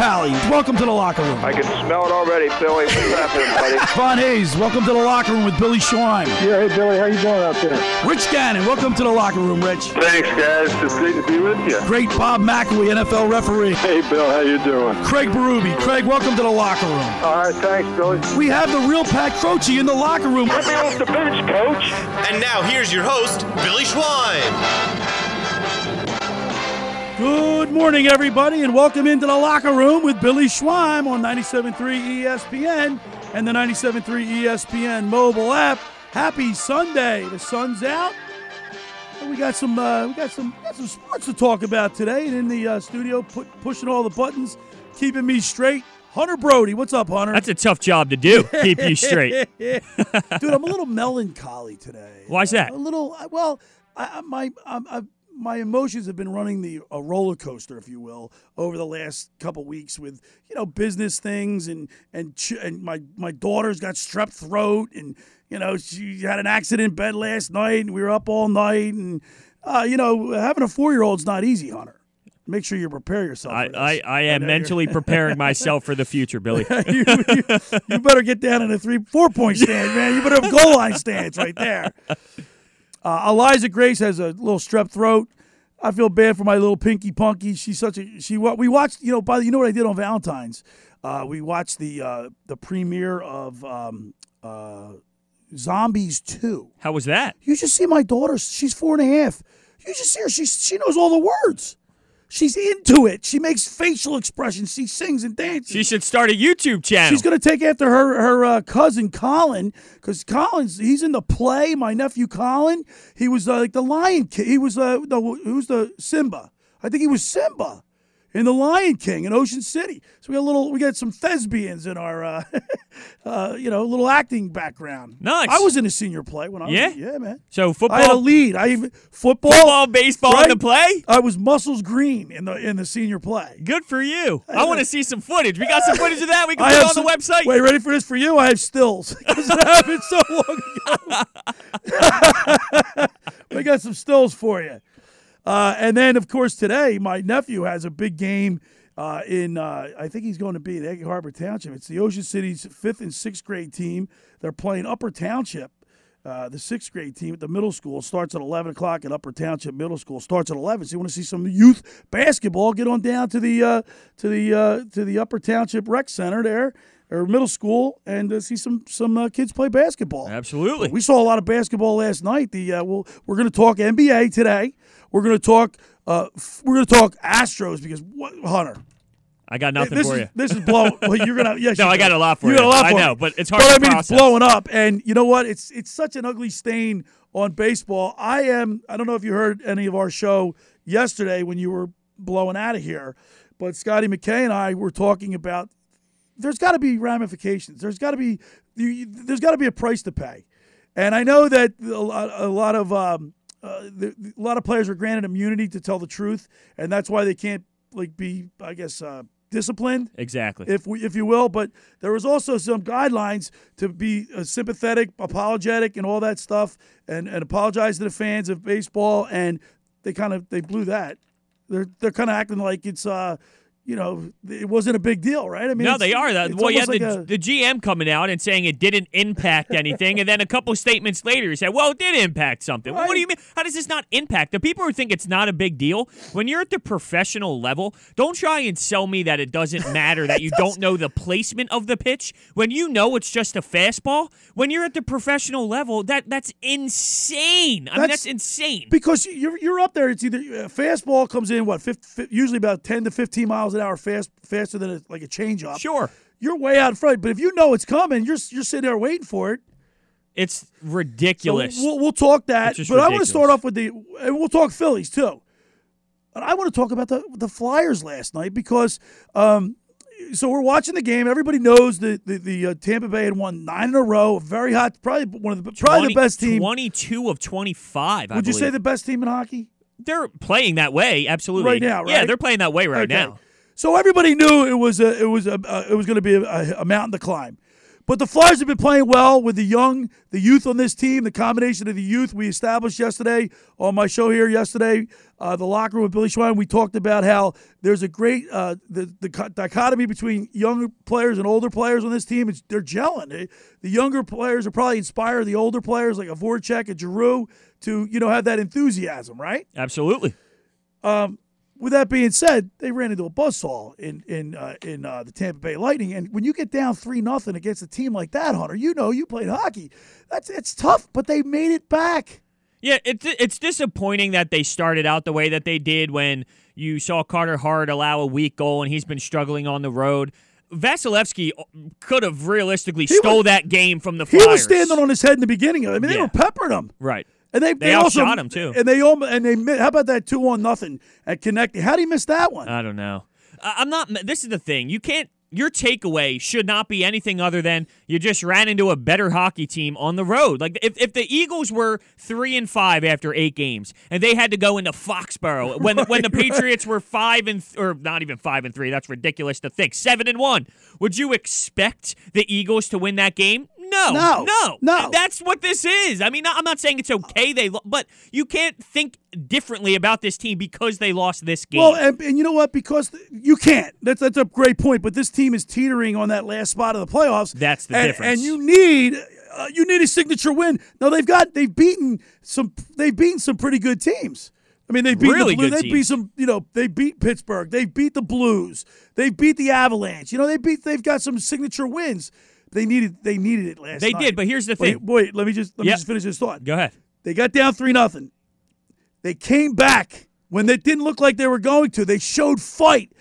locker room. Vince Papale, welcome to the locker room. I can smell it already, Billy. What's happening, buddy? Von Hayes, welcome to the locker room with Billy Schwein. Yeah, hey Billy, how you doing out there? Rich Gannon, welcome to the locker room, Rich. Thanks, guys. It's great to be with you. Great Bob McElwee, NFL referee. Hey Bill, how you doing? Craig Berube. Craig, welcome to the locker room. All right, thanks, Billy. We have the real Pat Croce in the locker room. Let me off the bench, coach. And now here's your host, Billy Schwein. Good morning, everybody, and welcome into the locker room with Billy Schwein on 97.3 ESPN and the 97.3 ESPN mobile app. Happy Sunday! The sun's out. And we got some, uh, we got some, got some sports to talk about today. And in the uh, studio, pu- pushing all the buttons, keeping me straight. Hunter Brody, what's up, Hunter? That's a tough job to do. Keep you straight. Dude, I'm a little melancholy today. Why's that? A little. Well, I, I, my I, my emotions have been running the a roller coaster, if you will, over the last couple weeks with you know business things and and ch- and my my daughter's got strep throat and you know she had an accident in bed last night and we were up all night and uh, you know having a four year old's not easy, Hunter. Make sure you prepare yourself. I, this. I, I am you're- mentally preparing myself for the future, Billy. you, you, you better get down in a three, four point stance, man. You better have goal line stance right there. Uh, Eliza Grace has a little strep throat. I feel bad for my little Pinky Punky. She's such a she. We watched, you know, by the, you know what I did on Valentine's. Uh, we watched the uh, the premiere of um, uh, Zombies Two. How was that? You should see my daughter. She's four and a half. You should see her. She she knows all the words. She's into it. She makes facial expressions. She sings and dances. She should start a YouTube channel. She's going to take after her her uh, cousin Colin because Colin's he's in the play. My nephew Colin, he was uh, like the Lion King. He was uh, the who's the Simba? I think he was Simba in the Lion King in Ocean City. So we got a little, we got some thespians in our, uh, uh, you know, little acting background. Nice. I was in a senior play when I was, Yeah? yeah, man. so football, I had a lead. I even football, football, baseball in the play. I was Muscles Green in the in the senior play. Good for you. I want to see some footage. We got some footage of that. We can I put it on some- the website. Wait, ready for this for you? I have stills because it happened so long ago. we got some stills for you. Uh, and then, of course, today my nephew has a big game uh, in. Uh, I think he's going to be in Egg Harbor Township. It's the Ocean City's fifth and sixth grade team. They're playing Upper Township. Uh, the sixth grade team at the middle school starts at 11 o'clock at Upper Township Middle School. Starts at 11. So you want to see some youth basketball? Get on down to the uh, to the uh, to the Upper Township Rec Center there or middle school and uh, see some some uh, kids play basketball. Absolutely. We saw a lot of basketball last night. The uh, we'll, we're going to talk NBA today. We're going to talk. Uh, we're going to talk Astros because what, Hunter. I got nothing this for is you. this is blowing. Well, you're gonna. Yes, No, I got a lot for you. you. got a lot I for know, but it's hard But I mean, process. it's blowing up, and you know what? It's it's such an ugly stain on baseball. I am. I don't know if you heard any of our show yesterday when you were blowing out of here, but Scotty McKay and I were talking about. There's got to be ramifications. There's got to be. you- There's got to be a price to pay, and I know that a lot, a lot of. Um, uh, the, a lot of players were granted immunity to tell the truth, and that's why they can't like be, I guess, uh, disciplined Exactly. if we, if you will. But there was also some guidelines to be uh, sympathetic, apologetic, and all that stuff, and, and apologize to the fans of baseball. And they kind of they blew that. They're they're kind of acting like it's uh you know it wasn't a big deal, right? I mean, no, they are. That well, you had the, like a- the GM coming out and saying it didn't impact anything, and then a couple statements later, he said, "Well, it did impact something." Well, what do you mean? How does this not impact? The people who think it's not a big deal when you're at the professional level, don't try and sell me that it doesn't matter that you don't know the placement of the pitch when you know it's just a fastball. When you're at the professional level, that that's insane. I mean, That's- that's insane. because you're you're up there. It's either a fastball comes in what 50, usually about ten to fifteen miles an hour fast faster than a, like a changeup. Sure, You're way out in front, but if you know it's coming, you're you're sitting there waiting for it. it's So ridiculous. we'll, we'll talk that, but I want to start off with the, and we'll talk Phillies too. But I want to talk about the the Flyers last night because, um, so we're watching the game. Everybody knows that the, the uh, Tampa Bay had won nine in a row. Very hot, probably one of the probably the best team. Twenty-two of twenty-five. I Would you say the best team in hockey? they're playing that way? Absolutely. Right now, Yeah, they're playing that way right Okay. now. So everybody knew it was a it was a uh, it was going to be a, a mountain to climb. But the Flyers have been playing well with the young, the youth on this team, the combination of the youth we established yesterday on my show here yesterday, uh, the locker room with Billy Schwein. We talked about how there's a great uh, the, the dichotomy between younger players and older players on this team. It's, they're gelling. They- the younger players are probably inspire the older players like a Voracek, a Giroux, to you know have that enthusiasm, right? Absolutely. With that being said, they ran into a buzzsaw in in uh, in uh, the Tampa Bay Lightning, and when you get down three nothing against a team like that, Hunter, you know you played hockey. That's it's tough, but they made it back. Yeah, it's it's disappointing that they started out the way that they did when you saw Carter Hart allow a weak goal and he's been struggling on the road. Vasilevskiy could have realistically stole was- that game from the He Flyers. was standing on his head in the beginning. I mean, they Yeah. were peppering him, right. And they They also outshot him, too. And they and they how about that two on nothing at connecting? How would he miss that one? I don't know. I'm not. This is the thing. You can't. Your takeaway should not be anything other than you just ran into a better hockey team on the road. Like if, if the Eagles were three and five after eight games and they had to go into Foxborough when when the Patriots were five and th- or not even five and three, that's ridiculous to think. Seven and one. Would you expect the Eagles to win that game? No, No. no, No. That's what this is. I mean, I'm not saying it's okay they, lo- but you can't think differently about this team because they lost this game. Well, and, and you know what? Because th- you can't. That's that's a great point. But this team is teetering on that last spot of the playoffs. That's the and, difference. And you need uh, you need a signature win. Now they've got they've beaten some they've beaten some pretty good teams. I mean, they beat Really the Blues. good They beat some, you know, they beat Pittsburgh. They beat the Blues. They beat the Avalanche. You know, they beat. They've got some signature wins. They needed. They needed it last. They night. did, but here's the thing. wait. Let me just let me just finish this thought. Go ahead. They got down three nothing. They came back when they didn't look like they were going to. They showed fight.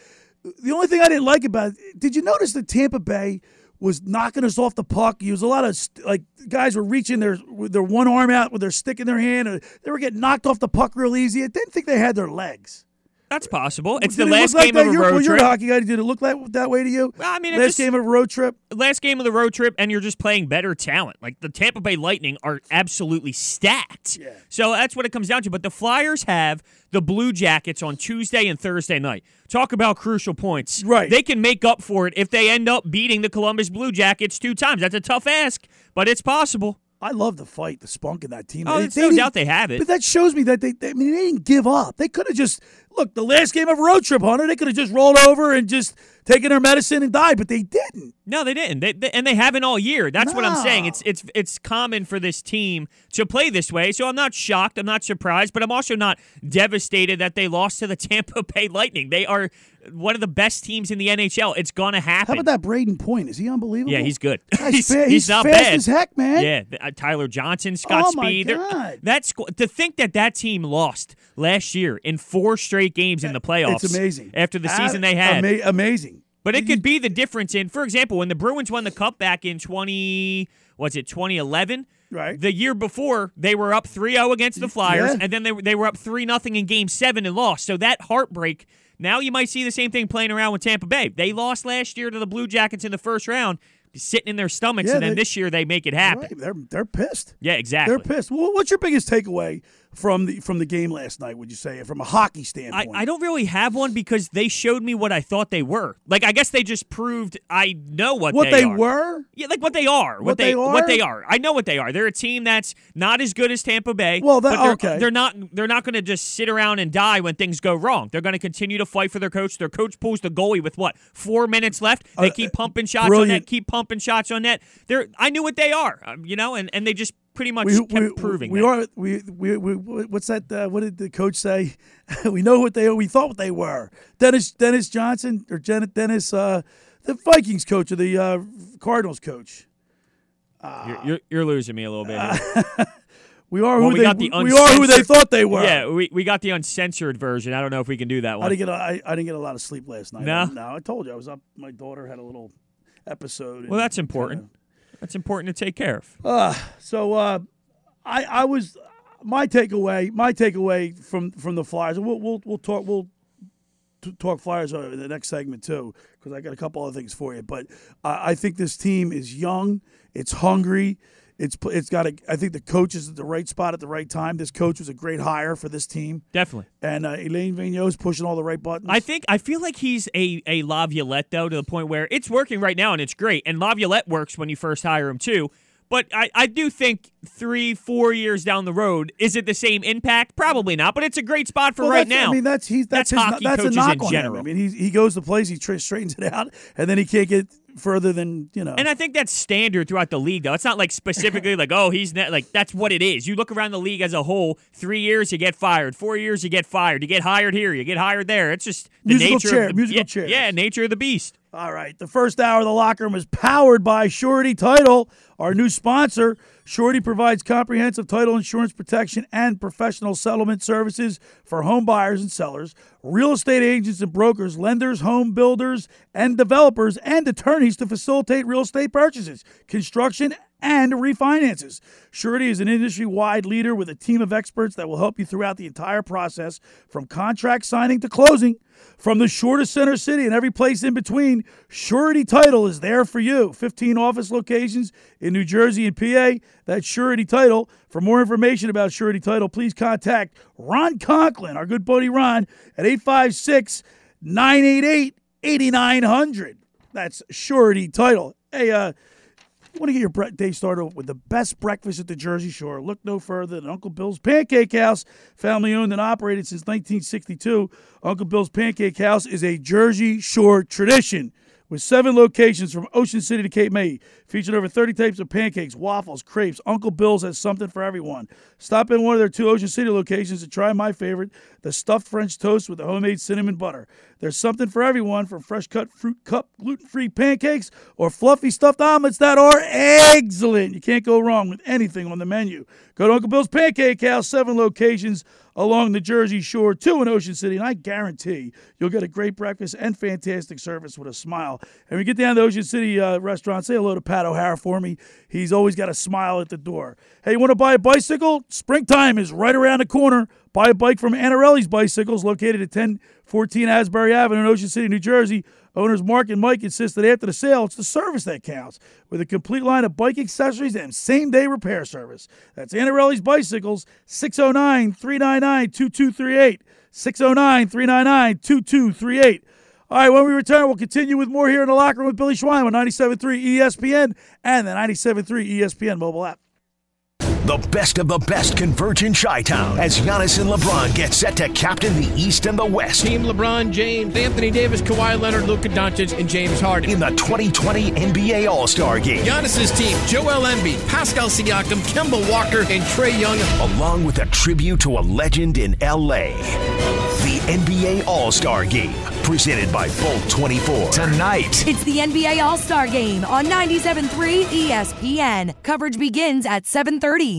The only thing I didn't like about it, did you notice that Tampa Bay was knocking us off the puck? There was a lot of st- like guys were reaching their with their one arm out with their stick in their hand. Or they were getting knocked off the puck real easy. I didn't think they had their legs. That's possible. It's Did the it last like game that? of a You're, road well, you're trip. a hockey guy. Did it look like that way to you? Well, I mean, last just- game of a road trip. last game of the road trip, and you're just playing better talent. Like the Tampa Bay Lightning are absolutely stacked. Yeah. So that's what it comes down to. But the Flyers have the Blue Jackets on Tuesday and Thursday night. Talk about crucial points. Right. They can make up for it if they end up beating the Columbus Blue Jackets two times. That's a tough ask, but it's possible. I love the fight, the spunk in that team. Oh, They- there's they no doubt they have it. But that shows me that they, they I mean, they didn't give up. They could have just look the last game of road trip, Hunter. They could have just rolled over and just taken their medicine and died, but they didn't. No, they didn't. They, they- and they haven't all year. That's what I'm saying. It's it's it's common for this team to play this way. So I'm not shocked. I'm not surprised, but I'm also not devastated that they lost to the Tampa Bay Lightning. They are one of the best teams in the NHL. It's gonna happen. How about that Brayden Point? Is he unbelievable? Yeah, he's good. He's, fa- he's not fast bad. as heck, man. Yeah, uh, Tyler Johnson, Scott Oh, my Speed. God. That's to think that that team lost last year in four straight games in the playoffs. It's amazing. after the season they had. ama- amazing. But it could mm-hmm. be the difference in, for example, when the Bruins won the cup back in 20, was it 2011? Right. The year before, they were up 3-0 against the mm, Flyers, Yeah. and then they, they were up 3 nothing in game seven and lost. So that heartbreak, now you might see the same thing playing around with Tampa Bay. They lost last year to the Blue Jackets in the first round, sitting in their stomachs, Yeah, and then they- this year they make it happen. Right, They're they're pissed. Yeah, exactly. They're pissed. Well, what's your biggest takeaway from the from the game last night? Would you say from a hockey standpoint? I don't really have one because they showed me what I thought they were. Like I guess they just proved I know what, what they, are. were. Yeah, like what they are. What, What they, they what are? they are. I know what they are. They're a team that's not as good as Tampa Bay. Well, that- but they're, okay. They're not. They're not going to just sit around and die when things go wrong. They're going to continue to fight for their coach. Their coach pulls the goalie with what four minutes left. They Uh, keep pumping shots on brilliant. net. Keep pumping shots on net. They're. I knew what they are. um, you know, and and they just pretty much we, kept we, proving. we that. are we, we, we what's that uh, what did the coach say we know what they we thought what they were dennis dennis johnson or dennis uh, the vikings coach or the uh, cardinals coach You're, you're, you're losing me a little bit. we are Well, who we they got the we are who they thought they were yeah, we, we got the uncensored version. I don't know if we can do that one. I didn't get a, I, I didn't get a lot of sleep last night No? no I told you I was up my daughter had a little episode Well, that's important. That's important to take care of. So uh, I I was my takeaway my takeaway from from the Flyers. We'll we'll we'll talk we'll talk Flyers uh, in the next segment too because I got a couple other things for you. But uh, I think this team is young. It's hungry. It's it's got a. I think the coach is at the right spot at the right time. This coach was a great hire for this team, Definitely. and uh, Alain Vigneault is pushing all the right buttons. I think I feel like he's a a Laviolette though to the point where it's working right now and it's great. And Laviolette works when you first hire him too. But I, I do think three, four years down the road, is it the same impact? Probably not. But it's a great spot for Well, right now. I mean, that's he's that's, That's his, hockey that's a coaches knock in on him. general. I mean, he he goes to place, he tra- straightens it out, and then he can't get further than you know. And I think that's standard throughout the league, though. It's not like specifically like, oh, he's not like that's what it is. You look around the league as a whole. Three years, you get fired. Four years, you get fired. You get hired here, you get hired there. It's just the Musical nature chair- of the, musical yeah, chairs. Yeah, nature of the beast. All right. The first hour of the locker room is powered by Surety Title, our new sponsor. Surety provides comprehensive title insurance protection and professional settlement services for home buyers and sellers, real estate agents and brokers, lenders, home builders, and developers, and attorneys to facilitate real estate purchases, construction, and refinances. Surety is an industry wide leader with a team of experts that will help you throughout the entire process from contract signing to closing. From the shortest center city and every place in between, Surety Title is there for you. 15 office locations in New Jersey and PA. That's Surety Title. For more information about Surety Title, please contact Ron Conklin, our good buddy Ron, at 856 988 8900. That's Surety Title. Hey, uh, want to get your day started with the best breakfast at the Jersey Shore? Look no further than Uncle Bill's Pancake House, family owned and operated since 1962. Uncle Bill's Pancake House is a Jersey Shore tradition with seven locations from Ocean City to Cape May, featuring over 30 types of pancakes, waffles, crepes. Uncle Bill's has something for everyone. Stop in one of their two Ocean City locations to try my favorite, the stuffed French toast with the homemade cinnamon butter. There's something for everyone from fresh cut fruit cup gluten free pancakes or fluffy stuffed omelets that are excellent. You can't go wrong with anything on the menu. Go to Uncle Bill's Pancake House, seven locations along the Jersey Shore, to in Ocean City, and I guarantee you'll get a great breakfast and fantastic service with a smile. And you get down to Ocean City uh, restaurant, say hello to Pat O'Hara for me. He's always got a smile at the door. Hey, you want to buy a bicycle? Springtime is right around the corner. Buy a bike from Annarelli's Bicycles, located at 1014 Asbury Avenue in Ocean City, New Jersey. Owners Mark and Mike insist that after the sale, it's the service that counts, with a complete line of bike accessories and same day repair service. That's Annarelli's Bicycles, 609 399 2238. 609 399 2238. All right, when we return, we'll continue with more here in the locker room with Billy Schwein on 97.3 ESPN and the 97.3 ESPN mobile app. The best of the best converge in Chi Town as Giannis and LeBron get set to captain the East and the West Team LeBron James, Anthony Davis, Kawhi Leonard, Luka Doncic, and James Harden. in the 2020 NBA All Star Game. Giannis's team: Joel Embiid, Pascal Siakam, Kemba Walker, and Trae Young. along with a tribute to a legend in LA. The NBA All Star Game, presented by Bolt 24. Tonight, It's the NBA All-Star Game on 97.3 ESPN. Coverage begins at 7.30.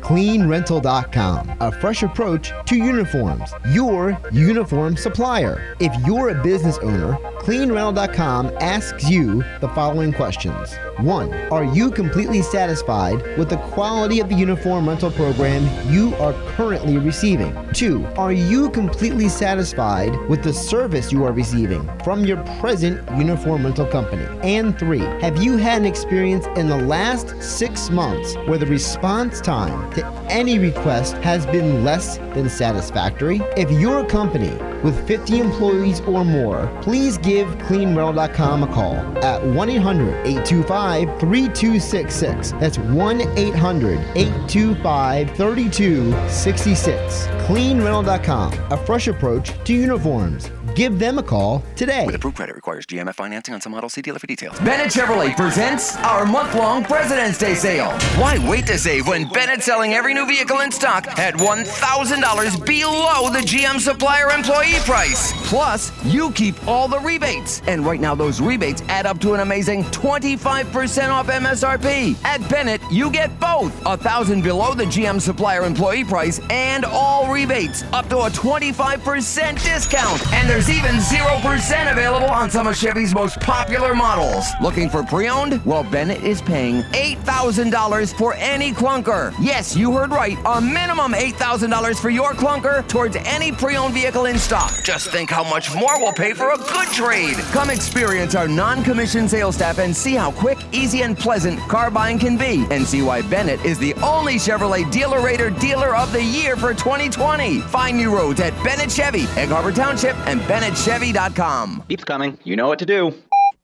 CleanRental.com, a fresh approach to uniforms, your uniform supplier. If you're a business owner, CleanRental.com asks you the following questions. One, are you completely satisfied with the quality of the uniform rental program you are currently receiving? Two, are you completely satisfied with the service you are receiving from your present uniform rental company? And three, have you had an experience in the last six months where the response time to any request has been less than satisfactory? If you're a company with 50 employees or more, please give CleanRental.com a call at 1 800 825 3266. That's 1 800 825 3266. CleanRental.com, a fresh approach to uniforms. Give them a call today. With approved credit requires GMF financing on some models. See dealer for details. Bennett Chevrolet presents our month-long President's Day sale. Why wait to save when Bennett's selling every new vehicle in stock at $1,000 below the GM supplier employee price? Plus, you keep all the rebates. And right now, those rebates add up to an amazing 25% off MSRP. At Bennett, you get both a thousand below the GM supplier employee price and all rebates up to a 25% discount. And there's even 0% available on some of Chevy's most popular models. Looking for pre-owned? Well, Bennett is paying $8,000 for any clunker. Yes, you heard right. A minimum $8,000 for your clunker towards any pre-owned vehicle in stock. Just think how much more we'll pay for a good trade. Come experience our non-commissioned sales staff and see how quick, easy, and pleasant car buying can be. And see why Bennett is the only Chevrolet Dealer Rater Dealer of the Year for 2020. Find new roads at Bennett Chevy, Egg Harbor Township, and BennettChevy.com. Beep's coming. You know what to do.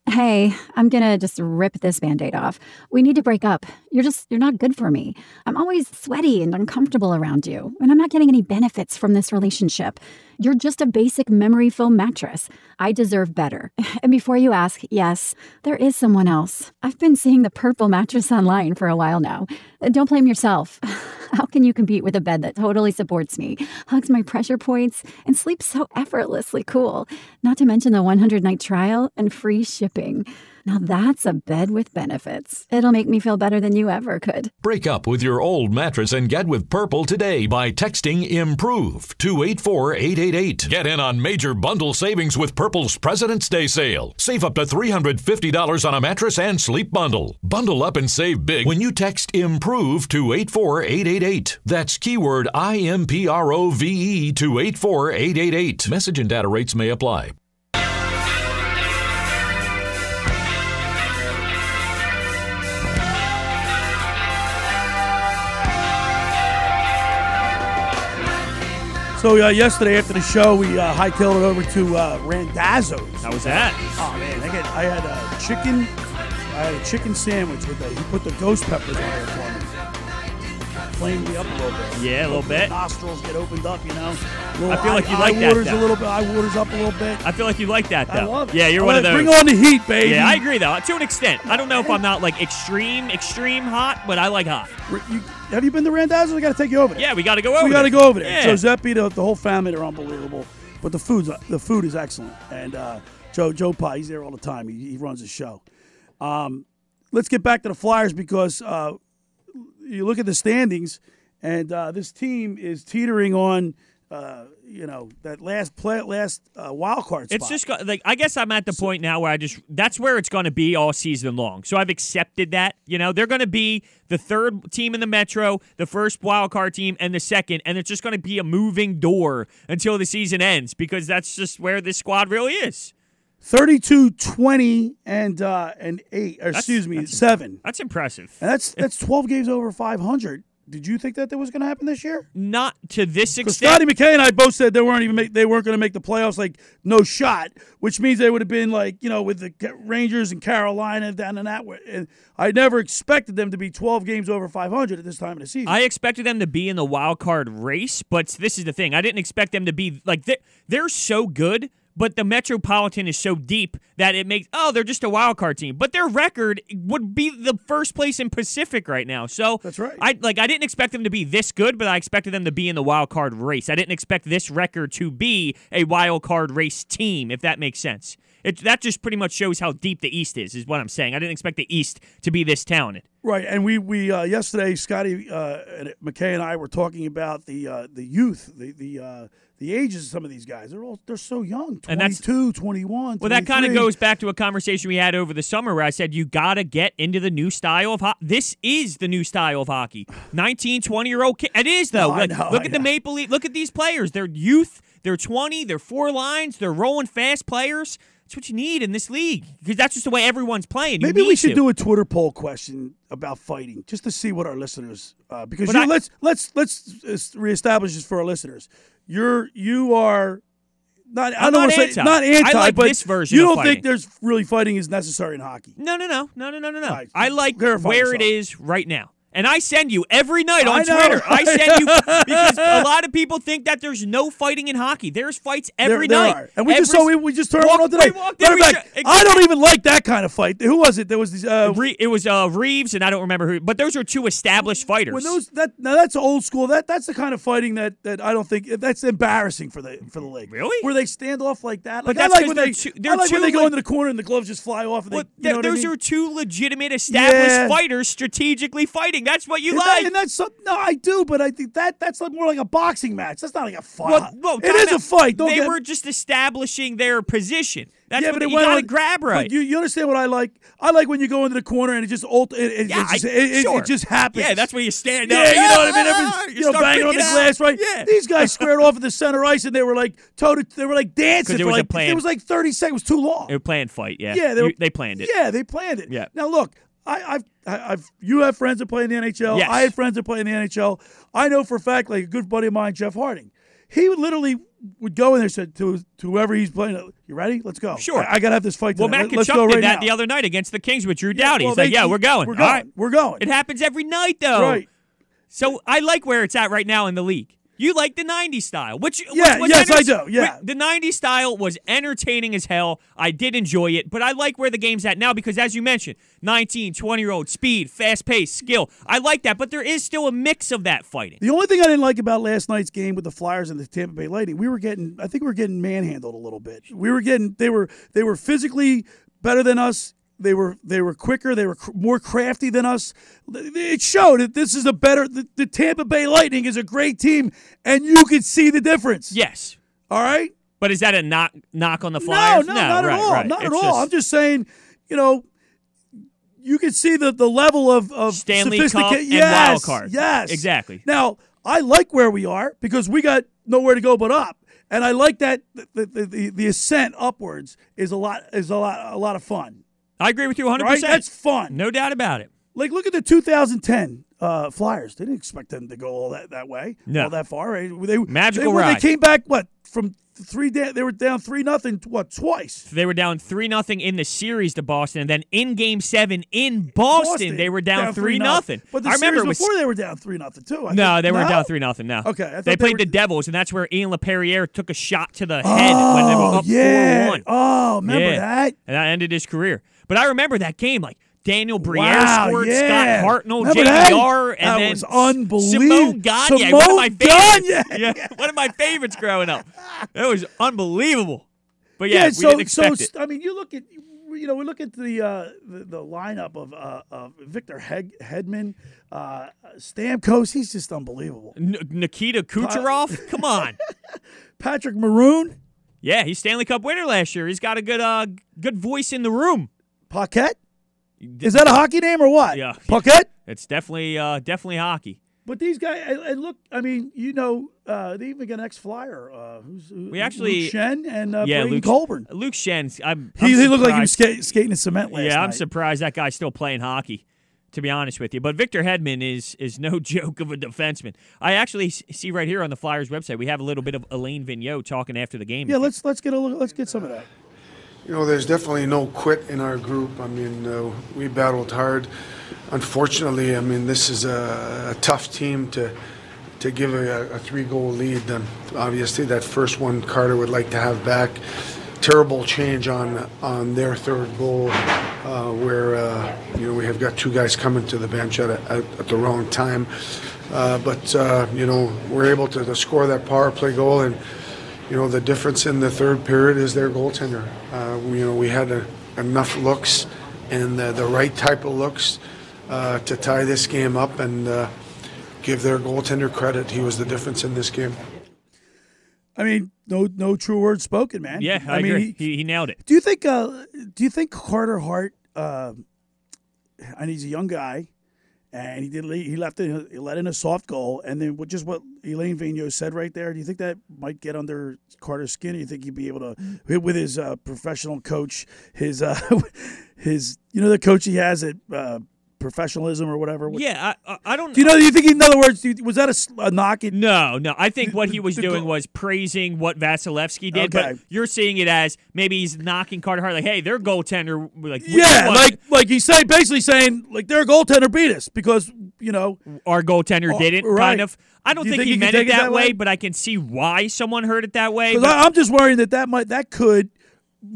Hey, I'm gonna just rip this band aid off. We need to break up. You're just, you're not good for me. I'm always sweaty and uncomfortable around you, and I'm not getting any benefits from this relationship. You're just a basic memory foam mattress. I deserve better. And before you ask, yes, there is someone else. I've been seeing the purple mattress online for a while now. Uh, don't blame yourself. How can you compete with a bed that totally supports me, hugs my pressure points, and sleeps so effortlessly cool? Not to mention the 100 night trial and free shipping. Now that's a bed with benefits. It'll make me feel better than you ever could. Break up with your old mattress and get with Purple today by texting IMPROVE to 84888. Get in on major bundle savings with Purple's President's Day sale. Save up to $350 on a mattress and sleep bundle. Bundle up and save big when you text IMPROVE to 84888. That's keyword I M P R O V E to 84888. Message and data rates may apply. So uh, yesterday after the show, we uh, hightailed it over to uh, Randazzo's. How was that? Oh man, I, get, I had a chicken, I had a chicken sandwich with the. He put the ghost peppers on there for me. Flamed me up a little bit. Yeah, a little bit. Nostrils get opened up, you know. Little I feel like eye- you like eye that, waters though. a little bit. Eye waters up a little bit. I feel like you like that though. I love it. Yeah, you're I one of those. Bring on the heat, baby. Yeah, I agree though. To an extent, I don't know if I'm not like extreme, extreme hot, but I like hot. You, have you been to Randazzo's? I got to take you over there. Yeah, we got to go over. we got to go over there. Yeah. Giuseppe, the, the whole family, they're unbelievable. But the food's the food is excellent, and uh, Joe Joe Pie, he's there all the time. He, he runs the show. Um, let's get back to the Flyers because uh, you look at the standings, and uh, this team is teetering on, uh, you know, that last play, last uh, wild card spot. It's just like I guess I'm at the point now where I just that's where it's going to be all season long. So I've accepted that. You know, they're going to be the third team in the Metro, the first wild card team, and the second, and it's just going to be a moving door until the season ends because that's just where this squad really is. 32 20 and uh, and 8 or That's- excuse me that's- 7 That's impressive. and that's that's 12 games over 500 did you think that that was going to happen this year Not to this extent. Scotty McKay and I both said they weren't even make, they weren't going to make the playoffs like no shot which means they would have been like you know with the Rangers and Carolina down in that way and I never expected them to be 12 games over 500 at this time of the season I expected them to be in the wild card race, but this is the thing. I didn't expect them to be like they they're so good, but the Metropolitan is so deep that it makes oh they're just a wild card team. But their record would be the first place in Pacific right now. So That's right. I like I didn't expect them to be this good, but I expected them to be in the wild card race. I didn't expect this record to be a wild card race team, if that makes sense. It, that just pretty much shows how deep the East is, is what I'm saying. I didn't expect the East to be this talented. Right, and we we uh, yesterday, Scotty uh, McKay and I were talking about the uh, the youth, the the uh, the ages of some of these guys. They're all they're so young, And that's- 22, 21, Well, that kind of goes back to a conversation we had over the summer where I said you got to get into the new style of hockey. This is the new style of hockey. 19, 20 year old kid. It is, though. No, Like, know, look at the. Maple Leaf. Look at these players. They're youth. They're 20. They're four lines. They're rolling fast players. That's what you need in this league because that's just the way everyone's playing. You Maybe we should to. do a Twitter poll question about fighting, just to see what our listeners. Uh, because you, I- let's let's let's uh, reestablish this for our listeners. You're you are not. I I'm don't not want to say anti. not anti, I like but this version you don't think there's really fighting is necessary in hockey. No, no, no, no, no, no, no, no. Right. I like where it yourself. right now. And I send you every night on I Twitter. I send you because a lot of people think that there's no fighting in hockey. There's fights every there, there night. Are. And we just Every saw we, we just turned Walk- one on today. walked Matter we fact, I don't even like that kind of fight. Who was it? There was these. Uh, Re- it was uh, Reaves, and I don't remember who, but those are two established fighters. when those that now that's old school. That that's the kind of fighting that that I don't think that's embarrassing for the for the league. Really? Where they stand off like that. But Like I that's when they're they two- I like when they go le- into the corner and the gloves just fly off. And they, Well, you know th- what I those mean? are two legitimate established Yeah. fighters strategically fighting. That's what you and like. That, and that's some, no, I do, but I think that that's like more like a boxing match. That's not like a fight. Well, well, it time a fight. Don't they get, were just establishing their position. That's yeah, what but it you went got to on- grab but right. You, you understand what I like? I like when you go into the corner and it just ult- it, it, Yeah, it, just, I- it, it- sure. it just happens. Yeah, that's where you stand Yeah, you know what I mean. Every, you you, know, banging on the picking glass, right? Yeah. These guys squared off at the center ice and they were like toe to, they were like dancing for was a plan. it was like thirty seconds too long. They were playing fight. Yeah, Yeah, they, You- they planned it. Yeah, they planned it. Yeah. Now look, I, I've, I- I've, you have friends that play in the NHL. Yes. I had friends that play in the NHL. I know for a fact, like a good buddy of mine, Jeff Harding, he would literally would go in there said to, to whoever he's playing, "You ready? Let's go. Sure. I, I gotta have this fight. Well. Matt Let- Tkachuk go did right that now. the other night against the Kings with Drew Yeah, Doughty. well, He's like, "Yeah, we're going. We're going. right. We're going. It happens every night, though. Right. So I like where it's at right now in the league. You like the 90s style, which Yeah, was yes, I do, yeah. The 90s style was entertaining as hell. I did enjoy it, but I like where the game's at now because, as you mentioned, 19, 20 year old speed, fast pace, skill. I like that, but there is still a mix of that fighting. The only thing I didn't like about last night's game with the Flyers and the Tampa Bay Lightning, we were getting, I think we were getting manhandled a little bit. We were getting, they were, they were physically better than us. They were, they were quicker. They were cr- more crafty than us. It showed that this is a better. The, the Tampa Bay Lightning is a great team, and you could see the difference. Yes. All right. But is that a knock knock on the Flyers? No, no, not right, at all. right. Not It's at all. just- I'm just saying, you know, you can see the the level of of Stanley Cup sophisticated. and wild card. Yes, Exactly. Now I like where we are because we got nowhere to go but up, and I like that the the, the, the ascent upwards is a lot is a lot a lot of fun. I agree with you 100%. Right? That's fun. No doubt about it. Like look at the 2010 uh, Flyers. They didn't expect them to go all that that way, No. all that far. Right? They Magical they, ride. They came back what from three. Da- they were down three nothing. What twice? They were down 3 nothing in the series to Boston, and then in game seven in Boston, they were down, 3 nothing. But the I remember series it was. before they were down three nothing too. I no, think. they were No? down 3 nothing. No. Okay, They they played were- the Devils, and that's where Ian Laperriere took a shot to the head when they were Oh up yeah. 4 1. Oh, remember yeah. that? And that ended his career. But I remember that game. Like, Daniel Briere Wow, scored, yeah. Scott Hartnell, Remember and That then was unbelievable. Simon Gagne, one of my Simon favorites. Gagne. Yeah, one of my favorites growing up. That was unbelievable. But Yeah, yeah, we so didn't expect so it. I mean, you look at you know we look at the uh, the, the lineup of uh, of Victor Heg- Hedman, uh, Stamkos. He's just unbelievable. N- Nikita Kucherov, come on. Patrick Maroon, Yeah, he's Stanley Cup winner last year. He's got a good uh good voice in the room. Paquette. Is that a hockey name or what? Yeah. Paquette. It's definitely uh definitely hockey. But these guys, and, and look, I mean, you know, uh, they even got an ex-flyer. Uh, who's who, We actually Luke Schenn and uh, yeah, Braydon Luke Coburn. Luke Schenn's I'm, He, I'm he looked like he was skating in cement last Yeah, I'm night. surprised that guy's still playing hockey. To be honest with you, but Victor Hedman is is no joke of a defenseman. I actually see right here on the Flyers website we have a little bit of Alain Vigneault talking after the game. Yeah, let's let's get a look. Let's get some of that. You know, there's definitely no quit in our group. I mean, uh, we battled hard. Unfortunately, I mean, this is a, a tough team to to give a, a three-goal lead. And obviously, that first one Carter would like to have back. Terrible change on on their third goal, uh, where uh, you know we have got two guys coming to the bench at, a, at, at the wrong time. Uh, but uh, you know we're able to, to score that power play goal and you know, the difference in the third period is their goaltender. Uh, you know, we had a, enough looks and uh, the right type of looks uh, to tie this game up and uh, give their goaltender credit. He was the difference in this game. I mean, no no true words spoken, man. Yeah, I, mean, agree. he- He, he nailed it. Do you think? Uh, do you think Carter Hart? Uh, and he's a young guy, and he did. He left. In, he let in a soft goal, and then just what Alain Vigneault said right there. Do you think that might get under Carter's skin? Do you think he'd be able to, with his uh, professional coach, his uh, his you know the coach he has at uh, professionalism or whatever? What- Yeah, I, I, don't. Do you know? Do you think? In other words, was that a knock? At, No, no. I think what he was doing was praising what Vasilevskiy did, Okay. but you're seeing it as maybe he's knocking Carter Hart like, "Hey, their goaltender, like, Yeah, like like he's saying basically saying like their goaltender beat us because you know, Our goaltender Oh, didn't, right. kind of. I don't Do think, think he meant it that way, way? but I can see why someone heard it that way. because I'm just worrying that that might that could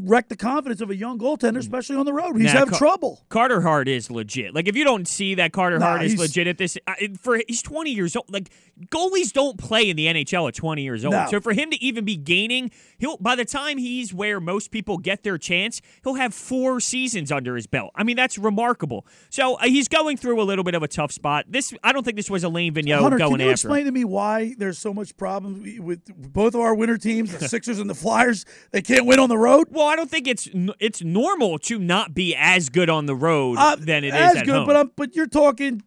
wreck the confidence of a young goaltender, especially on the road. He's Nah, having Car- trouble. Carter Hart is legit. Like if you don't see that Carter Nah, Hart is legit at this, it- for he's 20 years old. Like goalies don't play in the NHL at 20 years old. No. So for him to even be gaining, he'll by the time he's where most people get their chance, he'll have four seasons under his belt. I mean that's remarkable. So uh, he's going through a little bit of a tough spot. This I don't think this was Alain Vigneault Hunter, going can you after. explain to me why there's so much problems with both of our winter teams, the Sixers and the Flyers? They can't win on the road. Well, I don't think it's it's normal to not be as good on the road Uh, than it is as at good, home. but I'm, but you're talking.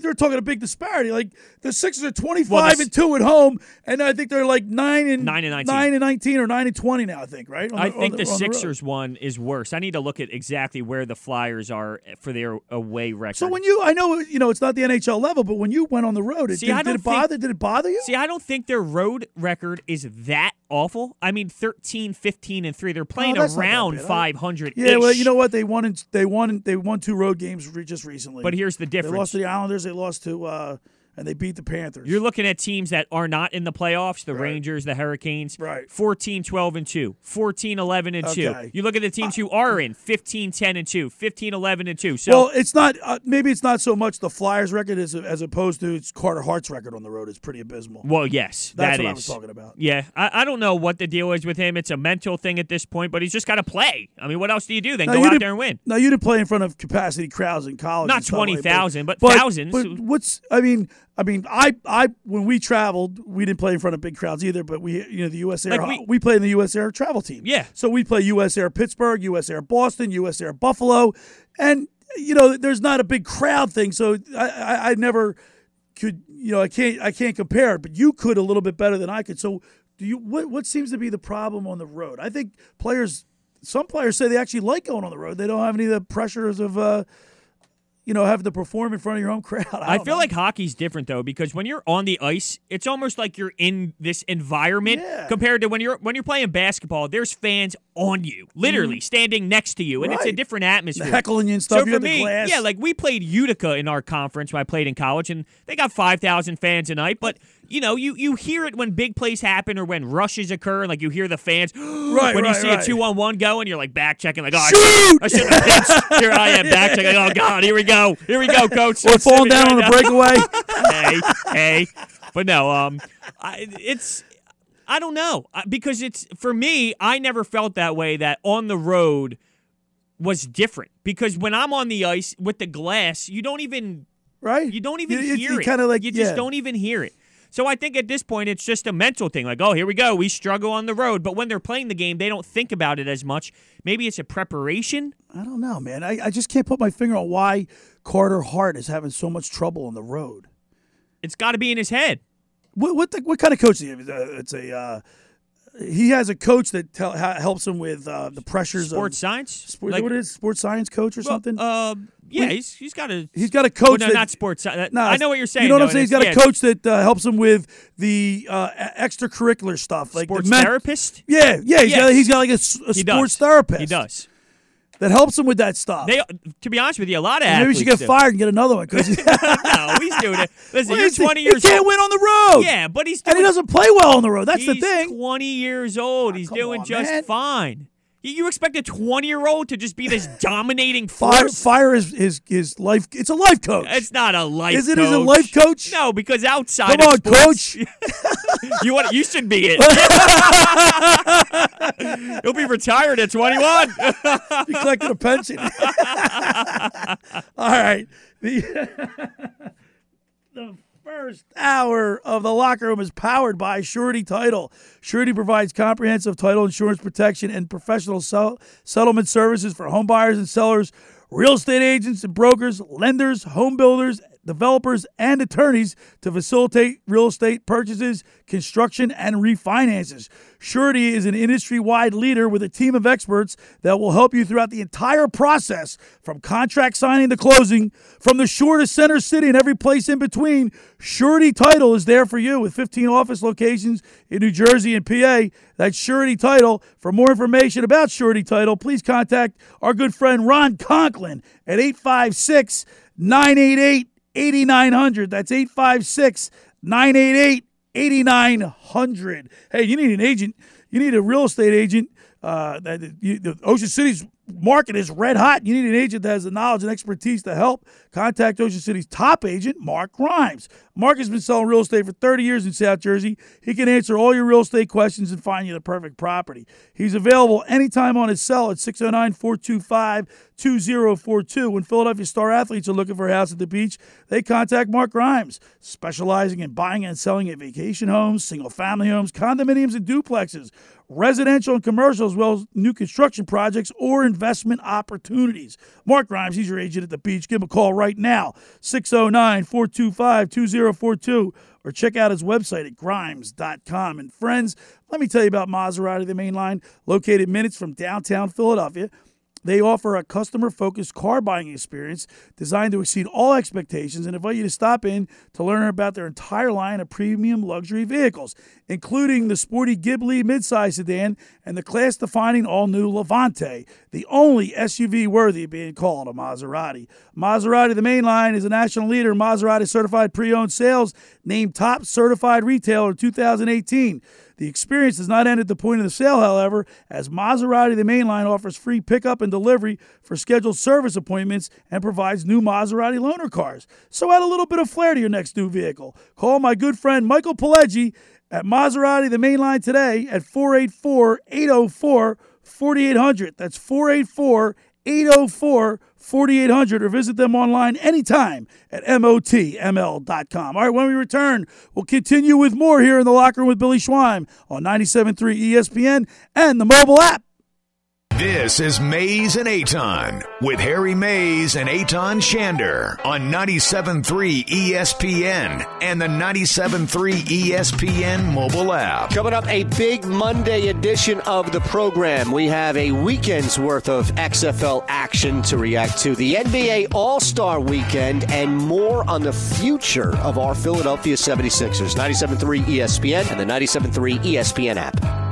They're talking a big disparity. Like the Sixers are 25 Well, and two at home, and I think they're like nine and Nine and 19. and 19 or nine and 20 now. I think right. On I think the, the, on the. Sixers one is worse. I need to look at exactly where the Flyers are for their away record. So when you, I know you know it's not the NHL level, but when you went on the road, it, See, did, did it bother? did it bother you? See, I don't think their road record is that awful. I mean, 13, 15, and 3. They're playing around 500 Yeah, well, you know what? They won. In, they won. They won two road games re- just recently. But here's the difference. They lost to the Islanders. They lost to, uh, and they beat the Panthers. You're looking at teams that are not in the playoffs, the Rangers, the Hurricanes. Right. 14, 12, and 2. 14, 11, and 2. You look at the teams who are in 15, 10, and 2. 15, 11, and 2. So well, it's not. Uh, maybe it's not so much the Flyers' record as as opposed to it's Carter Hart's record on the road. It's pretty abysmal. Well, yes, That's that what I was talking about. Yeah, I, I don't know what the deal is with him. It's a mental thing at this point, but he's just got to play. I mean, what else do you do? Then Now, go out there and win. Now you didn't play in front of capacity crowds in college. Not and stuff like that, 20,000, but thousands. But what's? I mean, I mean, I, I, when we traveled, we didn't play in front of big crowds either. But we, you know, the U.S. Air, Like we, we- played in the U.S. Air travel team. Yeah. So we play U.S. Air Pittsburgh, U.S. Air Boston, U.S. Air Buffalo, and you know, there's not a big crowd thing. So I, I, I never could, you know, I can't, I can't compare it. But you could a little bit better than I could. So do you? What, what seems to be the problem on the road? I think players. Some players say they actually like going on the road. They don't have any of the pressures of, uh, you know, having to perform in front of your own crowd. I, I, feel know. like hockey's different though because when you're on the ice, it's almost like you're in this environment Yeah. compared to when you're when you're playing basketball. There's fans on you, literally mm-hmm. standing next to you, and it's a. Different atmosphere. heckling you and stuff. So for me, glass. yeah, like we played Utica in our conference when I played in college, and they got five thousand fans a night. But you know, you you hear it when big plays happen or when rushes occur, and like you hear the fans. Right, when you right, see right. a two on one go, and you're like back checking, like, oh, should, I should have pitched. Here I am back checking. Oh God, here we go, here we go, coach. Or falling down on right a now. breakaway. hey, hey, but no, um, I, it's. I don't know because it's for me. I never felt that way. That on the road was different because when I'm on the ice with the glass, you don't even right. you don't even You- you- hear you it. kinda like- you just yeah. don't even hear it. So I think at this point it's just a mental thing. Like, oh, here we go. We struggle on the road, but when they're playing the game, they don't think about it as much. Maybe it's a preparation. I don't know, man. I, I just can't put my finger on why Carter Hart is having so much trouble on the road. It's got to be in his head. What what, the, what kind of coach is he? Uh, It's a uh, he has a coach that tell, helps him with uh, the pressures of Sports of science. Sport, Like- what is it? sports science coach or something? Uh, yeah, he's he's got a He's got a well, coach no, that- not sports. sci- No, I know what you're saying. You know what I'm saying? He's got it's- a coach that uh, helps him with the uh, extracurricular stuff, like the Sports men- therapist? Yeah, yeah. He's Yes. got he's got like a, a sports does. therapist. He does. That helps him with that stuff. They, to be honest with you, a lot of Maybe we athletes should get fired and get another one because no, he's doing it. Listen, Well, he's- 20 he years can't old. win on the road. Yeah, but he's and he doesn't play well on the road. That's the thing. 20 years old. Ah, he's doing on, just man. fine. You- You expect a 20 year old to just be this dominating Fire, force? fire is his his life. It's a life coach. It's not a life. Coach. Is it coach. as a life coach? No, because outside. Come on, sports, coach. you want? You should be it. You'll be retired at 21. He collected a pension. All right. The, the first hour of the locker room is powered by Surety Title. Surety provides comprehensive title insurance protection and professional sell- settlement services for home buyers and sellers, real estate agents and brokers, lenders, home builders, developers, and attorneys to facilitate real estate purchases, construction, and refinances. Surety is an industry wide leader with a team of experts that will help you throughout the entire process from contract signing to closing, from the shore to center city and every place in between. Surety Title is there for you with 15 office locations in New Jersey and PA. That's Surety Title. For more information about Surety Title, please contact our good friend Ron Conklin at 856 988 8900. That's 856 988 8900. Hey, you need an agent. You need a real estate agent. Uh, that you, the Ocean City's market is red hot. You need an agent that has the knowledge and expertise to help. Contact Ocean City's top agent, Mark Grimes. Mark has been selling real estate for 30 years in South Jersey. He can answer all your real estate questions and find you the perfect property. He's available anytime on his cell at 609 425 2042. When Philadelphia star athletes are looking for a house at the beach, they contact Mark Grimes, specializing in buying and selling at vacation homes, single family homes, condominiums, and duplexes residential and commercial, as well as new construction projects or investment opportunities. Mark Grimes, he's your agent at the beach. Give him a call right now, 609 425 2042, or check out his website at grimes.com. And friends, let me tell you about Maserati, the main line, located minutes from downtown Philadelphia. They offer a customer focused car buying experience designed to exceed all expectations and invite you to stop in to learn about their entire line of premium luxury vehicles, including the sporty Ghibli midsize sedan and the class defining all new Levante, the only SUV worthy of being called a Maserati. Maserati, the main line, is a national leader in Maserati certified pre owned sales, named top certified retailer 2018. The experience does not end at the point of the sale, however, as Maserati the mainline offers free pickup and delivery for scheduled service appointments and provides new Maserati loaner cars. So add a little bit of flair to your next new vehicle. Call my good friend Michael Pileggi at Maserati the mainline today at 484 804 4800. That's 484 804 4800 or visit them online anytime at motml.com. All right, when we return, we'll continue with more here in the locker room with Billy Schweim on 97.3 ESPN and the mobile app. This is Mayes and Eytan with Harry Mayes and Eytan Shander on 97.3 ESPN and the 97.3 ESPN mobile app. Coming up, a big Monday edition of the program. We have a weekend's worth of XFL action to react to, the NBA All Star weekend, and more on the future of our Philadelphia 76ers. 97.3 ESPN and the 97.3 ESPN app.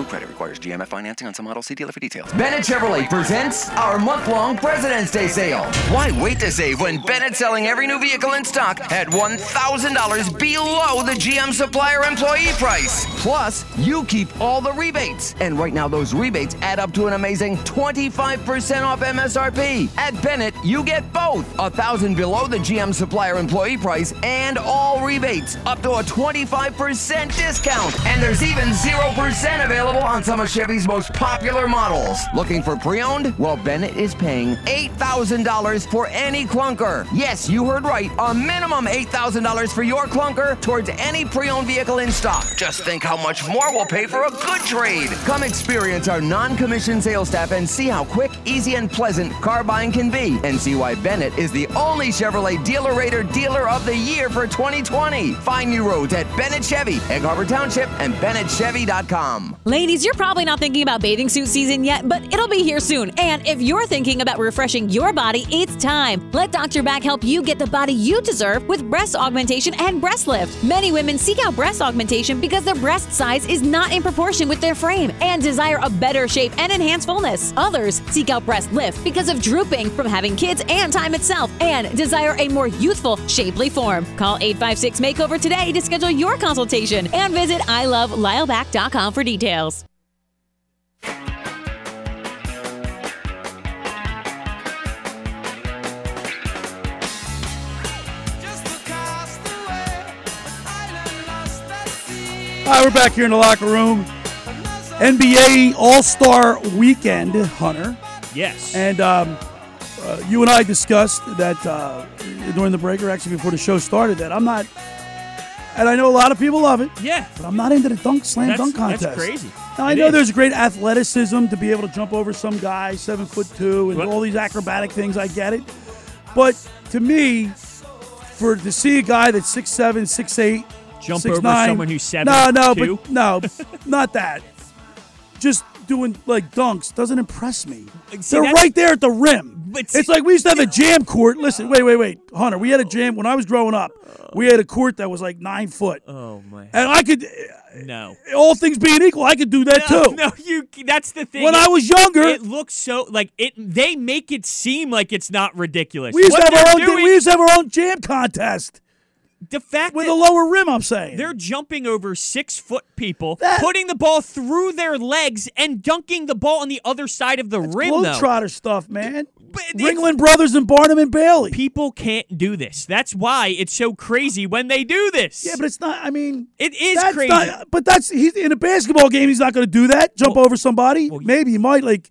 approved credit requires GMF financing on some models. See dealer for details. Bennett Chevrolet presents our month-long President's Day sale. Why wait to save when Bennett's selling every new vehicle in stock at $1,000 below the GM supplier employee price? Plus, you keep all the rebates. And right now, those rebates add up to an amazing 25% off MSRP. At Bennett, you get both a thousand below the GM supplier employee price and all rebates up to a 25% discount. And there's even 0% available available on some of Chevy's most popular models. Looking for pre-owned? Well, Bennett is paying $8,000 for any clunker. Yes, you heard right. A minimum $8,000 for your clunker towards any pre-owned vehicle in stock. Just think how much more we'll pay for a good trade. Come experience our non-commissioned sales staff and see how quick, easy, and pleasant car buying can be. And see why Bennett is the only Chevrolet Dealer Rater Dealer of the Year for 2020. Find new roads at Bennett Chevy, Egg Harbor Township, and BennettChevy.com. Ladies, you're probably not thinking about bathing suit season yet, but it'll be here soon. And if you're thinking about refreshing your body, it's time. Let Dr. Back help you get the body you deserve with breast augmentation and breast lift. Many women seek out breast augmentation because their breast size is not in proportion with their frame and desire a better shape and enhanced fullness. Others seek out breast lift because of drooping from having kids and time itself and desire a more youthful, shapely form. Call 856 Makeover today to schedule your consultation and visit ilovelylback.com for details. All right, we're back here in the locker room. NBA All Star Weekend, Hunter. Yes. And um, uh, you and I discussed that uh, during the break, or actually before the show started, that I'm not, and I know a lot of people love it. Yeah. But I'm not into the dunk slam That's- dunk contest. that's crazy. Now, I It know is. there's great athleticism to be able to jump over some guy, seven foot two, and all these acrobatic things. I get it. But to me, for to see a guy that's six seven, six eight, Jump six over nine, someone who's seven No, no, two? but no, not that. Just doing like dunks doesn't impress me. See, They're right there at the rim. it's like we used to have a jam court. Listen, oh. wait, wait, wait, Hunter. We had a jam when I was growing up. We had a court that was like nine foot, Oh my. and I could, No. Uh, all things being equal, I could do that No, too. no, you. That's the thing. When I was younger- it looks so like it. They make it seem like it's not ridiculous. We used to have our own. doing- we used to have our own jam contest. The fact with that a lower rim. I'm saying they're jumping over six foot people, putting the ball through their legs, and dunking the ball on the other side of the rim. Though Globetrotter stuff, man. Ringling Brothers and Barnum and Bailey. people can't do this. That's why it's so crazy when they do this. Yeah, but it's not. I mean, it is crazy. not- but that's he's in a basketball game. He's not going to do that. Jump over somebody. Maybe he might. Like,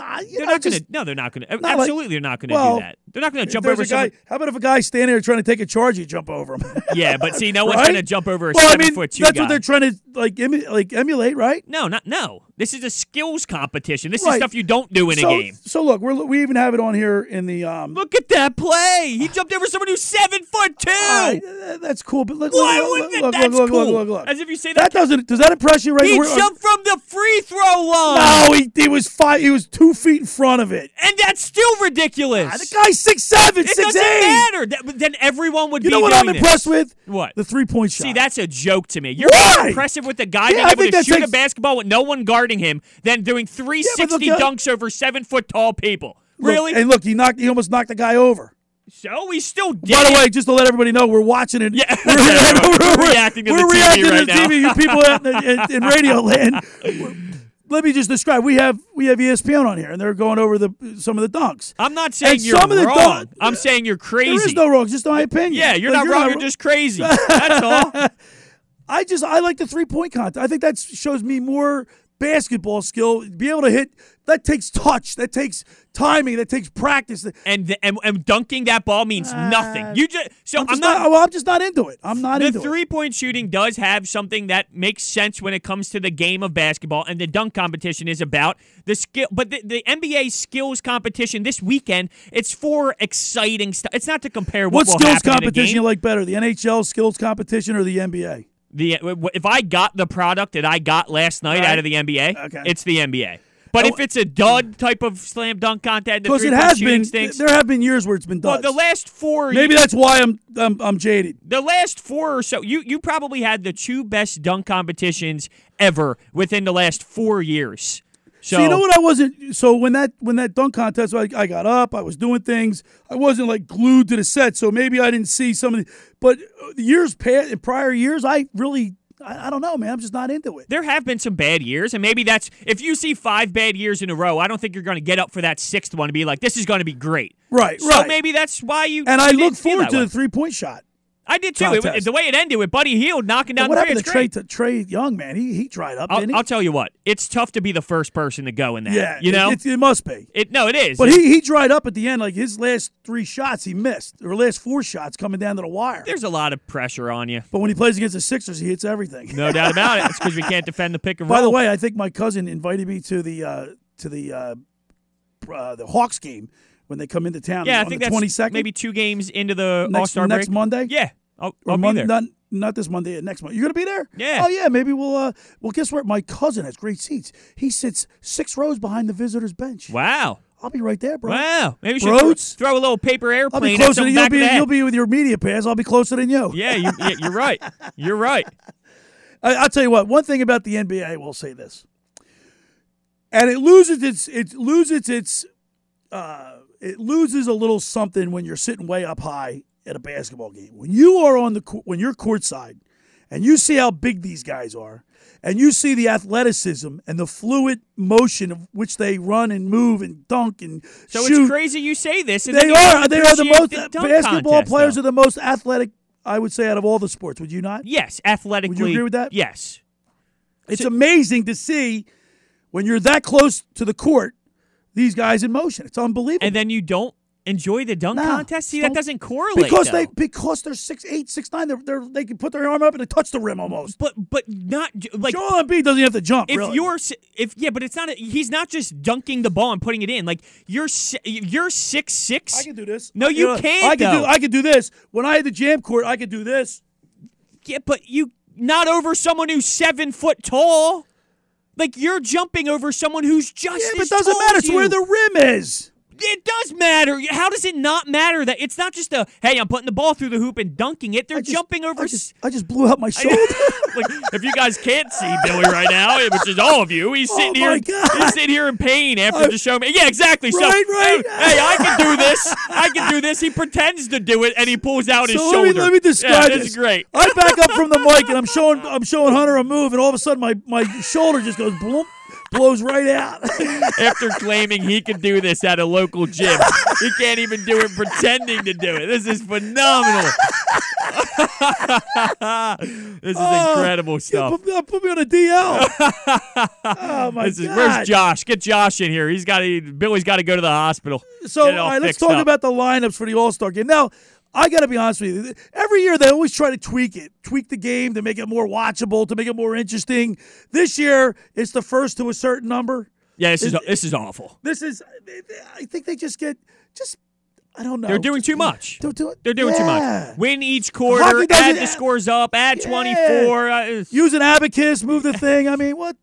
nah, they're not gonna. No, they're not gonna. Not like- Absolutely, they're not gonna well, do that. They're not gonna jump over a guy. How about if a guy's standing there trying to take a charge, you jump over him? Yeah, but see, no one's Right? gonna jump over a well, I mean, foot two That's guy. what they're trying to like emu- like emulate, right? No, not no. This is a skills competition. This Right. is stuff you don't do in so, a game. So look, we're, we even have it on here in the. Um, Look at that play. He jumped over someone who's seven foot two. right, uh, that's cool, but look, Why look, wouldn't look, it? look, That's look, look, cool. look, look. As if you say that that. doesn't. Does that impress you? Right? Now. He We're- jumped from the free throw line. No, he, he was five. He was two feet in front of it. and that's still ridiculous. Ah, the guy's six seven, it six doesn't eight. matter. That, then everyone would You be know what I'm this. impressed with? What? The three point shot. See, that's a joke to me. You're Why? impressive with the guy Yeah, being able to shoot takes- a basketball with no one guarding him than doing 360 look, uh, dunks over seven foot tall people. Look, really? and look, he knocked. He almost knocked the guy over. so he still. By the way, just to let everybody know, we're watching it. Yeah. we're, We're reacting to we're the TV reacting right to. TV. You people in, in, in radio land. Let me just describe. We have we have ESPN on here, and they're going over the some of the dunks. I'm not saying And you're some of the wrong. dunk- I'm saying you're crazy. There is no wrong, just my opinion. Yeah, you're Like, not wrong. You're just crazy. That's all. I just I like the three point contest. I think that shows me more basketball skill. Be able to hit that takes touch, that takes timing, that takes practice. And, the, and and dunking that ball means ah. nothing. You just so I'm I'm, just not. not, well, I'm just not into it. I'm not the into it. three point shooting does have something that makes sense when it comes to the game of basketball, and the dunk competition is about the skill. But the, the NBA skills competition this weekend, it's for exciting stuff. It's not to compare what, What skills competition you like better, the NHL skills competition or the NBA? The if I got the product that I got last night Right. out of the NBA, Okay. it's the NBA. But Oh, if it's a dud type of slam dunk contest, Because it has been. stinks. There have been years where it's been well, done. the last four. Maybe years- that's why I'm I'm, I'm jaded. the last four or so. You you probably had the two best dunk competitions ever within the last four years. So, So you know what I wasn't. So when that when that dunk contest, I, I got up, I was doing things. I wasn't like glued to the set, so maybe I didn't see some of the. But uh, years past, in prior years, I really, I, I don't know, man. I'm just not into it. There have been some bad years, and maybe that's if you see five bad years in a row. I don't think you're going to get up for that sixth one and be like, "This is going to be great." Right, So right. maybe that's why you. and I look forward to way. the three point shot. I did too. It, the way it ended with Buddy Hield knocking down what the three, happened it's to Trae, to Trae Young, man? He he dried up, I'll? I'll tell you what, it's tough to be the first person to go in that. yeah, you know, it, it, it must be. it, no, it is. But he, he dried up at the end. Like his last three shots, he missed. Or last four shots coming down to the wire. There's a lot of pressure on you. But when he plays against the Sixers, he hits everything. No doubt about it. It's because we can't defend the pick and By roll. the way, I think my cousin invited me to the uh, to the uh, uh, the Hawks game when they come into town. yeah, I think the that's twenty second. maybe two games into the All Star next. Monday. Yeah, I'll, I'll be there. Not, not this Monday. uh, Next Monday. You're gonna be there? Yeah. Oh yeah. Maybe we'll. Uh, well, guess what? My cousin has great seats. He sits six rows behind the visitors bench. Wow. I'll be right there, bro. Wow. Maybe we should throw, a little paper I'll be airplane at closer than you'll back be. of the. You'll be with your media pass. I'll be closer than you. Yeah, you, yeah, you're right. You're right. I, I'll tell you what. One thing about the NBA, we'll say this, and it loses its it loses its uh, it loses a little something when you're sitting way up high at a basketball game. When you are on the when you're courtside, and you see how big these guys are, and you see the athleticism and the fluid motion of which they run and move and dunk and So shoot. it's crazy you say this. They are. They are the most uh, the basketball contest, players though. are the most athletic. I would say out of all the sports. Would you not? Yes, athletically. Would you agree with that? Yes. It's amazing to see when you're that close to the court, these guys in motion. It's unbelievable. And then you don't enjoy the dunk contest. See, that doesn't correlate. because though. they because they're six eight six nine. They're, they're they can put their arm up and they touch the rim almost. But but not like Joel Embiid doesn't have to jump. if really. you're if yeah, but it's not. A, he's not just dunking the ball and putting it in. Like you're you're six six. I can do this. No, you know, can't. I can though. do. I can do this. When I had the jam court, I could do this. Yeah, but you not over someone who's seven foot tall. Like you're jumping over someone who's just. Yeah, but it doesn't matter. It's where the rim is. It does matter. How does it not matter that it's not just a hey, I'm putting the ball through the hoop and dunking it. They're jumping over. I just, I just blew out my shoulder. like if you guys can't see Billy right now, which is all of you, he's oh sitting Oh, here. God. He's sitting here in pain after I- the show. Yeah, exactly. so Right, right. Hey, hey, I can do this. I can do this. He pretends to do it and he pulls out his so shoulder. let me let me describe yeah, this. This is great. I back up from the mic and I'm showing I'm showing Hunter a move, and all of a sudden my my shoulder just goes bloom, blows right out. After claiming he can do this at a local gym, he can't even do it pretending to do it. This is phenomenal. this is Oh, incredible stuff. put, me- put me on a DL. oh my This is, god! where's Josh? Get Josh in here. He's got to. Billy's got to go to the hospital. So all all right, let's talk up. about the lineups for the All Star game. Now, I got to be honest with you. Every year they always try to tweak it, tweak the game to make it more watchable, to make it more interesting. This year it's the first to a certain number. Yeah, this is this is awful. This is. I think they just get just. I don't know. They're doing too much. They're doing, They're doing too much. Win each quarter, add the scores up, add 24, uh, Use an abacus, move the thing. I mean, what?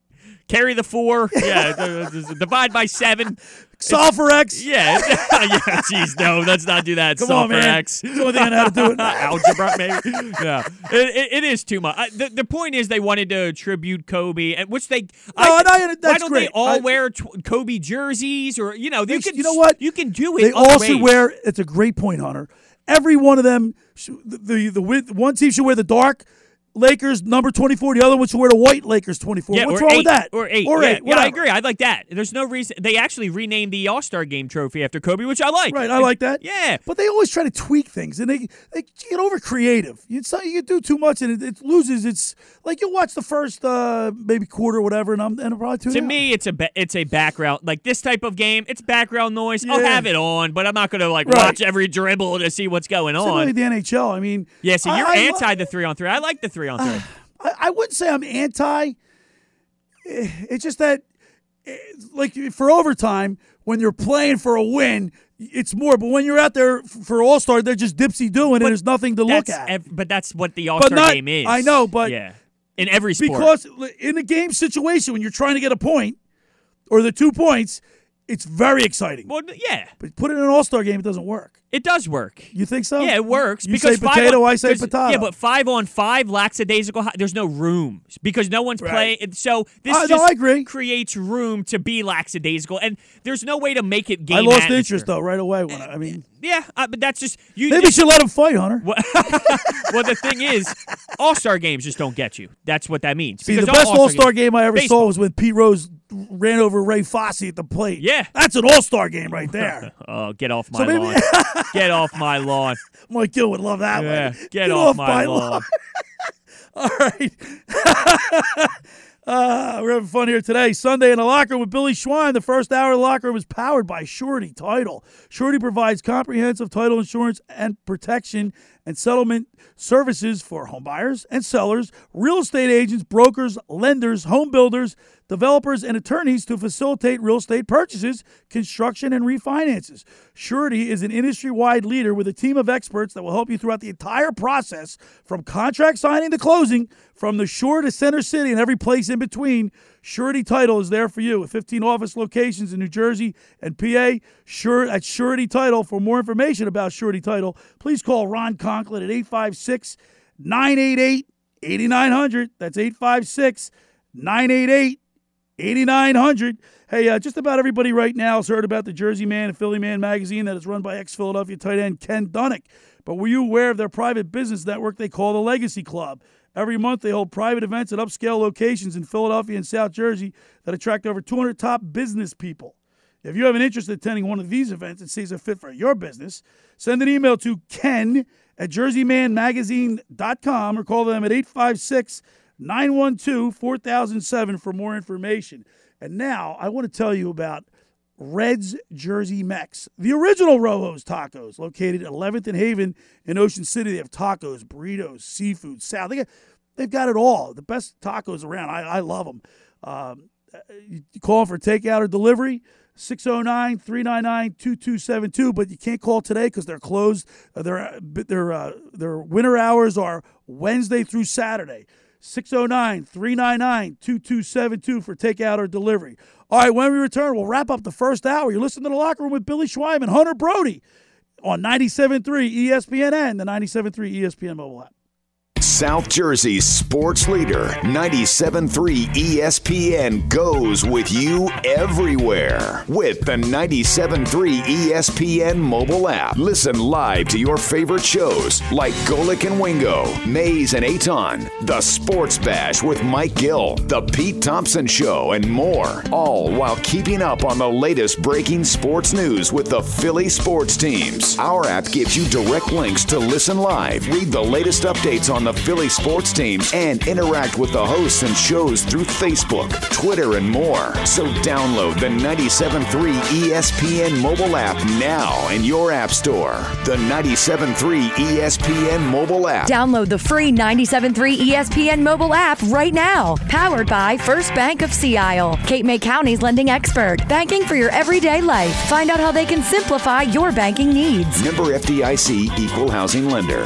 Carry the four. Yeah, divide by seven. Solve for X. Yeah, yeah. Jeez, no, let's not do that. Come Solve on, for man. X. It's the only thing I know how to do it. Algebra, maybe. Yeah, it, it, it is too much. I, the, the point is, they wanted to tribute Kobe, and which they. I, and I- why that's don't great. they all I- wear tw- Kobe jerseys, or you know, you They- can. you know what? You can do it. They all should wear. It's a great point, Hunter. Every one of them, sh- the the, the one team should wear the dark Lakers number twenty four. The other one should wear the white Lakers twenty four. Yeah, What's wrong eight, with that? Or eight. Or yeah, eight. yeah, I agree. I like that. There's no reason. They actually renamed the All Star Game trophy after Kobe, which I like. Right, I like that. Yeah. But they always try to tweak things, and they they get over creative. You so you do too much, and it, it loses. It's like you watch the first uh, maybe quarter, or whatever, and I'm and I'm probably too. To me, it's a ba- it's a background like this type of game. It's background noise. I'll have it on, but I'm not going to like Right. watch every dribble to see what's going Similarly, on. the NHL. I mean, Yeah, so you're I anti the three on three. I like the three on three. I, I wouldn't say I'm anti. Eh, It's just that, eh, like for overtime, when you're playing for a win, it's more. But when you're out there for All Star, they're just dipsy doing, and there's nothing to look at. ev- but that's what the All Star game is. I know, but yeah, in every sport. because in a game situation, when you're trying to get a point or the two points, it's very exciting. well, yeah, But put it in an All Star game, it doesn't work. It does work. You think so? Yeah, it works. You because say potato, on, I say potato. Yeah, but five on five, lackadaisical. There's no room because no one's Right. playing. So this no, just I agree. creates room to be lackadaisical, and there's no way to make it game. I lost atmosphere. interest though right away. When I, I mean, Yeah, uh, but that's just you. maybe you should let him fight, Hunter. Well, well, the thing is, All Star games just don't get you. That's what that means. See, the best All Star All-Star game I ever baseball. saw was when Pete Rose ran over Ray Fosse at the plate. Yeah. That's an all star game right there. Oh, get off my So maybe- lawn. get off my lawn. Mike Gill would love that Yeah, one. get off my lawn. All right. Uh, we're having fun here today. Sunday in the locker with Billy Schwein. The first hour of the locker is powered by Surety Title. Surety provides comprehensive title insurance and protection and settlement services for home buyers and sellers, real estate agents, brokers, lenders, home builders, developers, and attorneys to facilitate real estate purchases, construction, and refinances. Surety is an industry wide leader with a team of experts that will help you throughout the entire process from contract signing to closing, from the shore to center city and every place in between. Surety Title is there for you with 15 office locations in New Jersey and PA. Sure at Surety Title. For more information about Surety Title, please call Ron Conklin at 856 988 8900. That's 856 988 8900. Hey, uh, just about everybody right now has heard about the Jersey Man and Philly Man magazine that is run by ex Philadelphia tight end Ken Dunek. But were you aware of their private business network they call the Legacy Club? Every month, they hold private events at upscale locations in Philadelphia and South Jersey that attract over 200 top business people. If you have an interest in attending one of these events and sees a fit for your business, send an email to ken at jerseymanmagazine.com or call them at 856 912 4007 for more information. And now I want to tell you about Red's Jersey Mex, the original Rojo's Tacos, located at 11th and Haven in Ocean City. They have tacos, burritos, seafood, salad. They got, they've got it all. The best tacos around. I, I love them. Um, you call for takeout or delivery. 609 399 2272, but you can't call today because they're closed. Uh, Their, their, uh, their winter hours are Wednesday through Saturday. 609 399 2272 for takeout or delivery. All right, when we return, we'll wrap up the first hour. You're listening to the locker room with Billy Schweiman, Hunter Brody on 97.3 ESPN and the 97.3 ESPN mobile app. South Jersey's sports leader, 97.3 ESPN, goes with you everywhere with the 97.3 ESPN mobile app. Listen live to your favorite shows like Golic and Wingo, Mayes and Eytan, The Sports Bash with Mike Gill, The Pete Thompson Show, and more. All while keeping up on the latest breaking sports news with the Philly sports teams. Our app gives you direct links to listen live, read the latest updates on the Philly sports teams, and interact with the hosts and shows through Facebook, Twitter, and more. So download the 97.3 ESPN mobile app now in your app store. The 97.3 ESPN mobile app. Download the free 97.3 ESPN mobile app right now. Powered by First Bank of Sea Isle, Cape May County's lending expert. Banking for your everyday life. Find out how they can simplify your banking needs. Member FDIC Equal Housing Lender.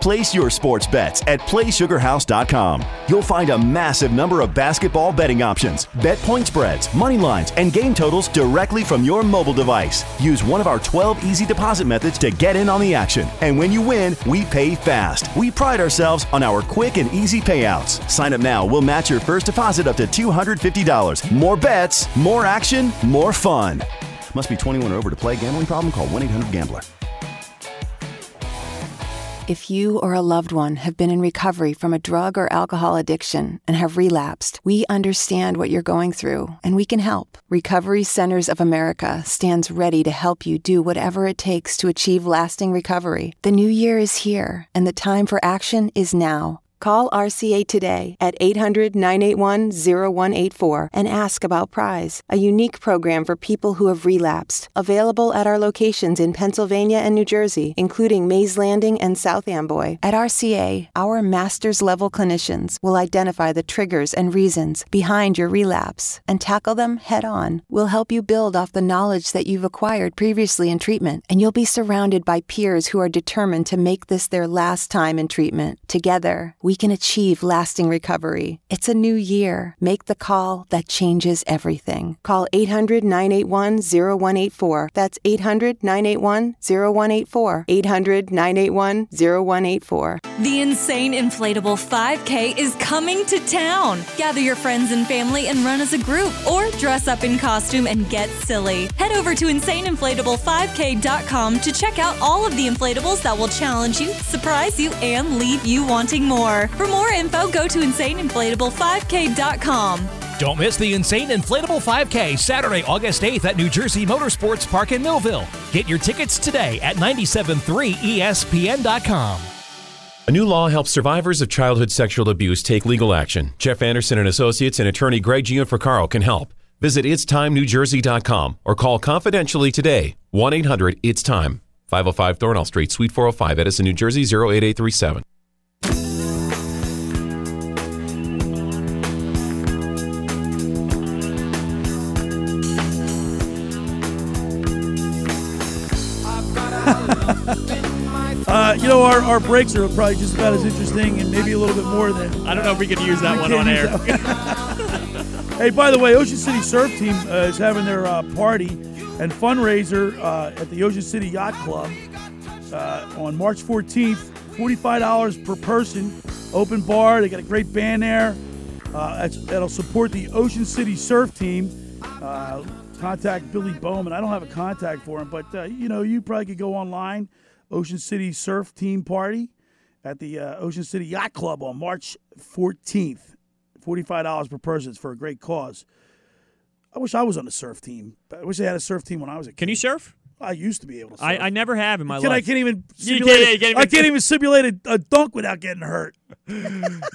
Place your sports bets at PlaySugarHouse.com. You'll find a massive number of basketball betting options, bet point spreads, money lines, and game totals directly from your mobile device. Use one of our 12 easy deposit methods to get in on the action. And when you win, we pay fast. We pride ourselves on our quick and easy payouts. Sign up now. We'll match your first deposit up to $250. More bets, more action, more fun. Must be 21 or over to play. Gambling problem? Call 1 800 Gambler. If you or a loved one have been in recovery from a drug or alcohol addiction and have relapsed, we understand what you're going through and we can help. Recovery Centers of America stands ready to help you do whatever it takes to achieve lasting recovery. The new year is here and the time for action is now. Call RCA today at 800 981 0184 and ask about Prize, a unique program for people who have relapsed. Available at our locations in Pennsylvania and New Jersey, including Mays Landing and South Amboy. At RCA, our master's level clinicians will identify the triggers and reasons behind your relapse and tackle them head on. We'll help you build off the knowledge that you've acquired previously in treatment, and you'll be surrounded by peers who are determined to make this their last time in treatment. Together, can achieve lasting recovery. It's a new year. Make the call that changes everything. Call 800 981 0184. That's 800 981 0184. 800 981 0184. The Insane Inflatable 5K is coming to town. Gather your friends and family and run as a group, or dress up in costume and get silly. Head over to InsaneInflatable5K.com to check out all of the inflatables that will challenge you, surprise you, and leave you wanting more. For more info, go to InsaneInflatable5K.com. Don't miss the Insane Inflatable 5K Saturday, August 8th at New Jersey Motorsports Park in Millville. Get your tickets today at E 973ESPN.com. A new law helps survivors of childhood sexual abuse take legal action. Jeff Anderson and Associates and attorney Greg Gianforcaro can help. Visit itstimenewjersey.com or call confidentially today 1 800 It's Time, 505 Thornall Street, Suite 405, Edison, New Jersey 08837. Uh, you know, our, our breaks are probably just about as interesting and maybe a little bit more than. I don't know if we could use that one on air. hey, by the way, Ocean City Surf Team uh, is having their uh, party and fundraiser uh, at the Ocean City Yacht Club uh, on March 14th. $45 per person, open bar. They got a great band there. Uh, that's, that'll support the Ocean City Surf Team. Contact Billy Bowman. I don't have a contact for him, but uh, you know, you probably could go online. Ocean City Surf Team Party at the uh, Ocean City Yacht Club on March 14th. $45 per person It's for a great cause. I wish I was on the surf team. I wish I had a surf team when I was a kid. Can you surf? I used to be able to surf. I, I never have in my Can- I can't even simulate. can't- can't I can't even simulate a, a dunk without getting hurt.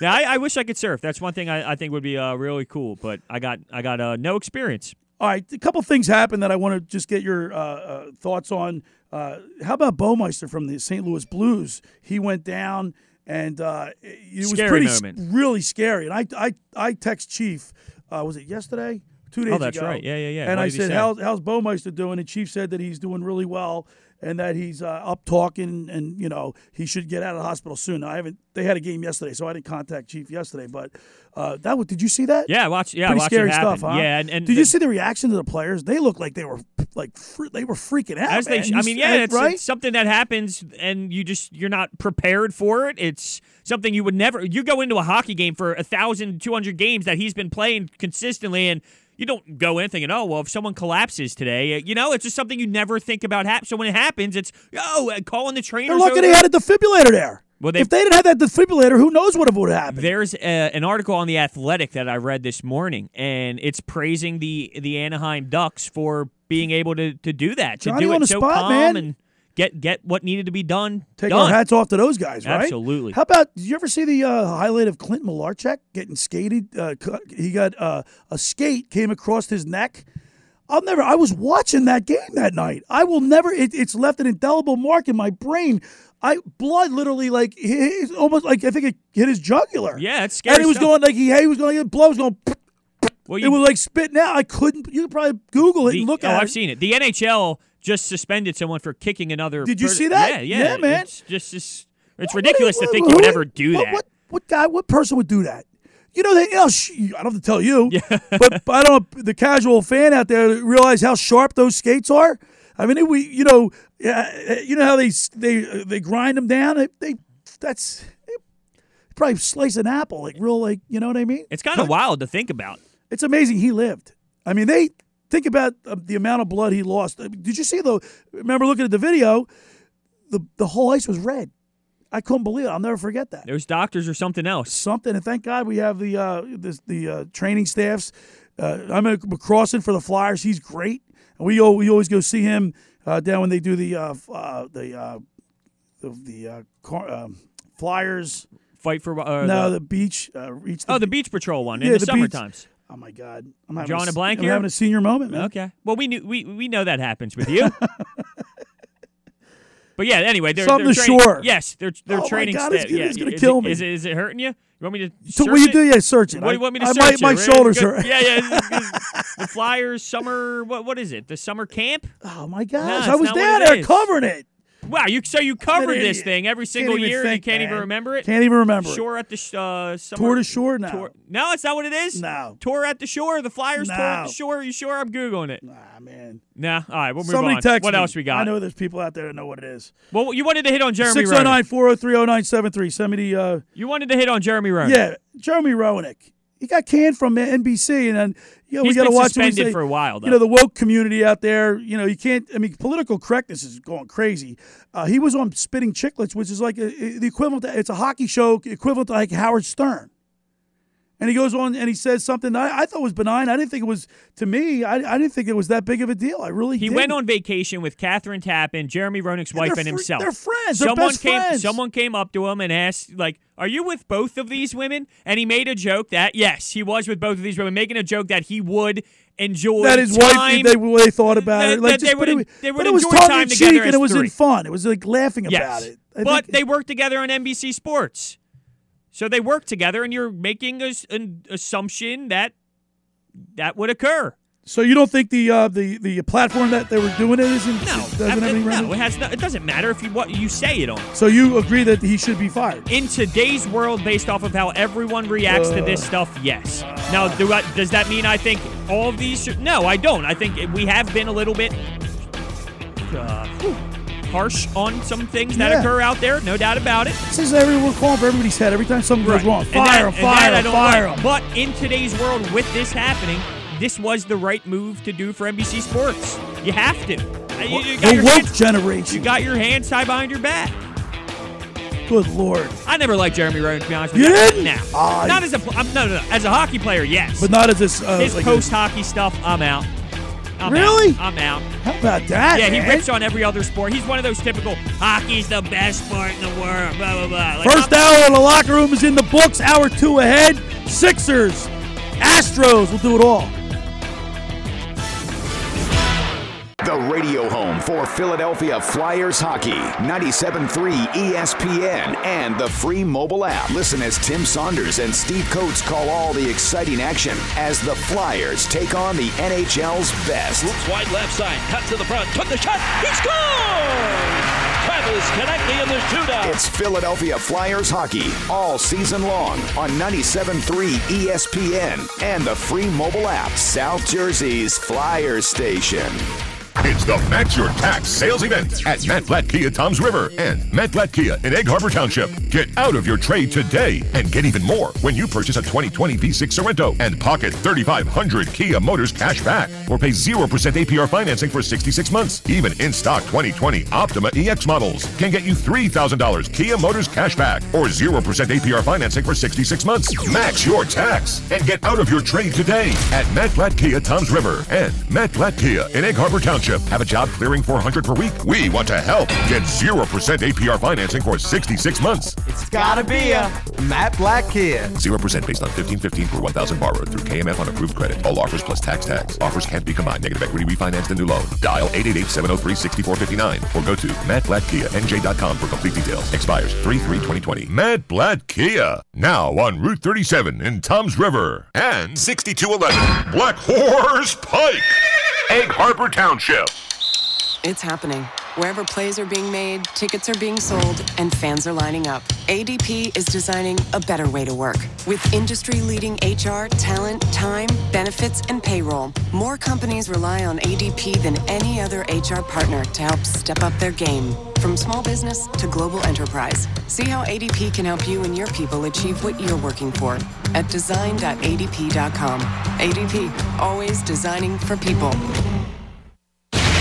Now, I, I wish I could surf. That's one thing I, I think would be uh, really cool, but I got I got uh, no experience. All right, a couple things happened that I want to just get your uh, uh, thoughts on. Uh, how about Bouwmeester from the St. Louis Blues? He went down, and uh, it was Scary pretty, moment. really scary. And I, I, I text Chief. Uh, was it yesterday? Two days Oh, that's ago. right. Yeah, yeah, yeah. And What I said. How, "How's Bouwmeester doing?" And Chief said that he's doing really well, and that he's uh, up talking, and you know he should get out of the hospital soon. Now, I haven't. They had a game yesterday, so I didn't contact Chief yesterday. But uh, that was, did you see that? Yeah, I watched. Yeah, Pretty watched scary it stuff, huh? Yeah, and, and did the- you see the reaction to the players? They looked like they were like fr- they were freaking out. As they, sh- I mean, yeah, it's, right. it's something that happens, and you just you're not prepared for it. It's something you would never. You go into a hockey game for a thousand, two hundred games that he's been playing consistently, and you don't go in thinking, oh, well, if someone collapses today, you know, it's just something you never think about. Hap- so when it happens, it's oh, uh, calling the trainers. They're lucky over. they had a defibrillator there. Well, they- if they didn't have that defibrillator, who knows what would have happened? There's a, an article on the Athletic that I read this morning, and it's praising the the Anaheim Ducks for being able to, to do that, to Johnny do on it the so spot, calm man. and get get what needed to be done. Take done. our hats off to those guys, right? Absolutely. How about? Did you ever see the uh, highlight of Clint Malarchuk getting skated? Uh, he got uh, a skate came across his neck. I'll never. I was watching that game that night. I will never. It, it's left an indelible mark in my brain. I blood literally like hit, almost like I think it hit his jugular. Yeah, it's scary And he was stuff. going like he, he was going. Blood was going. Well, it was like spitting out. I couldn't. You could probably Google it The- and look at. oh, at I've it. seen it. The NHL just suspended someone for kicking another. Did you per- see that? Yeah, yeah, Yeah, man. It's just it's, it's ridiculous to think Who- you would ever do what, that. What, what guy? What person would do that? You know, they, you know, sh- I don't have to tell you, but, but I don't. The casual fan out there realize how sharp those skates are. I mean, we, you know, yeah, uh, you know how they they uh, they grind them down. They, they that's they probably slice an apple like real, like you know what I mean. It's kind of wild to think about. It's amazing he lived. I mean, they think about uh, the amount of blood he lost. Uh, Did you see the? Remember looking at the video? The the whole ice was red. I couldn't believe it. I'll never forget that. Those doctors or something else. Something, and thank God we have the uh, this, the uh, training staffs. Uh, I'm at McCrossin for the Flyers. He's great, and we we always go see him uh, down when they do the uh, uh, the uh, the, the uh, car, um, Flyers. Fight for uh, no the, beach. Uh, the oh, the beach patrol one in the, the summer beach. times. Oh my God! I'm having Drawing a s- blank I'm here? having a senior moment, man. Okay. Well, we knew we we know that happens with you. but yeah, anyway, they're, Something they're training, shore. Yes, they're they're Oh, my training. God, sta- it's yeah, it's gonna is kill it, me. Is it, is it hurting you? You want me to? So what you do? Yeah, search it. What do you want me to I- search my- it? my Right? shoulders hurt. Yeah, yeah. the Flyers summer. What what is it? The summer camp? Oh my No, gosh! it's I was down there covering it. Wow, you so you covered this thing every single year and you think, can't even remember it? Can't even remember. Shore at the sh- uh, summer, Tour to shore now. Tour- No, it's not what it is. No. Tour at the shore. The Flyers tour at the shore. You sure? I'm googling it. Nah, man. Nah. All right, we'll move Somebody on. text what me. else we got? I know there's people out there that know what it is. Well, you wanted to hit on Jeremy 609 Roenick. 403 0973. Send me the. Uh, You wanted to hit on Jeremy Roenick. yeah, Jeremy Roenick. He got canned from NBC, and then you know, we got to watch suspended say. for a while, though. You know, the woke community out there. You know, you can't. I mean, political correctness is going crazy. Uh, he was on Spitting Chicklets, which is like a, the equivalent. To, it's a hockey show equivalent to like Howard Stern. And he goes on and he says something I, I thought was benign. I didn't think it was to me. I, I didn't think it was that big of a deal. I really He didn't. went on vacation with Kathryn Tappen, Jeremy Roenick's wife, they're and himself. they're friends. They're Someone best came. friends. Someone came up to him and asked, like, "Are you with both of these women?" And he made a joke that yes, he was with both of these women, making a joke that he would enjoy that his time. wife they, they thought about that- it. Like that just, they but would, it, they but would it was enjoy time together cheek and it was three. in fun. It was like laughing Yes. about it. I but think- they work together on NBC Sports. So they work together, and you're making a, an assumption that that would occur. So you don't think the uh, the the platform that they were doing it isn't No, doesn't have any no, it has no, It doesn't matter if you what you say it on. So you agree that he should be fired? In today's world, based off of how everyone reacts to this Uh. stuff, yes. Now, do I, does that mean I think all of these? Should, no, I don't. I think we have been a little bit uh, whew, harsh on some things that Yeah. occur out there. No doubt about it. This is everyone calling for everybody's head every time something goes wrong. Fire and fire that him, fire like. But in today's world, with this happening, this was the right move to do for NBC Sports. You have to. Uh, You, you got The woke hands, generation. you got your hands tied behind your back. Good lord. I never liked Jeremy Roenick, to be honest with You you. didn't? Nah. Ah, Not as a no, no, no. As a hockey player, yes. But not as this. Uh, His like post hockey stuff, I'm out. I'm Really? Out. I'm out. How about that? yeah, he rips on every other sport. He's one of those typical hockey's the best sport in the world. Blah blah blah. Like, First hour of the locker room is in the books. Hour two ahead. Sixers, Astros. We'll do it all. The radio home for Philadelphia Flyers hockey. 97.3 ESPN and the free mobile app. Listen as Tim Saunders and Steve Coates call all the exciting action as the Flyers take on the NHL's best. Looks wide left side, cut to the front, took the shot, he scores! Travis Konecny in the shootout. It's Philadelphia Flyers hockey all season long on 97.3 ESPN and the free mobile app. South Jersey's Flyers station. It's the Match Your Tax sales event at Matt Kia Toms River and Matt Kia in Egg Harbor Township. Get out of your trade today and get even more when you purchase a 2020 V6 Sorento and pocket 3,500 Kia Motors cash back or pay 0% APR financing for 66 months. Even in stock 2020 Optima EX models can get you $3,000 Kia Motors cash back or 0% APR financing for 66 months. Match your tax and get out of your trade today at Matt Kia Toms River and Matt Kia in Egg Harbor Township. Have a job clearing 400 per week? We want to help. Get 0% APR financing for 66 months. It's gotta be a Matt Blatt Kia. 0% based on 1515 per 1000 borrowed through KMF on approved credit. All offers plus tax tax. Offers can't be combined. Negative equity refinanced the new loan. Dial 888-703-6459 or go to mattblattkianj.com for complete details. Expires 3-3-2020. Matt Blatt Kia. Now on Route 37 in Toms River and 6211 Black Horse Pike. Egg Harbor Township. It's happening. Wherever plays are being made, tickets are being sold, and fans are lining up. ADP is designing a better way to work. With industry leading HR, talent, time, benefits, and payroll, more companies rely on ADP than any other HR partner to help step up their game. From small business to global enterprise. See how ADP can help you and your people achieve what you're working for at design.adp.com. ADP, always designing for people.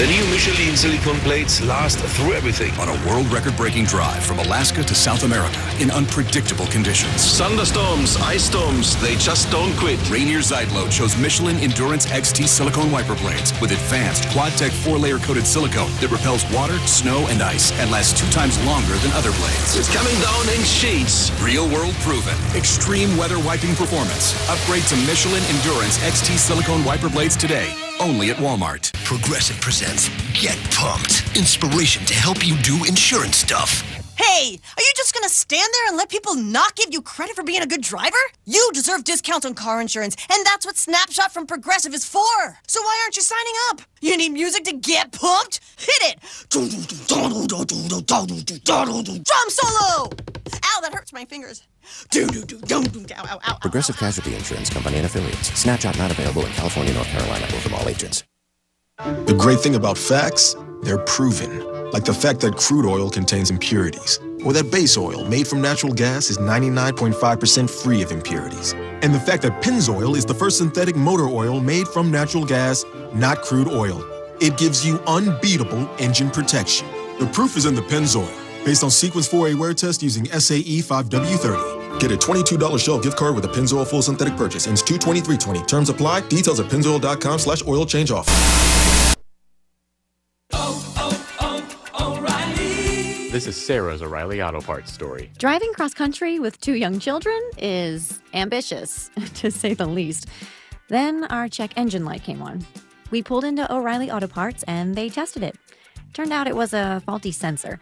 The new Michelin silicone plates last through everything. On a world record breaking drive from Alaska to South America in unpredictable conditions. Thunderstorms, ice storms, they just don't quit. Rainer Zietlow chose Michelin Endurance XT silicone wiper blades with advanced QuadTech four layer coated silicone that repels water, snow, and ice and lasts two times longer than other blades. It's coming down in sheets. Real world proven. Extreme weather wiping performance. Upgrade to Michelin Endurance XT silicone wiper blades today. Only at Walmart. Progressive presents Get Pumped. Inspiration to help you do insurance stuff. Hey, are you just gonna stand there and let people not give you credit for being a good driver? You deserve discounts on car insurance, and that's what Snapshot from Progressive is for. So why aren't you signing up? You need music to get pumped? Hit it! Drum solo! Ow, that hurts my fingers. Ow, ow, ow. Progressive Casualty Insurance Company and affiliates. Snapshot not available in California, North Carolina, or from all agents. The great thing about facts, they're proven. Like the fact that crude oil contains impurities, or that base oil made from natural gas is 99.5% free of impurities. And the fact that Pennzoil is the first synthetic motor oil made from natural gas, not crude oil. It gives you unbeatable engine protection. The proof is in the Pennzoil, based on Sequence 4A wear test using SAE 5W30. Get a $22 Shell gift card with a Pennzoil full synthetic purchase. Ends 22320. Terms apply. Details at pennzoil.com slash oil change offer. This is Sarah's O'Reilly Auto Parts story. Driving cross country with two young children is ambitious, to say the least. Then our check engine light came on. We pulled into O'Reilly Auto Parts and they tested it. Turned out it was a faulty sensor.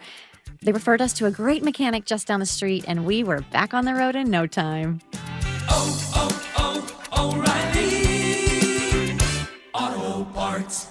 They referred us to a great mechanic just down the street, and we were back on the road in no time. Oh, oh, oh, O'Reilly Auto Parts.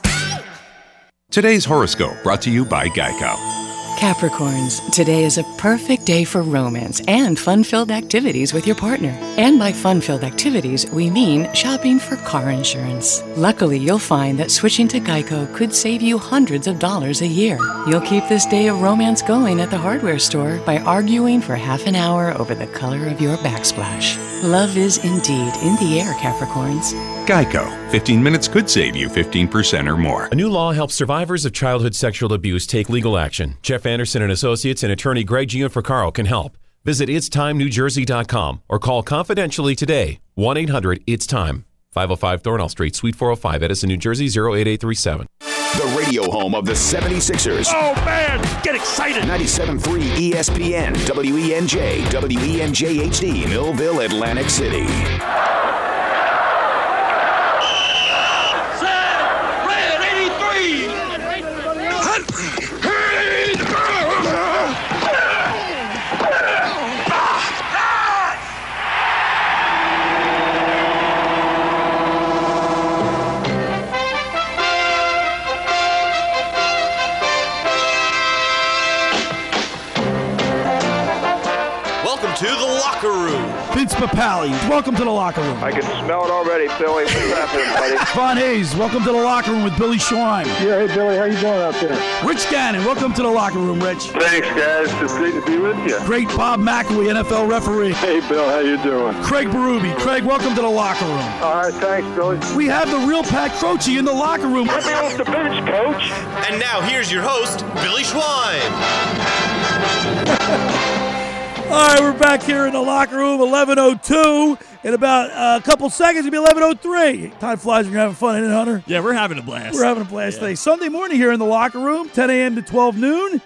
Today's horoscope brought to you by Geico. Capricorns, today is a perfect day for romance and fun filled activities with your partner. And by fun filled activities, we mean shopping for car insurance. Luckily, you'll find that switching to Geico could save you hundreds of dollars a year. You'll keep this day of romance going at the hardware store by arguing for half an hour over the color of your backsplash. Love is indeed in the air, Capricorns. Geico. 15 minutes could save you 15% or more. A new law helps survivors of childhood sexual abuse take legal action. Jeff Anderson and Associates and attorney Greg Gianforcaro can help. Visit itstimenewjersey.com or call confidentially today 1 800 It's Time. 505 Thornall Street, Suite 405, Edison, New Jersey 08837. The radio home of the 76ers. Oh, man, get excited. 97.3 ESPN, WENJ, WENJ HD, Millville, Atlantic City. Locker room. Vince Papale, welcome to the locker room. I can smell it already, Billy. What's happening, buddy? Von Hayes, welcome to the locker room with Billy Schweim. Yeah, hey, Billy, how you doing out there? Rich Gannon, welcome to the locker room, Rich. Thanks, guys. It's great to be with you. Great Bob McElwee, NFL referee. Hey, Bill, how you doing? Craig Berube. Craig, welcome to the locker room. All right, thanks, Billy. We have the real Pat Croce in the locker room. Let me off the bench, Coach. And now here's your host, Billy Schweim. All right, we're back here in the locker room, 11:02. In about uh, a couple seconds, it'll be 11:03. Time flies when you're having fun, isn't it, Hunter? Yeah, we're having a blast. We're having a blast today. Sunday morning here in the locker room, 10 a.m. to 12 noon.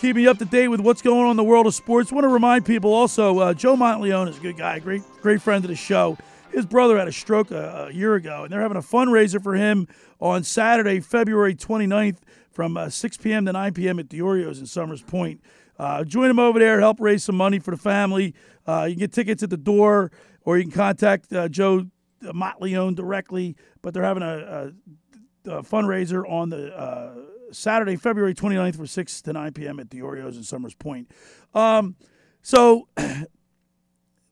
Keeping you up to date with what's going on in the world of sports. Want to remind people also, uh, Joe Monteleone is a good guy, great, great friend of the show. His brother had a stroke a, a year ago, and they're having a fundraiser for him on Saturday, February 29th, from uh, 6 p.m. to 9 p.m. at the Oreos in Somers Point. Uh, join them over there, help raise some money for the family. Uh, you can get tickets at the door, or you can contact uh, Joe Monteleone directly. But they're having a, a, a fundraiser on the uh, Saturday, February 29th from 6 to 9 p.m. at the Oreos in Somers Point. Um, so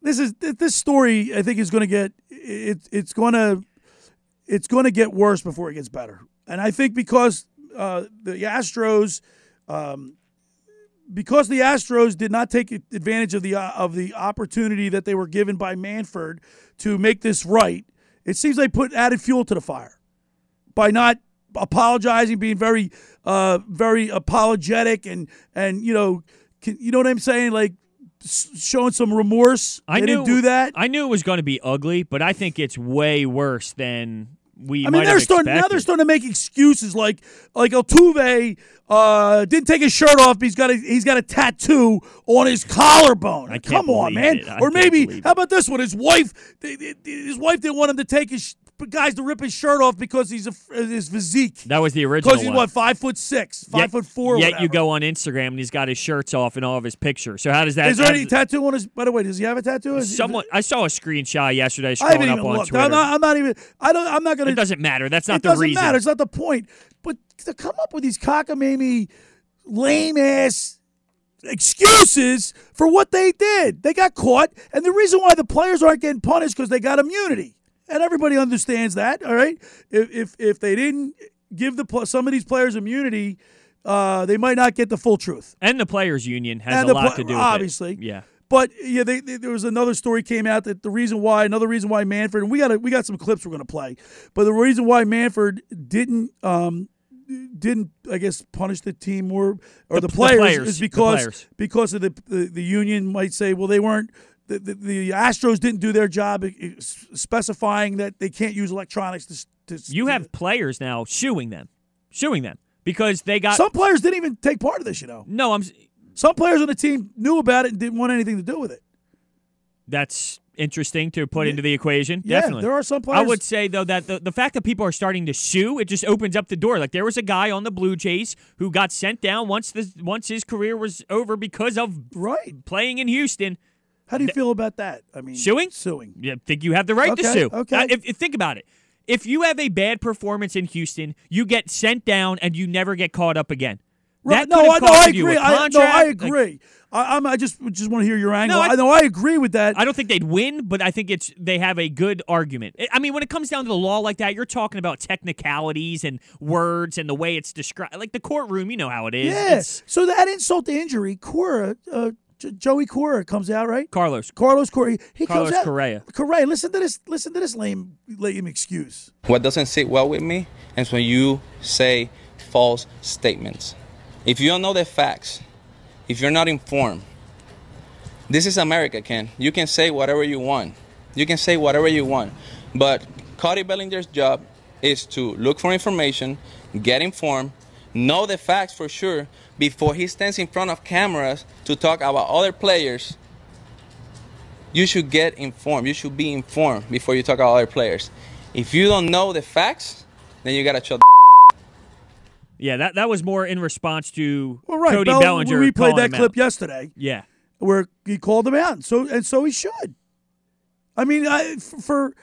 this is this story I think is going to get it, it's going to it's going to get worse before it gets better. And I think because uh, the Astros um, because the Astros did not take advantage of the uh, of the opportunity that they were given by Manfred to make this right, it seems they put added fuel to the fire by not apologizing, being very uh, very apologetic, and and you know can, you know what I'm saying, like showing some remorse. I they knew didn't do that. I knew it was going to be ugly, but I think it's way worse than we I might mean, they're starting now. They're starting to make excuses like like Altuve uh, didn't take his shirt off. He's got a he's got a tattoo on his collarbone. Come on, man. Or maybe how about this one? His wife, his wife didn't want him to take his guys to rip his shirt off because he's a uh, his physique. That was the original Because he's one. what five foot six, five Yet- foot four. Yet whatever. you go on Instagram and he's got his shirts off and all of his pictures. So how does that? Is there any tattoo on his? By the way, does he have a tattoo? Is- Someone I saw a screenshot yesterday I haven't up even on looked. Twitter. I'm not, I'm not even. I don't. I'm not going to. it doesn't matter. That's not the reason. it doesn't matter. It's not the point. But to come up with these cockamamie, lame ass excuses for what they did, they got caught, and the reason why the players aren't getting punished because they got immunity, and everybody understands that. All right, if if, if they didn't give the some of these players immunity, uh, they might not get the full truth. And the players' union has And a lot to do with obviously. it. Obviously, yeah. But yeah, they, they- there was another story came out that the reason why another reason why Manfred and we got we got some clips we're going to play, but the reason why Manfred didn't um didn't I guess punish the team more or The- the, the players, players, is because players. because of the, the the union might say well they weren't. The, the, the Astros didn't do their job specifying that they can't use electronics to, to You have players now suing them, suing them because they got some players didn't even take part of this. You know, no. I'm. some players on the team knew about it and didn't want anything to do with it. That's interesting to put into the equation. Yeah, Definitely. there are some players. I would say though that the, the fact that people are starting to sue, it just opens up the door. Like there was a guy on the Blue Jays who got sent down once the once his career was over because of right playing in Houston. How do you feel about that? I mean, Suing? Suing. Yeah, think you have the right to sue. okay. Uh, if, if- think about it. If you have a bad performance in Houston, you get sent down and you never get caught up again. Right. That No, I, no, I costed you a agree. I, no, I contract. Like, agree. I, I'm, I just just want to hear your angle. I- I know I agree with that. I don't think they'd win, but I think it's they have a good argument. I- mean, when it comes down to the law like that, you're talking about technicalities and words and the way it's described. Like the courtroom, you know how it is. Yeah. So that insult to injury, Cora, uh, J- Joey Cora comes out right. Carlos. Carlos Cora. He, he Carlos comes out. Correa. Correa. Listen to this. Listen to this lame lame excuse. What doesn't sit well with me is when you say false statements. If you don't know the facts, if you're not informed, this is America, Ken. You can say whatever you want. You can say whatever you want. But Cody Bellinger's job is to look for information, get informed, know the facts for sure before he stands in front of cameras to talk about other players. You should get informed. You should be informed before you talk about other players. If you don't know the facts, then you gotta shut. The Yeah, that, that was more in response to Well, right. Cody Bell- Bellinger. We played that him clip out. yesterday. Yeah. where he called him out. So and so he should. I mean, I, f- for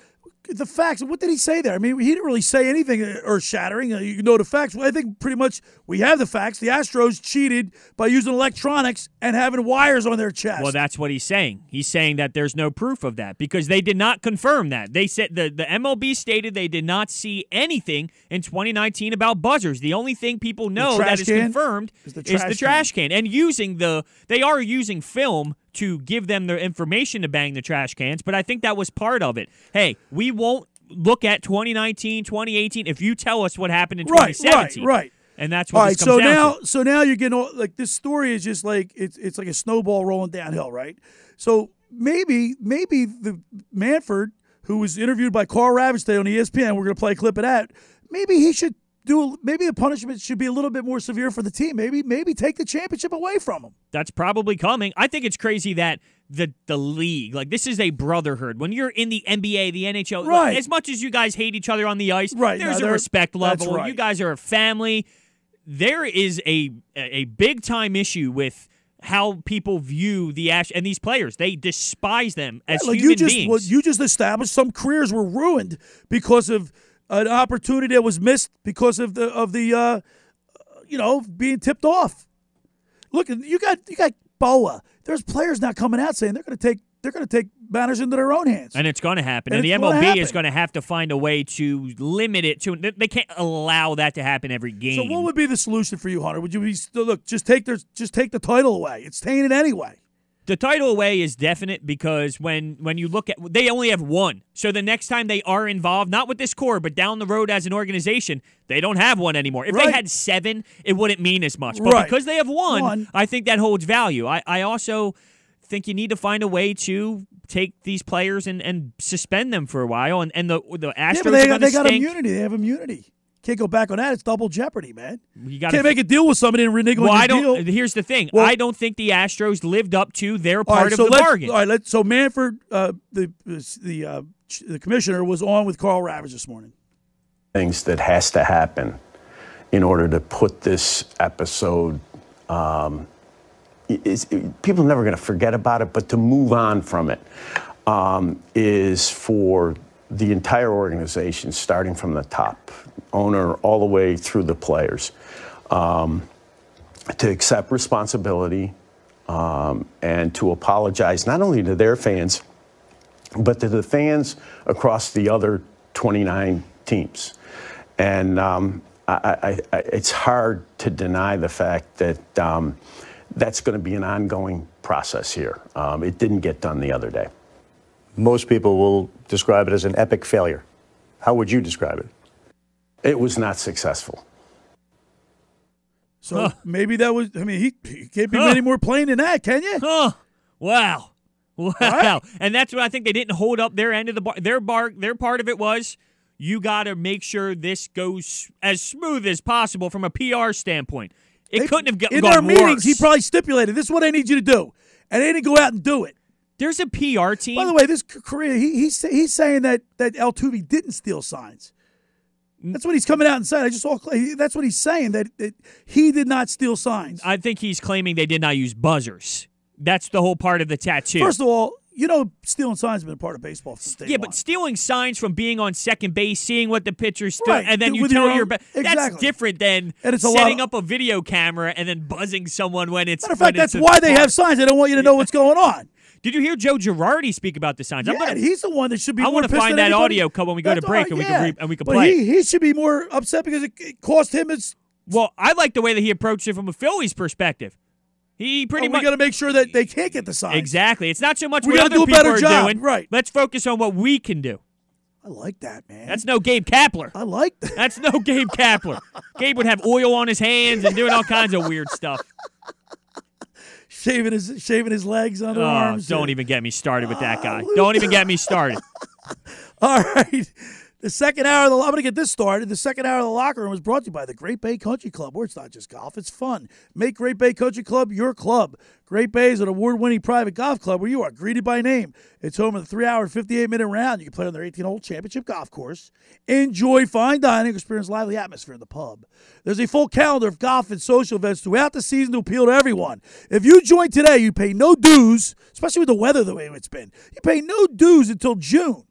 the facts, what did he say there? I mean, he didn't really say anything uh, earth shattering. Uh, you know the facts. Well, I think pretty much we have the facts. The Astros cheated by using electronics and having wires on their chest. Well, that's what he's saying. He's saying that there's no proof of that because they did not confirm that. They said the, the MLB stated they did not see anything in 2019 about buzzers. The only thing people know that is can? confirmed Is the is the trash trash can. And using the they are using film to give them the information to bang the trash cans, but I think that was part of it. Hey, we won't look at 2019, 2018 if you tell us what happened in right, 2017. right, right. And that's All what right. this comes So down now, to. so now you're getting all, like this story is just like it's it's like a snowball rolling downhill, right? So maybe maybe the Manfred, who was interviewed by Karl Ravech today on ESPN, we're going to play a clip of that. Maybe he should do. Maybe the punishment should be a little bit more severe for the team. Maybe maybe take the championship away from them. That's probably coming. I think it's crazy that the the league, like this is a brotherhood. When you're in the NBA, the NHL, Right. as much as you guys hate each other on the ice, Right, there's a respect level. right. You guys are a family. There is a a big time issue with how people view the Ash and these players. They despise them as Yeah, like human you just beings. well, you just established some careers were ruined because of an opportunity that was missed because of the of the uh, you know being tipped off. Look, you got you got Boa. There's players now coming out saying they're going to take they're going to take matters into their own hands. And it's going to happen. And And, the MLB is going to have to find a way to limit it to. They can't allow that to happen every game. So what would be the solution for you, Hunter? Would you be still look just take their just take the title away? It's tainted anyway. The title away is definite because when when you look at they only have one. So the next time they are involved, not with this core, but down the road as an organization, they don't have one anymore. If they had seven, it wouldn't mean as much. But Right. because they have one, One. I think that holds value. I, I also think you need to find a way to take these players and, and suspend them for a while. And, and the the Astros yeah, but they they got stink. immunity. They have immunity. Can't go back on that. It's double jeopardy, man. You gotta Can't make a deal with somebody and renege Well, on your I don't. deal. Here's the thing. Well- I don't think the Astros lived up to their part right, of the let's, bargain. All right, let's, so Manfred, uh, the the uh, the commissioner, was on with Karl Ravech this morning. things that has to happen in order to put this episode. Um, is, people are never going to forget about it, but to move on from it um, is for the entire organization, starting from the top, owner all the way through the players, um, to accept responsibility um, and to apologize not only to their fans, but to the fans across the other 29 teams. And um, I, I, I, it's hard to deny the fact that um, that's going to be an ongoing process here. Um, it didn't get done the other day. Most people will describe it as an epic failure. How would you describe it? It was not successful. So maybe that was. I mean, he, he can't be any more plain than that, can you? Huh. Wow. Wow. And that's what I think they didn't hold up their end of the bar. Their bar, their part of it was you got to make sure this goes as smooth as possible from a PR standpoint. It They- couldn't have go- in gone their meetings. worse. He probably stipulated this is what I need you to do, and they didn't go out and do it. There's a PR team. By the way, this Correa, he, he's he's saying that that Altuve didn't steal signs. Mm. That's what he's coming out and saying. I just saw. That's what he's saying that, that he did not steal signs. I think he's claiming they did not use buzzers. That's the whole part of the tattoo. First of all, you know, stealing signs has been a part of baseball since day yeah, one. but stealing signs from being on second base, seeing what the pitcher's doing, Right, and then you with tell your your own- ba- that's different than And it's setting of- up a video camera and then buzzing someone when it's. Matter of fact, that's why they bar. have signs. They don't want you to know what's going on. Did you hear Joe Girardi speak about the signs? I'm Yeah, gonna, he's the one that should be. I want to find that anybody. audio cut when we go to break, all and we right, can re- and we can but play. He, he should be more upset because it, it cost him his. Well, I like the way that he approached it from a Phillies perspective. He pretty Oh, we got to make sure that they can't get the signs. exactly. It's not so much We what other do a people better are job, doing. right. Let's focus on what we can do. I like that, man. That's no Gabe Kapler. I like that. That's no Gabe Kapler. Gabe would have oil on his hands and doing all kinds of weird stuff. Shaving his shaving his legs, Oh, underarms. don't even get me started with that guy. Don't even get me started. All right. The second hour of the I'm going to get this started. The second hour of the locker room was brought to you by the Great Bay Country Club, where it's not just golf, it's fun. Make Great Bay Country Club your club. Great Bay is an award-winning private golf club where you are greeted by name. It's home of the three-hour 58-minute round. You can play on their 18-hole championship golf course. Enjoy fine dining, experience lively atmosphere in the pub. There's a full calendar of golf and social events throughout the season to appeal to everyone. If you join today, you pay no dues, especially with the weather the way it's been. You pay no dues until June.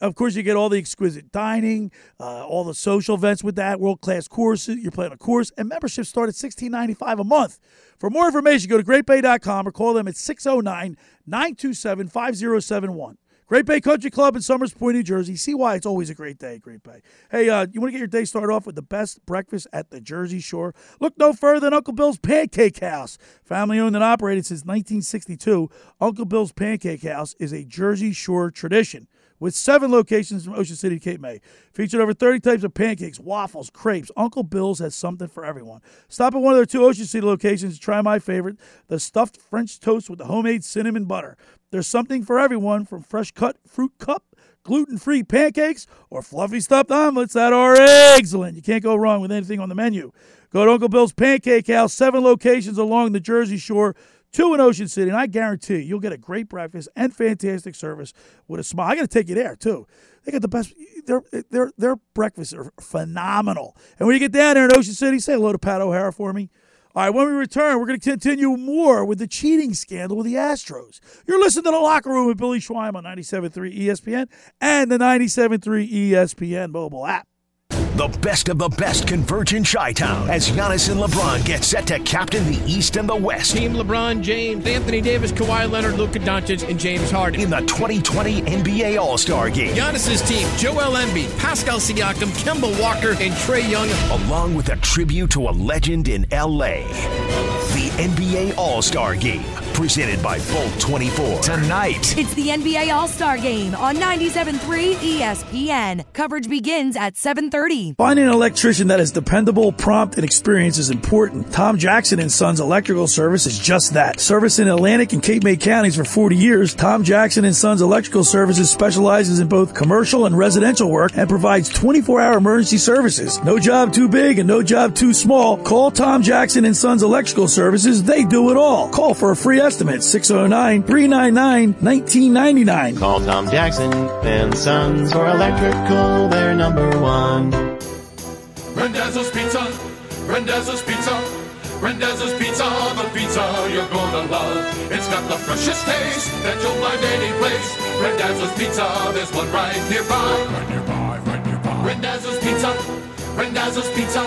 Of course, you get all the exquisite dining, uh, all the social events with that, world class courses. You're playing a course, and memberships start at $16.95 a month. For more information, go to greatbay.com or call them at 609 927 5071. Great Bay Country Club in Somers Point, New Jersey. See why it's always a great day, Great Bay. Hey, uh, you want to get your day started off with the best breakfast at the Jersey Shore? Look no further than Uncle Bill's Pancake House. Family owned and operated since 1962, Uncle Bill's Pancake House is a Jersey Shore tradition with seven locations from Ocean City to Cape May. Featured over 30 types of pancakes, waffles, crepes. Uncle Bill's has something for everyone. Stop at one of their two Ocean City locations. To try my favorite, the stuffed French toast with the homemade cinnamon butter. There's something for everyone from fresh cut fruit cup, gluten free pancakes, or fluffy stuffed omelets that are excellent. You can't go wrong with anything on the menu. Go to Uncle Bill's Pancake House, seven locations along the Jersey Shore two in Ocean City, and I guarantee you'll get a great breakfast and fantastic service with a smile. I got to take you there too. They got the best. Their their their breakfasts are phenomenal. And when you get down there in Ocean City, say hello to Pat O'Hara for me. All right, when we return, we're going to continue more with the cheating scandal with the Astros. You're listening to the Locker Room with Billy Schweim on 97.3 ESPN and the 97.3 ESPN mobile app. The best of the best converge in Chi Town as Giannis and LeBron get set to captain the East and the West. Team LeBron James, Anthony Davis, Kawhi Leonard, Luka Doncic, and James Harden. In the 2020 NBA All Star Game. Giannis's team, Joel Embiid, Pascal Siakam, Kemba Walker, and Trae Young. Along with a tribute to a legend in LA. The NBA All Star Game. Presented by Bolt 24. Tonight. It's the NBA All-Star Game on 97.3 ESPN. Coverage begins at 7.30. Finding an electrician that is dependable, prompt, and experienced is important. Tom Jackson and Sons Electrical Service is just that. Service in Atlantic and Cape May counties for 40 years, Tom Jackson and Sons Electrical Services specializes in both commercial and residential work and provides 24-hour emergency services. No job too big and no job too small. Call Tom Jackson and Sons Electrical Services. They do it all. Call for a free estimate 609-399-1999. Call Tom Jackson and Sons for electrical. They're number one. Rendezvous Pizza, Rendezvous Pizza, Rendezvous Pizza, the pizza you're gonna love. It's got the freshest taste that you'll find any place. Rendezvous Pizza, there's one right nearby. Right nearby, right nearby. Rendezvous Pizza, Rendezvous Pizza.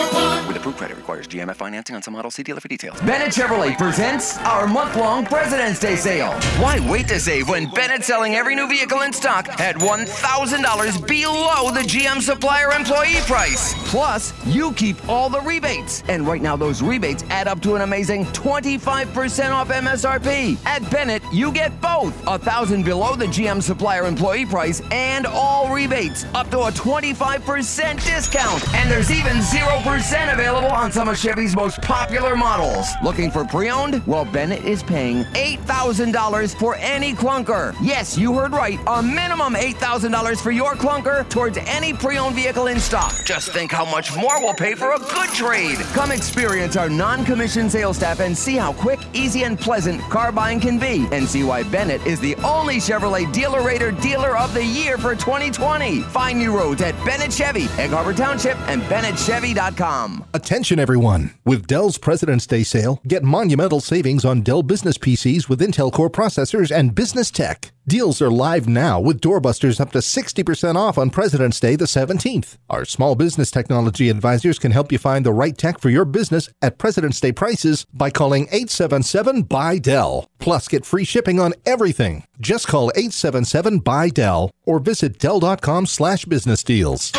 approved credit requires GMF financing on some models. See dealer for details. Bennett Chevrolet presents our month-long President's Day sale. Why wait to save when Bennett's selling every new vehicle in stock at $1,000 below the GM supplier employee price? Plus, you keep all the rebates. And right now, those rebates add up to an amazing 25% off MSRP. At Bennett, you get both a thousand below the GM supplier employee price and all rebates up to a 25% discount. And there's even 0% available on some of Chevy's most popular models. Looking for pre-owned? Well, Bennett is paying $8,000 for any clunker. Yes, you heard right. A minimum $8,000 for your clunker towards any pre-owned vehicle in stock. Just think how much more we'll pay for a good trade. Come experience our non-commissioned sales staff and see how quick, easy, and pleasant car buying can be. And see why Bennett is the only Chevrolet Dealer Rater Dealer of the Year for 2020. Find new roads at Bennett Chevy, Egg Harbor Township, and BennettChevy.com. Attention everyone! With Dell's President's Day sale, get monumental savings on Dell business PCs with Intel Core processors and business tech. Deals are live now with doorbusters up to 60% off on President's Day the 17th. Our small business technology advisors can help you find the right tech for your business at President's Day prices by calling 877 by Dell. Plus, get free shipping on everything. Just call 877 by Dell or visit Dell.com slash business deals.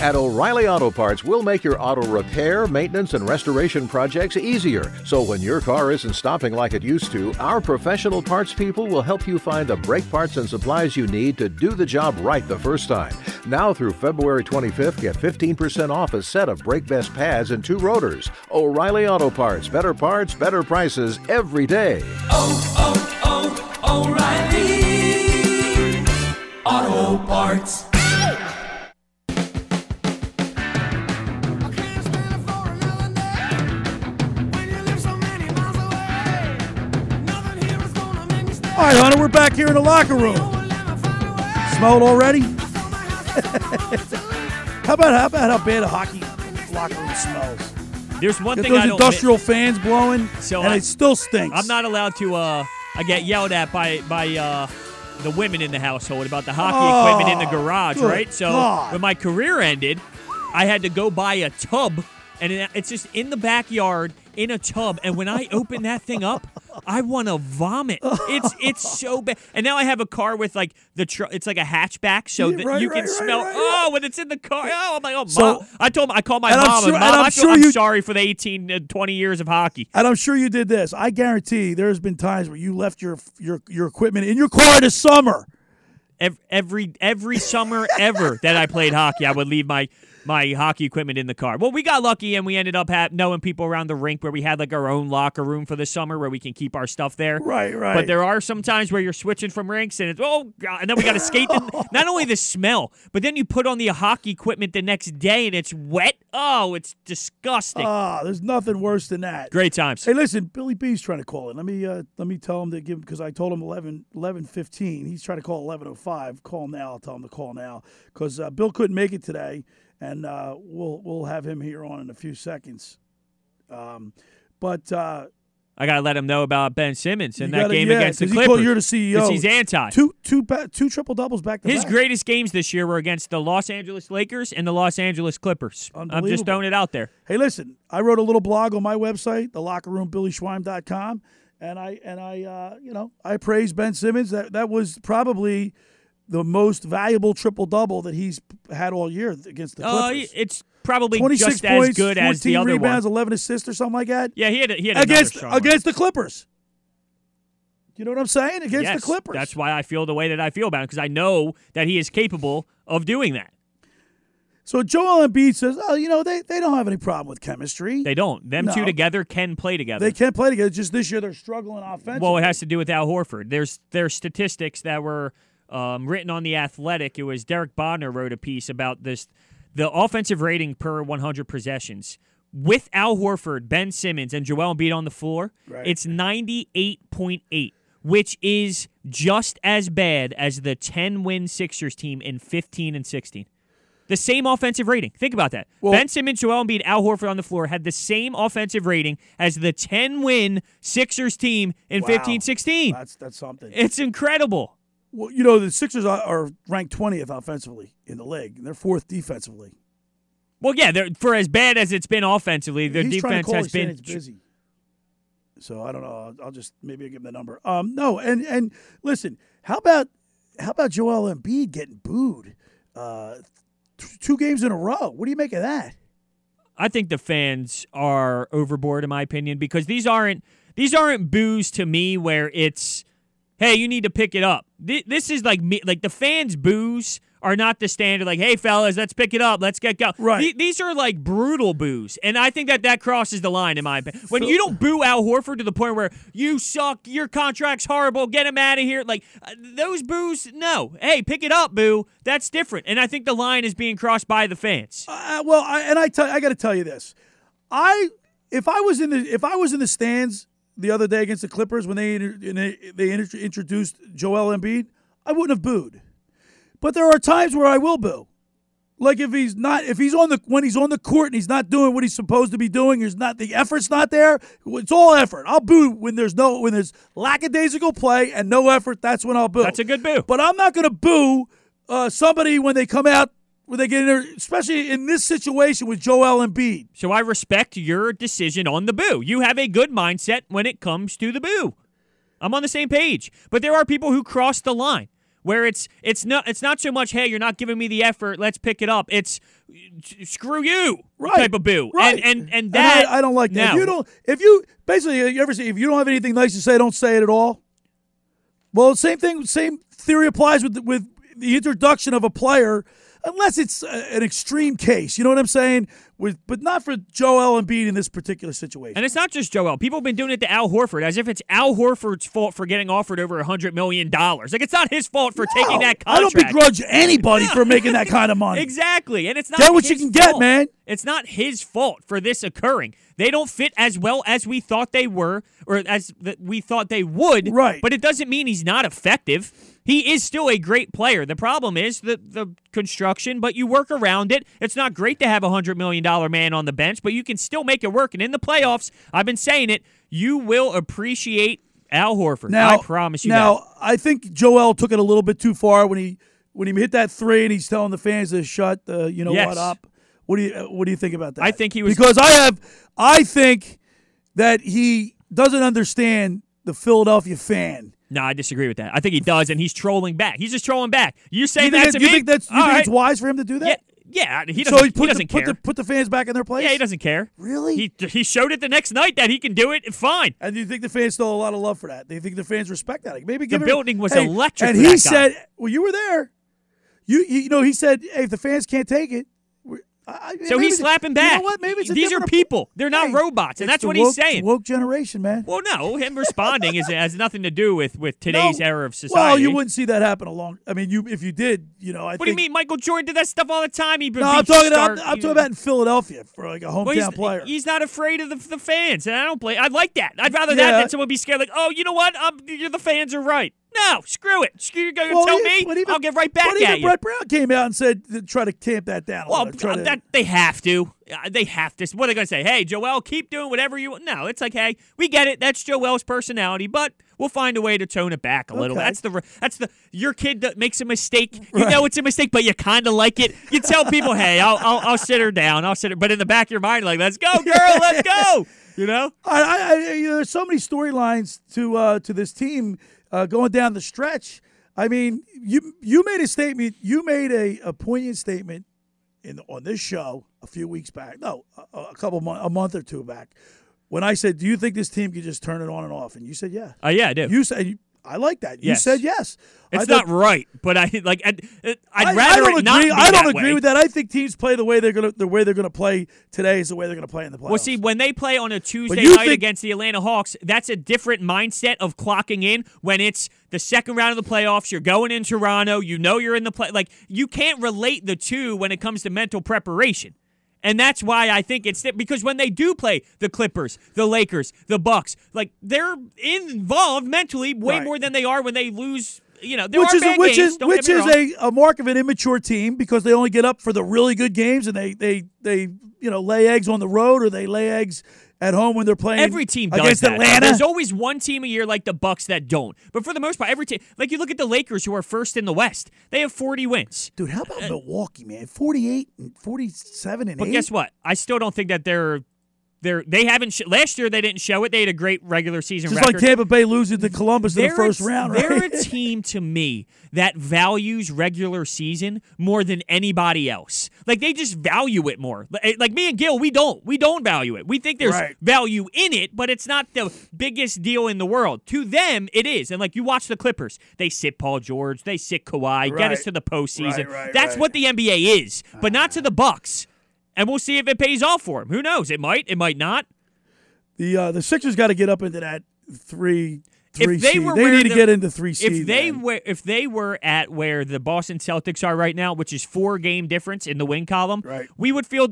At O'Reilly Auto Parts, we'll make your auto repair, maintenance, and restoration projects easier. So when your car isn't stopping like it used to, our professional parts people will help you find the brake parts and supplies you need to do the job right the first time. Now through February 25th, get 15% off a set of Brake Best pads and two rotors. O'Reilly Auto Parts, better parts, better prices every day. Oh, oh, oh, O'Reilly Auto Parts. All right, Hunter, we're back here in the locker room. Smell it already? how about how about how bad a hockey locker room smells? There's one Get thing those I don't industrial fans blowing, So and I- it still stinks. I'm not allowed to. Uh, I get yelled at by by uh, the women in the household about the hockey Oh, equipment in the garage, right? So God. when my career ended, I had to go buy a tub, and it's just in the backyard in a tub. And when I open that thing up, I want to vomit. It's it's so bad. And now I have a car with like the tr- it's like a hatchback, so that right, you can right, smell. right, Oh, when it's in the car. Oh, I'm like, oh, So- mom. I told I called my And I'm mom. sure- and and I'm I feel, sure I'm sorry for the 18, uh, 20 years of hockey. And I'm sure you did this. I guarantee there's been times where you left your your your equipment in your car this summer. Ev- every every summer ever that I played hockey, I would leave my my hockey equipment in the car. Well, we got lucky and we ended up ha- knowing people around the rink where we had like our own locker room for the summer where we can keep our stuff there. Right, right. But there are some times where you're switching from rinks and it's oh god, and then we got to skate. The, not only the smell, but then you put on the hockey equipment the next day and it's wet. Oh, it's disgusting. Ah, there's nothing worse than that. Great times. Hey, listen, Billy B's trying to call in. Let me uh, let me tell him to give him because I told him 11, 11 15. He's trying to call eleven oh five. Call now. I'll tell him to call now because uh, Bill couldn't make it today, and uh, we'll we'll have him here on in a few seconds. Um, but uh, I gotta let him know about Ben Simmons in that gotta- game yeah, against the Clippers. You're the CEO. he's anti. Two two two triple doubles back to His back. greatest games this year were against the Los Angeles Lakers and the Los Angeles Clippers. I'm just throwing it out there. Hey, listen, I wrote a little blog on my website, thelockerroombillyschweim.com, and I and I uh, you know I praise Ben Simmons. That that was probably the most valuable triple double that he's had all year against the Uh, Clippers. it's probably 26 just as points, good 14 as the other rebounds, one. 11 assists or something like that. Yeah, he had a, he had against one. against the Clippers. You know what I'm saying? Against Yes, the Clippers. That's why I feel the way that I feel about it because I know that he is capable of doing that. So Joel Embiid says, "Oh, you know they, they don't have any problem with chemistry. They don't. Them two together can play together. They can't play together. Just this year they're struggling offensively. Well, it has to do with Al Horford. There's there's statistics that were um, written on the Athletic. It was Derek Bodner wrote a piece about this, the offensive rating per 100 possessions with Al Horford, Ben Simmons, and Joel Embiid on the floor. Right. It's 98.8, which is just as bad as the 10 win Sixers team in 15 and 16. The same offensive rating. Think about that. ben Simmons, Joel Embiid, Al Horford on the floor had the same offensive rating as the 10 win Sixers team in Wow. 15 16. That's that's something. It's incredible. Well, you know the Sixers are, are ranked 20th offensively in the league. and They're fourth defensively. Well, yeah, they're, for as bad as it's been offensively, their He's defense has been. busy. So I don't know. I'll, I'll just maybe I'll give him the number. Um, no, and and listen, how about how about Joel Embiid getting booed uh, t- two games in a row? What do you make of that? I think the fans are overboard, in my opinion, because these aren't these aren't boos to me where it's, hey, you need to pick it up. This is like me, like the fans' boos are not the standard. Like, hey, fellas, let's pick it up, let's get go. Right. these are like brutal boos, and I think that that crosses the line, in my opinion. When you don't boo Al Horford to the point where you suck, your contract's horrible, get him out of here. Like uh, those boos, no. Hey, pick it up, boo. That's different, and I think the line is being crossed by the fans. Uh, well, I, and I tell I got to tell you this, I if I was in the if I was in the stands the other day against the Clippers when they they, they introduced Joel Embiid, I wouldn't have booed. But there are times where I will boo. Like if he's not if he's on the when he's on the court and he's not doing what he's supposed to be doing, there's not the effort's not there. It's all effort. I'll boo when there's no when there's lackadaisical play and no effort. That's when I'll boo. That's a good boo. But I'm not going to boo uh, somebody when they come out when they get in there, especially in this situation with Joel Embiid. So I respect your decision on the boo. You have a good mindset when it comes to the boo. I'm on the same page. But there are people who cross the line where it's it's not it's not so much hey you're not giving me the effort let's pick it up it's screw you Right. type of boo Right. and and and And that I, I don't like that. If you don't, if you basically, you ever say if you don't have anything nice to say, don't say it at all. Well, same thing, same theory applies with with the introduction of a player, unless it's a, an extreme case. You know what I'm saying? With, but not for Joel Embiid in this particular situation. And it's not just Joel. People have been doing it to Al Horford as if it's Al Horford's fault for getting offered over $100 million. Like, it's not his fault for taking that contract. I don't begrudge anybody for making that kind of money. Exactly. And it's not Get what you can get, man. It's not his fault for this occurring. They don't fit as well as we thought they were or as we thought they would. Right. But it doesn't mean he's not effective. He is still a great player. The problem is the the construction, but you work around it. It's not great to have a $100 million man on the bench, but you can still make it work. And in the playoffs, I've been saying it, you will appreciate Al Horford. Now, I promise you Now, that. I think Joel took it a little bit too far when he when he hit that three and he's telling the fans to shut the you know Yes. what up. What do you what do you think about that? I think he was- because I have I think that he doesn't understand the Philadelphia fan. No, I disagree with that. I think he does, and he's trolling back. He's just trolling back. You say you that that- to you me? think that's you All think right. it's wise for him to do that? Yeah, he so doesn't. he put he doesn't the, put care. the put the fans back in their place. Yeah, he doesn't care. Really? He he showed it the next night that he can do it. And fine. And do you think the fans still have a lot of love for that? Do you think the fans respect that? Like, maybe give him- building was Hey, electric And he said, "Well, you were there. You you know," he said, "Hey, if the fans can't take it, I, So he's slapping you back. know what? Maybe it's a These are people. They're not Hey, robots, and that's what woke, he's saying. Woke generation, man. Well, no, him responding is has nothing to do with with today's No. era of society. Well, you wouldn't see that happen along. I mean, you if you did, you know, I What do you mean? Michael Jordan did that stuff all the time. He No, I'm talking. I'm, I'm talking about in Philadelphia for like a hometown Well, he's, player. he's not afraid of the, the fans, and I don't play. I'd like that. I'd rather Yeah. that than someone be scared. Like, oh, you know what? Um, you're the fans are right. No, screw it. Screw you're gonna Well, tell he- me. even- I'll get right back at even you. Brett Brown came out and said try to tamp that down. Well, little, uh, to- that they have to. Uh, They have to. What are they going to say? Hey, Joel, keep doing whatever you want. No, it's like, hey, we get it. That's Joel's personality, but we'll find a way to tone it back a little. Okay. That's the that's the your kid that makes a mistake. You know it's a mistake, but you kind of like it. You tell people, hey, I'll, I'll I'll sit her down. I'll sit her. But in the back of your mind, like, let's go, girl, let's go. You know. I, I, I, you know, there's so many storylines to uh, to this team uh, going down the stretch. I mean, you you made a statement. You made a, a poignant statement in on this show a few weeks back. No, a, a couple month, a month or two back, when I said, "Do you think this team could just turn it on and off?" And you said, "Yeah." Oh yeah, I do. You said, you, "I like that." You Yes. said, "Yes." It's thought- not right, but I like. I'd, I'd rather I don't it not agree. I don't agree way. with that. I think teams play the way they're gonna the way they're gonna play today is the way they're gonna play in the playoffs. Well, see, when they play on a Tuesday night think- against the Atlanta Hawks, that's a different mindset of clocking in when it's the second round of the playoffs. You're going in Toronto. You know you're in the play. Like, you can't relate the two when it comes to mental preparation. And that's why I think it's because when they do play the Clippers, the Lakers, the Bucks, like they're involved mentally way Right. more than they are when they lose. You know, which is which games, is which is a, a mark of an immature team because they only get up for the really good games and they they they you know lay eggs on the road or they lay eggs at home when they're playing Every team does against that. Atlanta. There's always one team a year like the Bucks that don't. But for the most part, every team, like you look at the Lakers, who are first in the West, they have 40 wins. Dude, how about uh, Milwaukee, man? 48 and 47 and But 8. guess what? I still don't think that they're they're they haven't sh- last year they didn't show it. They had a great regular season Just record. like Tampa Bay losing to Columbus in the They're first a- round, They're a team to me that values regular season more than anybody else. Like they just value it more. Like, eh, like me and Gil, we don't. We don't value it. We think there's Right. value in it, but it's not the biggest deal in the world. To them, it is. And like you watch the Clippers, they sit Paul George, they sit Kawhi, get us to the postseason. Right, right, That's right. what the NBA is, but not to the Bucks. And we'll see if it pays off for him. Who knows? It might. It might not. the uh, the Sixers got to get up into that three three if they seed. were they need to get into three seed. If they man. were if they were at where the Boston Celtics are right now, which is four game difference in the win column, Right. we would feel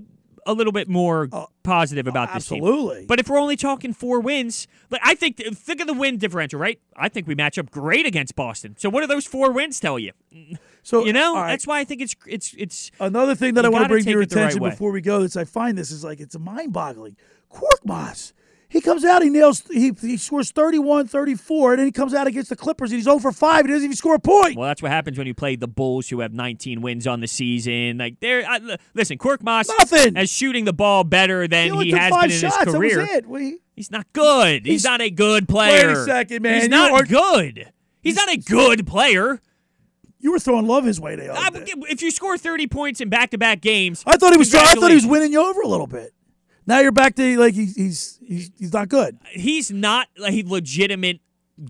a little bit more positive about this team. absolutely. But if we're only talking four wins, like I think think of the win differential, right? I think we match up great against Boston. So what do those four wins tell you? So you know, right. that's why I think it's it's it's Another thing that I want to bring to your the right attention before we go, is I find this is like it's mind boggling. Korkmaz. He comes out, he nails, he, he scores 31, 34, and then he comes out against the Clippers and he's over for 5. He doesn't even score a point. Well, that's what happens when you play the Bulls, who have 19 wins on the season. Like, they're I, l- listen, Korkmaz Nothing. as shooting the ball better than only he has been in shots. his career. We- He's not good. He's, He's- not a good player. Wait a second, man. He's You not are- good. He's not a good player. You were throwing love his way the I- if you score 30 points in back-to-back games, I thought he was. I thought he was winning you over a little bit. Now you're back to like he's he's he's, he's not good. He's not a legitimate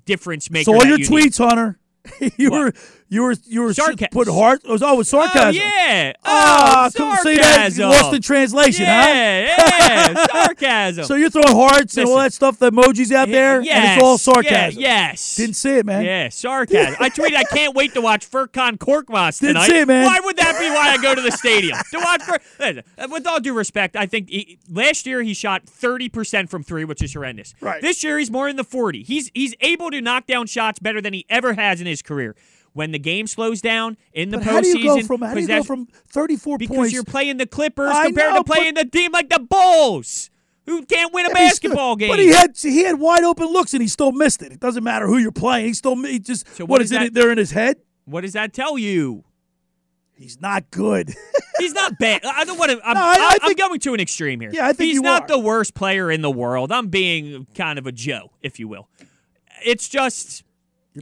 difference maker. So all your you tweets, Hunter, you were you were you were Sarca- put heart. Oh, oh, with sarcasm. Oh, yeah. Ah, Oh, couldn't say that. sarcasm. Lost in translation, yeah, huh? Yeah, sarcasm. So you're throwing hearts and all that stuff, the emojis out there, Yes, and it's all sarcasm. yeah, yes. Didn't see it, man. Yeah, sarcasm. I tweeted, I can't wait to watch Furkan Korkmaz tonight. Didn't see it, man. Why would that be why I go to the stadium? to watch Fur- With all due respect, I think he, last year he shot 30% from three, which is horrendous. Right. This year he's more in the 40. He's he's able to knock down shots better than he ever has in his career. When the game slows down in the But how do you go postseason, from how do you go from 34 because points? you're playing the Clippers I compared know, to playing the team like the Bulls, who can't win a Yeah, but still- basketball game. But he had he had wide open looks and he still missed it. It doesn't matter who you're playing. He still he just So what what is is it? that- They're in his head. what does that tell you? He's not good. He's not bad. I don't want to. I'm, No, I- I I'm going to an extreme here. Yeah, I think he's not are. the worst player in the world. I'm being kind of a Joe, if you will. It's just,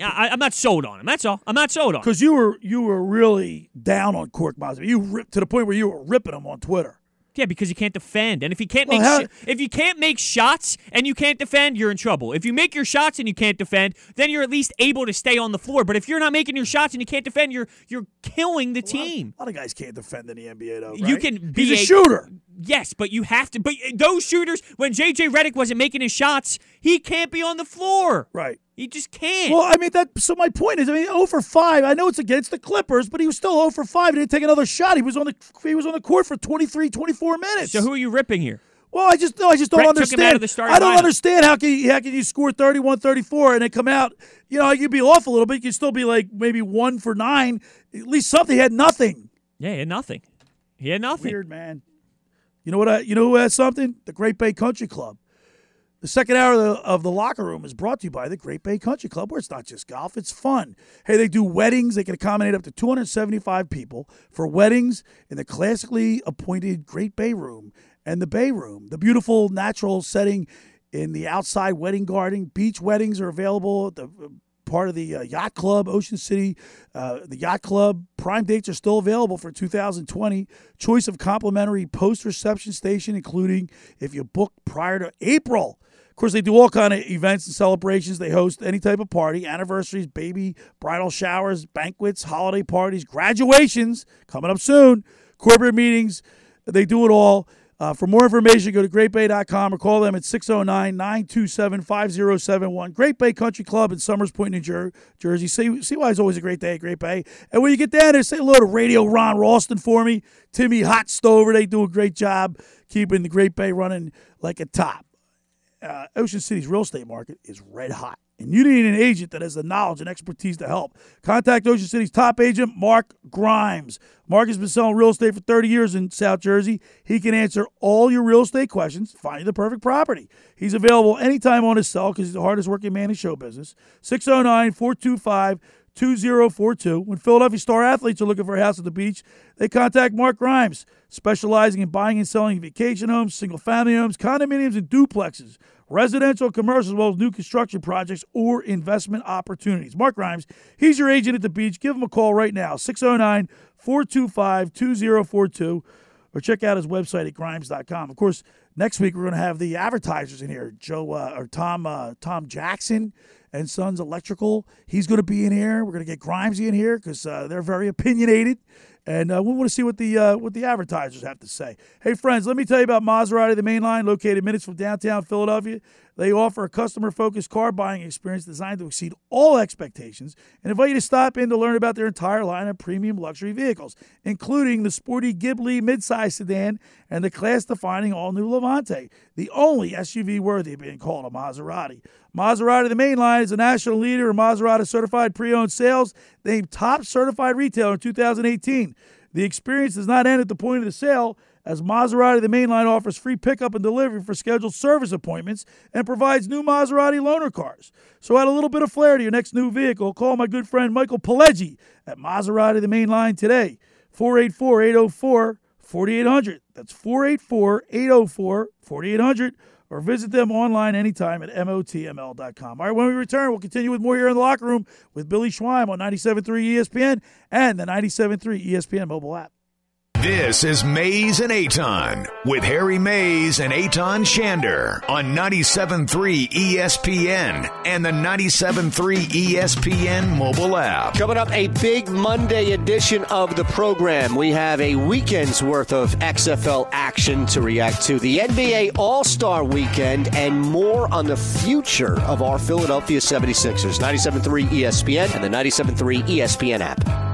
I, I'm not sold on him. That's all. I'm not sold on. him. Because you were you were really down on Cork Mosby. You ripped to the point where you were ripping him on Twitter. Yeah, because you can't defend, and if you can't Well, make how- sh- if you can't make shots and you can't defend, you're in trouble. If you make your shots and you can't defend, then you're at least able to stay on the floor. But if you're not making your shots and you can't defend, you're you're killing the team. A lot of guys can't defend in the NBA though. You can be He's a shooter. Yes, but you have to. But those shooters, when JJ Redick wasn't making his shots, he can't be on the floor. Right. He just can't. Well, I mean that. So my point is, I mean, 0 for five. I know it's against the Clippers, but he was still 0 for five. He didn't take another shot. He was on the he was on the court for 23, 24 minutes. so who are you ripping here? Well, I just no, I just don't Brett took him understand. out of the I don't lineup. understand how can you, how can you score 31, 34 and then come out, you know, you'd be off a little bit. You'd still be like maybe one for nine. At least something. He had nothing. Yeah, he had nothing. He had nothing. Weird man. You know what? I, you know who has something? The Great Bay Country Club. The second hour of the, of the locker room is brought to you by the Great Bay Country Club, where it's not just golf, it's fun. Hey, they do weddings. They can accommodate up to 275 people for weddings in the classically appointed Great Bay Room and the Bay Room. The beautiful natural setting in the outside wedding garden. Beach weddings are available at the part of the uh, yacht club ocean city uh, the yacht club prime dates are still available for 2020 choice of complimentary post reception station including if you book prior to april of course they do all kind of events and celebrations they host any type of party anniversaries baby bridal showers banquets holiday parties graduations coming up soon corporate meetings they do it all uh, for more information, go to greatbay.com or call them at 609 927 5071. Great Bay Country Club in Somers Point, New Jer- Jersey. See, see why it's always a great day at Great Bay. And when you get down there, say hello to Radio Ron Ralston for me. Timmy Hot Stover, they do a great job keeping the Great Bay running like a top. Uh, Ocean City's real estate market is red hot. And you need an agent that has the knowledge and expertise to help. Contact Ocean City's top agent, Mark Grimes. Mark has been selling real estate for 30 years in South Jersey. He can answer all your real estate questions, find you the perfect property. He's available anytime on his cell because he's the hardest working man in show business. 609 425 2042. When Philadelphia star athletes are looking for a house at the beach, they contact Mark Grimes, specializing in buying and selling vacation homes, single family homes, condominiums, and duplexes residential, commercial, as well as new construction projects or investment opportunities. Mark Grimes, he's your agent at the beach. Give him a call right now, 609 425 2042, or check out his website at grimes.com. Of course, next week we're going to have the advertisers in here Joe uh, or Tom, uh, Tom Jackson and Sons Electrical. He's going to be in here. We're going to get Grimesy in here because uh, they're very opinionated. And uh, we want to see what the uh, what the advertisers have to say. Hey, friends, let me tell you about Maserati, the main line, located minutes from downtown Philadelphia. They offer a customer focused car buying experience designed to exceed all expectations and invite you to stop in to learn about their entire line of premium luxury vehicles, including the sporty Ghibli midsize sedan and the class defining all new Levante, the only SUV worthy of being called a Maserati. Maserati, the main line, is a national leader in Maserati certified pre owned sales, named top certified retailer in 2018. The experience does not end at the point of the sale, as Maserati, the main line, offers free pickup and delivery for scheduled service appointments and provides new Maserati loaner cars. So add a little bit of flair to your next new vehicle. Call my good friend Michael Pileggi at Maserati, the main line today, 484 804 4800. That's 484 804 4800 or visit them online anytime at motml.com. All right, when we return, we'll continue with more here in the locker room with Billy Schweim on 97.3 ESPN and the 97.3 ESPN mobile app. This is Mayes and Eytan with Harry Mayes and Eytan Shander on 97.3 ESPN and the 97.3 ESPN mobile app. Coming up, a big Monday edition of the program. We have a weekend's worth of XFL action to react to, the NBA All Star weekend, and more on the future of our Philadelphia 76ers. 97.3 ESPN and the 97.3 ESPN app.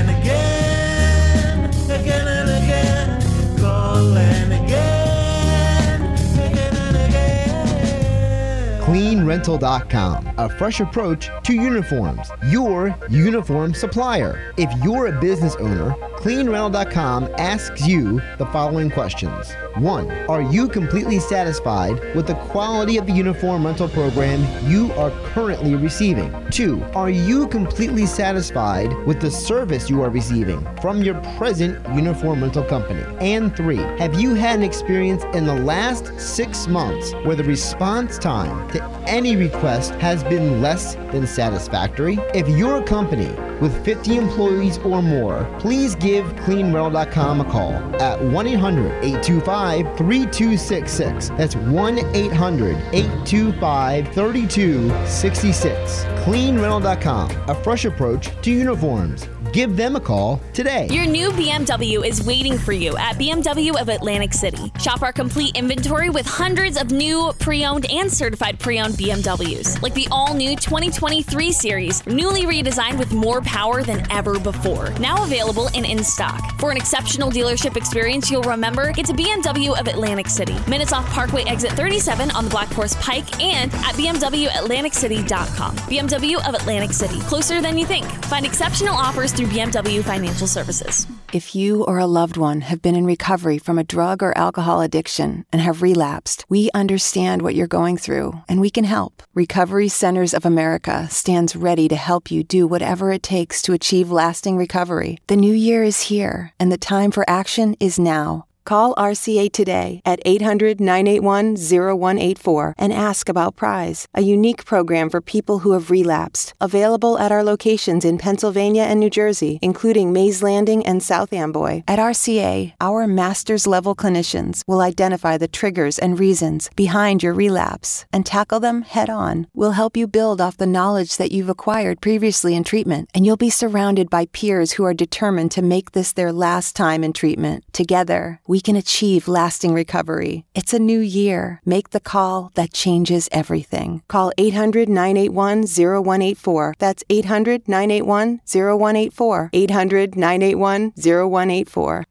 cleanrental.com. A fresh approach to uniforms. Your uniform supplier. If you're a business owner, cleanrental.com asks you the following questions. 1. Are you completely satisfied with the quality of the uniform rental program you are currently receiving? 2. Are you completely satisfied with the service you are receiving from your present uniform rental company? And 3. Have you had an experience in the last 6 months where the response time to any request has been less than satisfactory? If you're a company with 50 employees or more, please give cleanrental.com a call at 1 800 825 3266. That's 1 800 825 3266. Cleanrental.com, a fresh approach to uniforms. Give them a call today. Your new BMW is waiting for you at BMW of Atlantic City. Shop our complete inventory with hundreds of new, pre owned, and certified pre owned BMWs, like the all new 2023 series, newly redesigned with more power than ever before. Now available and in stock. For an exceptional dealership experience you'll remember, it's a BMW of Atlantic City. Minutes off Parkway Exit 37 on the Black Horse Pike and at BMWAtlanticCity.com. BMW of Atlantic City, closer than you think. Find exceptional offers through BMW Financial Services. If you or a loved one have been in recovery from a drug or alcohol addiction and have relapsed, we understand what you're going through and we can help. Recovery Centers of America stands ready to help you do whatever it takes to achieve lasting recovery. The new year is here and the time for action is now. Call RCA today at 800 981 0184 and ask about Prize, a unique program for people who have relapsed. Available at our locations in Pennsylvania and New Jersey, including Mays Landing and South Amboy. At RCA, our master's level clinicians will identify the triggers and reasons behind your relapse and tackle them head on. We'll help you build off the knowledge that you've acquired previously in treatment, and you'll be surrounded by peers who are determined to make this their last time in treatment. Together, we can achieve lasting recovery. It's a new year. Make the call that changes everything. Call 800 981 0184. That's 800 981 0184. 800 981 0184.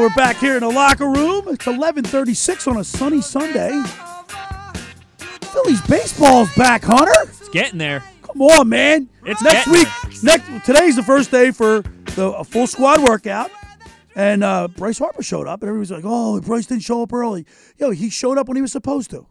We're back here in the locker room. It's 11:36 on a sunny Sunday. Phillies baseball's back, Hunter. It's getting there. Come on, man. It's next week. Next today's the first day for the a full squad workout, and uh, Bryce Harper showed up, and everybody's like, "Oh, Bryce didn't show up early." Yo, he showed up when he was supposed to.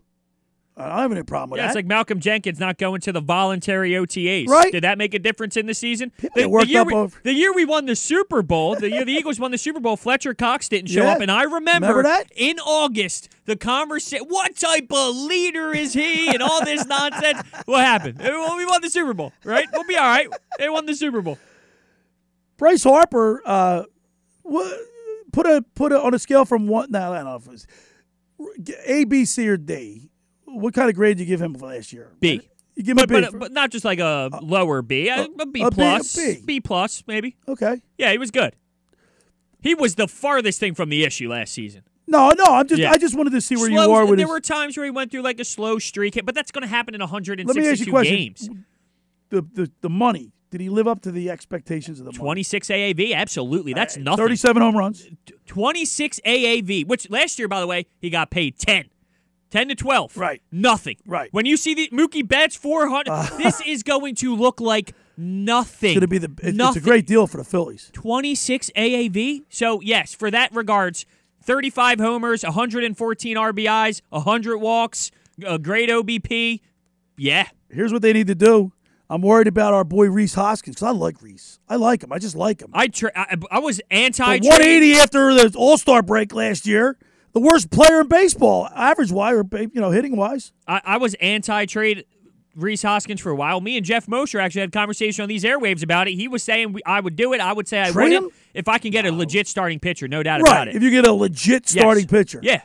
I don't have any problem with Yeah, that. it's like Malcolm Jenkins not going to the voluntary OTAs. Right. Did that make a difference in the season? The, the worked year up we, over- the year we won the Super Bowl, the year the Eagles won the Super Bowl, Fletcher Cox didn't show Yeah. up, and I remember, Remember that? in August the conversation. What type of leader is he? And all this nonsense. What happened? Well, we won the Super Bowl, right? We'll be all right. They won the Super Bowl. Bryce Harper, uh, put a put a on a scale from one. No, I don't know if it was A, B, C, or D. What kind of grade do you give him for last year? B. You give him But, a B. but, but not just like a lower B, a, a B a B, plus, B. B plus maybe. Okay. Yeah, he was good. He was the farthest thing from the issue last season. no, no. I'm just. Yeah. I just wanted to see where you are with There his, were times where he went through like a slow streak, but that's going to happen in Let me ask 162 you a question. games. the, the the money. Did he live up to the expectations of the money? 26 AAV, absolutely. That's nothing. 37 home runs. 26 AAV, which last year, by the way, he got paid 10. 10 to 12. Right. Nothing. Right. When you see the Mookie Betts 400, uh, this is going to look like nothing. It's going to be the. it- it's a great deal for the Phillies. 26 AAV. So, yes, for that regards, 35 homers, 114 RBIs, 100 walks, a great OBP. Yeah. Here's what they need to do. I'm worried about our boy Rhys Hoskins because I like Rhys. I like him. I just like him. I tra- I, I was anti The 180 after the All Star break last year. The worst player in baseball, average wise or you know hitting wise. I, I was anti-trade Rhys Hoskins for a while. Me and Jeff Mosher actually had a conversation on these airwaves about it. He was saying we, I would do it. I would say I Trade wouldn't him? if I can get a legit starting pitcher. No doubt about it. If you get a legit Yes. starting pitcher. Yeah.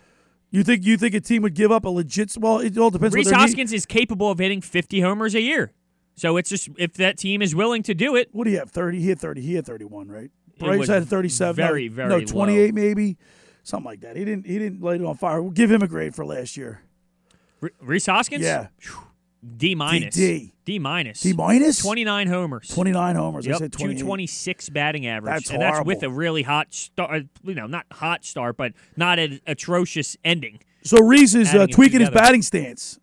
You think you think a team would give up a legit? Well, it all depends. Rhys what their need- Hoskins is capable of hitting 50 homers a year. So it's just if that team is willing to do it. What do you have? Thirty. He had thirty. He had thirty-one, right? Bryce had 37. no, very, very no, low. 28 maybe, something like that. He didn't he didn't light it on fire. We'll give him a grade for last year. Re- Rhys Hoskins? Yeah. D minus. D. D minus. D minus? 29 homers. 29 homers. I said 28. 226 batting average. That's and that's with a really hot start. You know, not hot start, but not an atrocious ending. So Rhys is uh, tweaking his batting stance.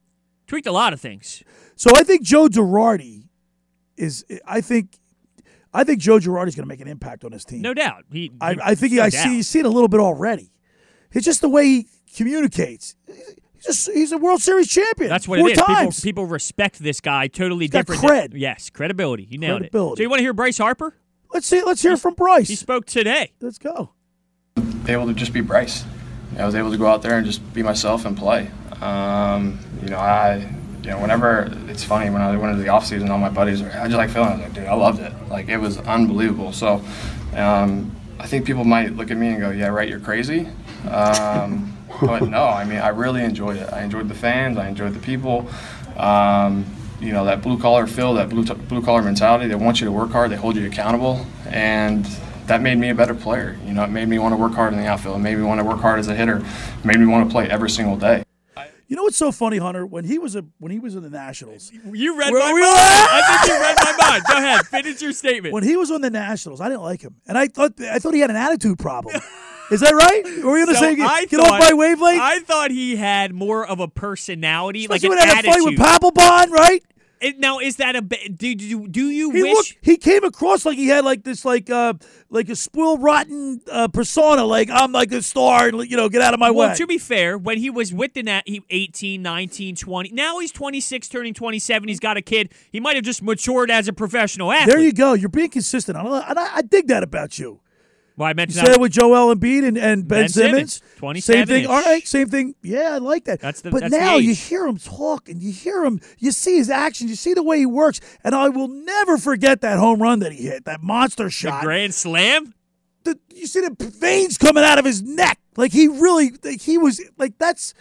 Tweaked a lot of things. So I think Joe Girardi is. I think. I think Joe Girardi's going to make an impact on his team. No doubt. He, I, I think he, no I doubt. see you see it a little bit already. It's just the way he communicates. He's just he's a World Series champion. That's what four it is. People, Times. people respect this guy totally got different. cred. Than, yes, credibility. You nailed it. Credibility. So you want to hear Bryce Harper? Let's see. Let's hear from Bryce. He spoke today. Let's go. able to just be Bryce. I was able to go out there and just be myself and play. Um, you know, I, you know, whenever it's funny when I went into the off season, all my buddies, were, I just like feeling. I was like, dude, I loved it. Like it was unbelievable. So, um, I think people might look at me and go, yeah, right, you're crazy. Um, but no, I mean, I really enjoyed it. I enjoyed the fans. I enjoyed the people. Um, you know, that blue collar feel, that blue, blue collar mentality. They want you to work hard. They hold you accountable, and that made me a better player. You know, it made me want to work hard in the outfield. It made me want to work hard as a hitter. It made me want to play every single day. You know what's so funny, Hunter? When he was a when he was in the Nationals, You read my mind. I think you read my mind. Go ahead. Finish your statement. when he was on the Nationals, I didn't like him, and I thought I thought he had an attitude problem. Is that right? Were we going to So say get, get off my wavelength? I thought he had more of a personality, Especially like when an he had a fight with attitude. Papelbon, right? It- now, is that a do you do you He wish? looked, he came across like he had like this like uh like a spoiled rotten uh, persona, like I'm like a star, and you know, get out of my well, way. to be fair, when he was with the Nat, he 18, 19, 20. Now he's 26, turning 27. He's got a kid. He might have just matured as a professional athlete. there you go. You're being consistent. I, I, I dig that about you. Well, I You mentioned said that- it with Joel Embiid and, and Ben, Ben Simmons, Simmons. Same thing. All right, same thing. Yeah, I like that. That's the- but that's the now you hear him talk and you hear him, you see his actions, you see the way he works. And I will never forget that home run that he hit, that monster the shot. grand slam. the, you see the veins coming out of his neck. Like he really, like he was like that's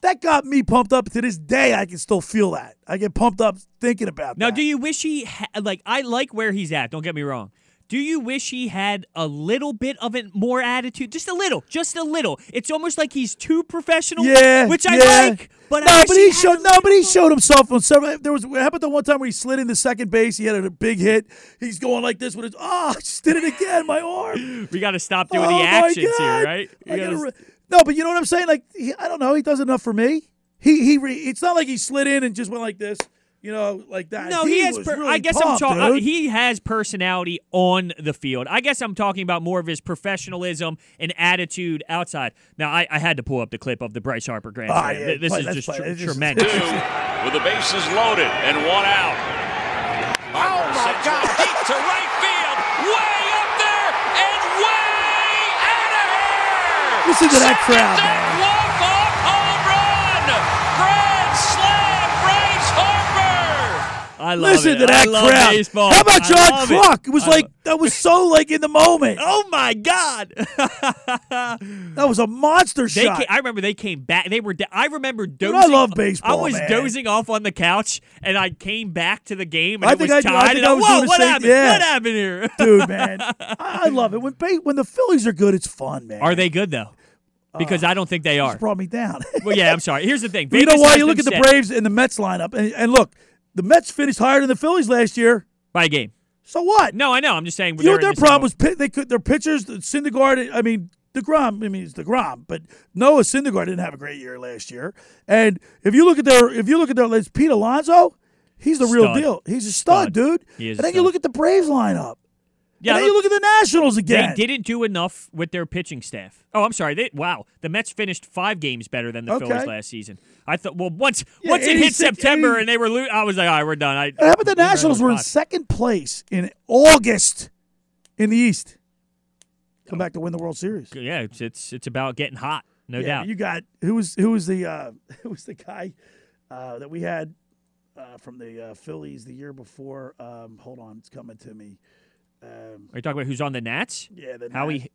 that got me pumped up. To this day, I can still feel that. I get pumped up thinking about Now, that. Now, do you wish he ha- like? I like where he's at. Don't get me wrong. Do you wish he had a little bit of it more attitude? Just a little, just a little. It's almost like he's too professional. yeah, which I yeah. like. But no, but he showed no, but he showed himself on several. There was how about the one time where he slid into second base? He had a big hit. He's going like this with his. Oh, I just did it again. My arm. We got to stop doing Oh, the actions here, right? Gotta gotta re- no, but you know what I'm saying? Like he, I don't know. He does enough for me. He he. Re, it's not like he slid in and just went like this. You know, like that. No, he, has. Per- really I guess pumped, I'm talking. He has personality on the field. I guess I'm talking about more of his professionalism and attitude outside. Now, I, I had to pull up the clip of the Bryce Harper grand Ah, slam. yeah, This play- is just play tr- it. This is- tremendous. with the bases loaded and one out. oh my God! Deep to right field, way up there and way out of here. Listen to that crowd, man. walk-off home run, grand slam, Bryce Harper. I love Listen it. to that I love crowd. baseball. How about I John love it. Kruk? It, was I like that was so like in the moment. Oh my God! That was a monster They shot. ca- I remember they came back. They were. I remember Dude, dozing. I love baseball, I was man. dozing off on the couch, and I came back to the game, and I it think was I- I tied. think and I was whoa, doing what happened? yeah. What happened here, Dude, man, I, I love it when when the Phillies are good. It's fun, man. Are they good though? Because uh, I don't think they are. Just brought me down. well, yeah, I'm sorry. Here's the thing. you know why? You look at the set Braves and the Mets lineup, and, and look, the Mets finished higher than the Phillies last year. by a game. So what? No, I know. I'm just saying. You know what their problem was? They could their pitchers, Syndergaard. I mean, Degrom. I mean, it's Degrom, but Noah Syndergaard didn't have a great year last year. And if you look at their, if you look at their, it's Pete Alonso. He's the real deal. He's a stud, Stud. dude. And then you look at the Braves lineup. Yeah, and then you look at the Nationals again. They didn't do enough with their pitching staff. Oh, I'm sorry. They, wow, the Mets finished five games better than the Okay. Phillies last season. I thought. Well, once Yeah, once it hit September 80. and they were, lo- I was like, all right, we're done. I, how about the Nationals were in second place in August in the East. Come back to win the World Series. Yeah, it's it's it's about getting hot, no Yeah, doubt. You got who was who was the uh, who was the guy uh, that we had uh, from the uh, Phillies the year before? Um, hold on, it's coming to me. Um, Are you talking about who's on the Nats? Yeah, the Howie. Nats.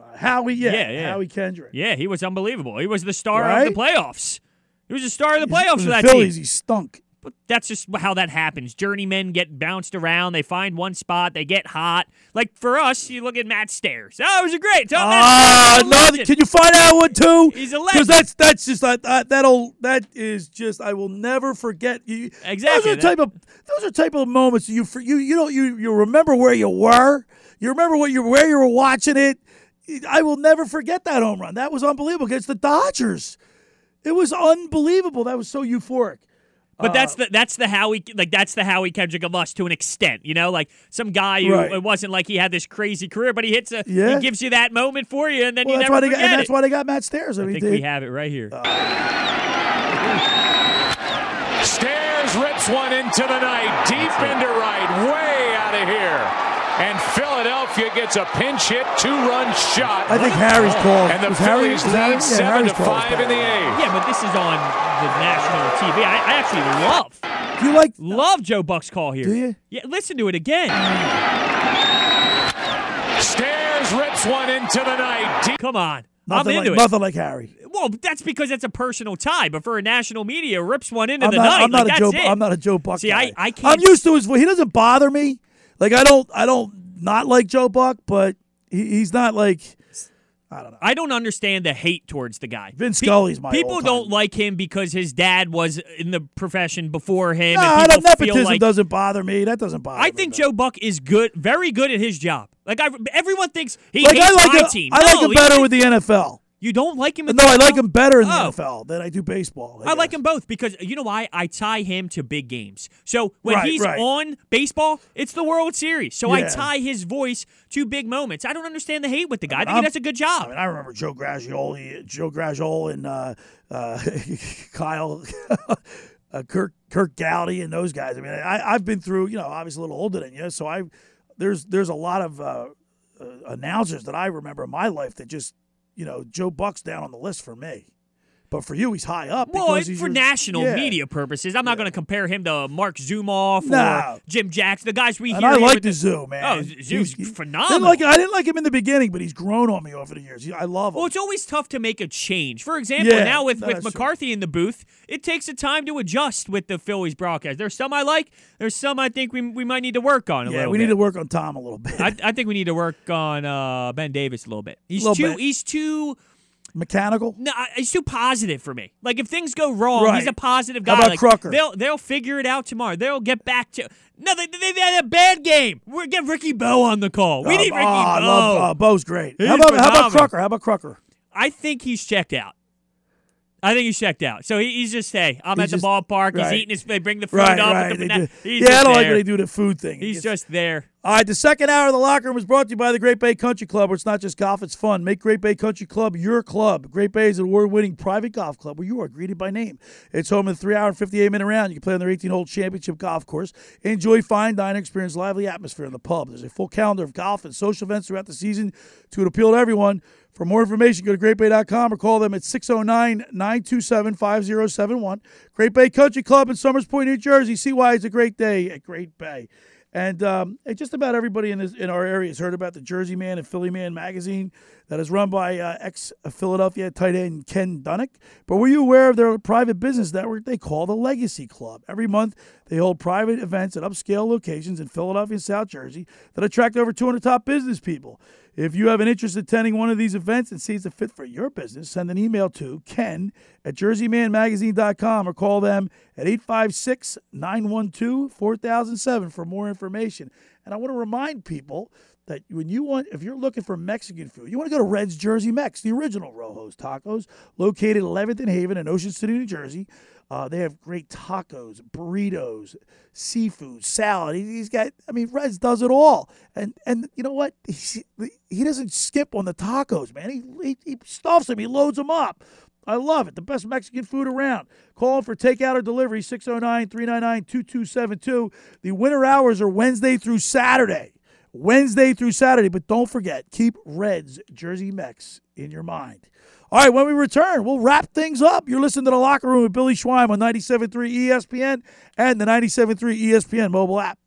uh, Howie, yeah, Yeah, yeah. Howie Kendrick. Yeah, he was unbelievable. He was the star Right? of the playoffs. He was the star of the playoffs For for that Phillies, team. he stunk. But that's just how that happens. Journeymen get bounced around. They find one spot. They get hot. Like for us, you look at Matt Stairs. Oh, it was a great. Ah, Stairs is no, can you find that one too? He's a legend. Because that's that's just that that that'll that is just I will never forget you. Exactly. Those are the type of those are type of moments you for you you know you you remember where you were. You remember what you where you were watching it. I will never forget that home run. That was unbelievable against the Dodgers. It was unbelievable. That was so euphoric. But Uh, that's the that's the Howie like that's the Howie Kendrick of us to an extent, you know, like some guy who Right. it wasn't like he had this crazy career, but he hits a Yeah. he gives you that moment for you, and then well, you that's never why they got, forget and that's why they got Matt Stairs. I, I mean, think they- we have it right here. Stairs rips one into the night, deep into right, way out of here. And Philadelphia gets a pinch hit, two-run shot. I think Harry's oh, call. And the Was Harry- Phillies Harry- lead yeah, seven Harry's to five in the eighth. Yeah, but this is on the national TV. I, I actually love. Do you like love Joe Buck's call here? Do you? Yeah, listen to it again. Stairs rips one into the night. Deep. Come on. Nothing I'm into like, it. Nothing like Harry. Well, that's because it's a personal tie. But for a national media, rips one into I'm the not, night. I'm not like, a that's Joe. it. I'm not a Joe Buck. See, guy. I, I can't. I'm used to his voice. He doesn't bother me. Like I don't. I don't not like Joe Buck, but he, he's not like I don't know. I don't understand the hate towards the guy. Vince Pe- Scully's my People don't like him because his dad was in the profession before him. No, and I people don't, feel nepotism like doesn't bother me. That doesn't bother I think Joe Buck is good, very good at his job. Like I, everyone thinks he Like, hates I like my him, team. I like him better with the NFL. You don't like him? in No, the I like him better in the Oh. NFL than I do baseball. I like him both because you know why? I tie him to big games. So when Right, he's right. on baseball, it's the World Series. So I tie his voice to big moments. I don't understand the hate with the guy. I think I'm- he does a good job. I mean, I remember Joe Garagiola, Joe Garagiola, and uh, uh, Kyle, uh, Kirk, Kirk Gowdy, and those guys. I mean, I, I've been through, you know, obviously a little older than you, so I there's there's a lot of uh, uh, announcers that I remember in my life that just, you know, Joe Buck's down on the list for me. But for you, he's high up. Well, for your- national yeah. media purposes, I'm not going to compare him to Marc Zumoff No. or Jim Jackson, the guys we And hear. I like with the Zoo, man. Oh, Zoo's He's- phenomenal. Didn't like, I didn't like him in the beginning, but he's grown on me over the years. I love him. Well, it's always tough to make a change. For example, Yeah, now with, with that's true. McCarthy in the booth, it takes a time to adjust with the Phillies broadcast. There's some I like. There's some I think we, we might need to work on a little. yeah, little we bit. need to work on Tom a little bit. I, I think we need to work on uh, Ben Davis a little bit. He's Little too. bit. He's too. Mechanical. No, he's too positive for me. Like if things go wrong, Right. he's a positive How guy. about like, Crocker? They'll they'll figure it out tomorrow. They'll get back to. No, they, they, they had a bad game. We're get Ricky Bo on the call. We Uh, need Ricky oh, I Bo. love uh, Bo's great. He's how about how about. Crocker? How about Crocker? I think he's checked out. I think he's checked out. So he, he's just hey, I'm He's at the just- ballpark. right. He's eating his. They bring the food Right, up. right. The do- he's yeah, I don't like when they do the food thing. He's just there. All right, the second hour of the locker room is brought to you by the Great Bay Country Club, where it's not just golf, it's fun. Make Great Bay Country Club your club. Great Bay is an award winning private golf club where you are greeted by name. It's home of the three hour and 58 minute round. You can play on their 18 hole championship golf course. Enjoy fine dining, experience lively atmosphere in the pub. There's a full calendar of golf and social events throughout the season to appeal to everyone. For more information, go to greatbay.com or call them at 609 927 5071. Great Bay Country Club in Somers Point, New Jersey. See why it's a great day at Great Bay. And um, just about everybody in this, in our area has heard about the Jersey Man and Philly Man magazine that is run by uh, ex Philadelphia tight end Ken Dunek. But were you aware of their private business network they call the Legacy Club? Every month, they hold private events at upscale locations in Philadelphia and South Jersey that attract over 200 top business people. If you have an interest in attending one of these events and see it's a fit for your business, send an email to ken at jerseymanmagazine.com or call them at 856 912 4007 for more information. And I want to remind people that when you want, if you're looking for Mexican food, you want to go to Red's Jersey Mex, the original Rojo's Tacos, located 11th and Haven in Ocean City, New Jersey. Uh, they have great tacos, burritos, seafood, salad. He- He's got, I mean, Reds does it all. And and you know what? He, he doesn't skip on the tacos, man. He, he, he stuffs them, he loads them up. I love it. The best Mexican food around. Call for takeout or delivery, 609 399 2272. The winter hours are Wednesday through Saturday. Wednesday through Saturday. But don't forget, keep Reds Jersey Mex in your mind. All right, when we return, we'll wrap things up. You're listening to The Locker Room with Billy Schweim on 97.3 ESPN and the 97.3 ESPN mobile app.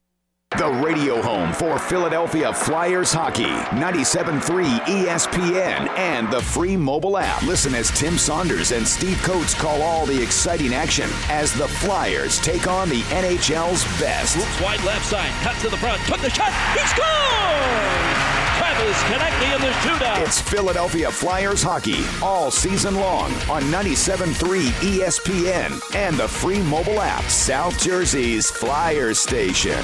The radio home for Philadelphia Flyers hockey. 97.3 ESPN and the free mobile app. Listen as Tim Saunders and Steve Coates call all the exciting action as the Flyers take on the NHL's best. Looks wide left side, cut to the front, took the shot, he scores! Travis Konecny in the shootout. It's Philadelphia Flyers hockey all season long on 97.3 ESPN and the free mobile app. South Jersey's Flyers station.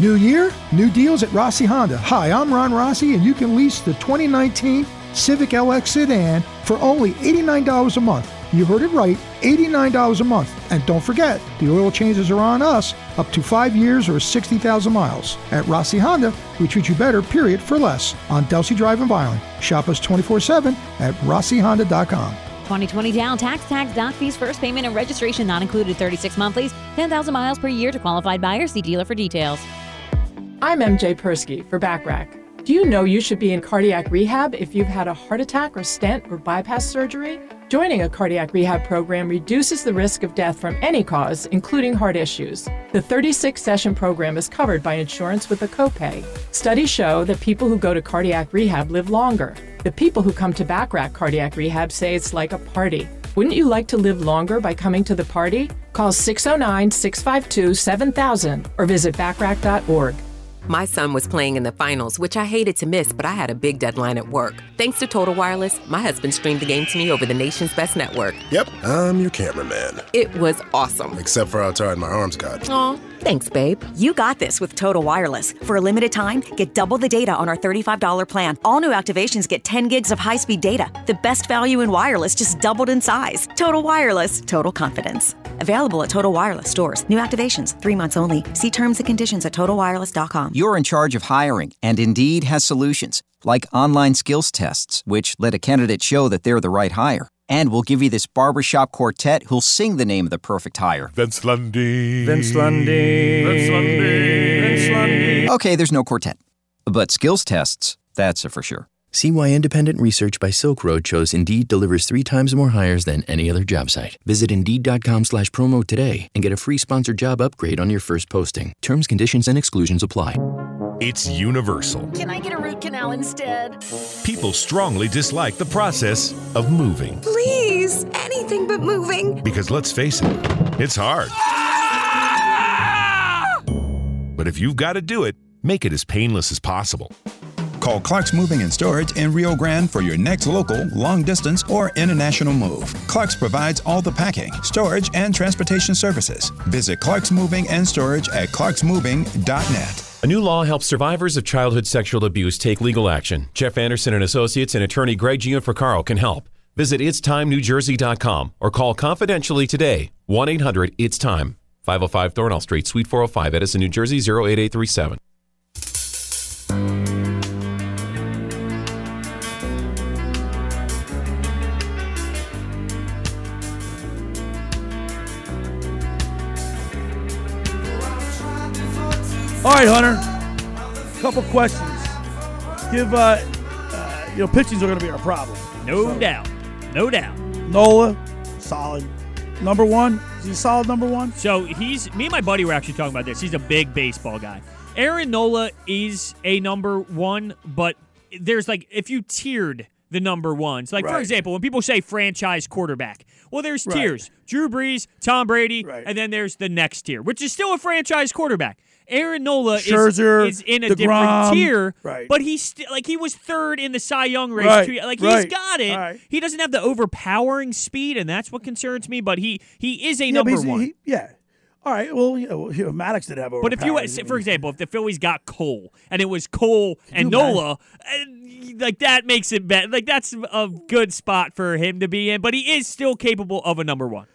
New year, new deals at Rossi Honda. Hi, I'm Ron Rossi, and you can lease the 2019 Civic LX sedan for only $89 a month. You heard it right, $89 a month. And don't forget, the oil changes are on us up to five years or 60,000 miles. At Rossi Honda, we treat you better, period, for less on Delsea Drive in Vineland. Shop us 24 7 at RossiHonda.com. 2020 down, tax, tax, doc fees, first payment, and registration not included. 36 monthlies, 10,000 miles per year to qualified buyers. See dealer for details. I'm MJ Persky for Backrack. Do you know you should be in cardiac rehab if you've had a heart attack or stent or bypass surgery? Joining a cardiac rehab program reduces the risk of death from any cause, including heart issues. The 36 session program is covered by insurance with a copay. Studies show that people who go to cardiac rehab live longer. The people who come to Backrack Cardiac Rehab say it's like a party. Wouldn't you like to live longer by coming to the party? Call 609 652 7000 or visit backrack.org. My son was playing in the finals, which I hated to miss, but I had a big deadline at work. Thanks to Total Wireless, my husband streamed the game to me over the nation's best network. Yep, I'm your cameraman. It was awesome. Except for how tired my arms got. Aw, thanks, babe. You got this with Total Wireless. For a limited time, get double the data on our $35 plan. All new activations get 10 gigs of high speed data. The best value in wireless just doubled in size. Total Wireless, total confidence. Available at Total Wireless stores. New activations, three months only. See terms and conditions at totalwireless.com. You're in charge of hiring, and Indeed has solutions like online skills tests, which let a candidate show that they're the right hire. And we'll give you this barbershop quartet who'll sing the name of the perfect hire. Vince Lundy. Vince Lundy. Vince Lundy. Vince Lundy. Okay, there's no quartet. But skills tests, that's a for sure. See why independent research by Silk Road shows Indeed delivers three times more hires than any other job site. Visit Indeed.com slash promo today and get a free sponsored job upgrade on your first posting. Terms, conditions, and exclusions apply. It's universal. Can I get a root canal instead? People strongly dislike the process of moving. Please, anything but moving. Because let's face it, it's hard. But if you've got to do it, make it as painless as possible. Call Clark's Moving and Storage in Rio Grande for your next local, long distance, or international move. Clark's provides all the packing, storage, and transportation services. Visit Clark's Moving and Storage at clarksmoving.net. A new law helps survivors of childhood sexual abuse take legal action. Jeff Anderson and Associates and attorney Greg Gianforcaro can help. Visit itstimenewjersey.com or call confidentially today 1 800 It's Time, 505 Thornall Street, Suite 405, Edison, New Jersey 08837. All right, Hunter. Couple questions. Give uh, uh you know pitchings are going to be our problem. No doubt. No doubt. Nola, solid. Number one. Is he a solid number one? So he's me and my buddy were actually talking about this. He's a big baseball guy. Aaron Nola is a number one, but there's like if you tiered the number ones, like for example, when people say franchise quarterback, well, there's Right. tiers: Drew Brees, Tom Brady, and then there's the next tier, which is still a franchise quarterback. Aaron Nola is, Scherzer, is in a DeGrom, different tier, right. but he's still like he was third in the Cy Young race. Right, two- Like right. he's got it. Right. He doesn't have the overpowering speed, and that's what concerns me. But he he is a Yeah, number one. he- yeah. All right. Well, you know, you know, Maddox did have But if you, for example, if the Phillies got Cole and it was Cole and? Nola, and, like that makes it better. Like that's a good spot for him to be in. But he is still capable of a number one.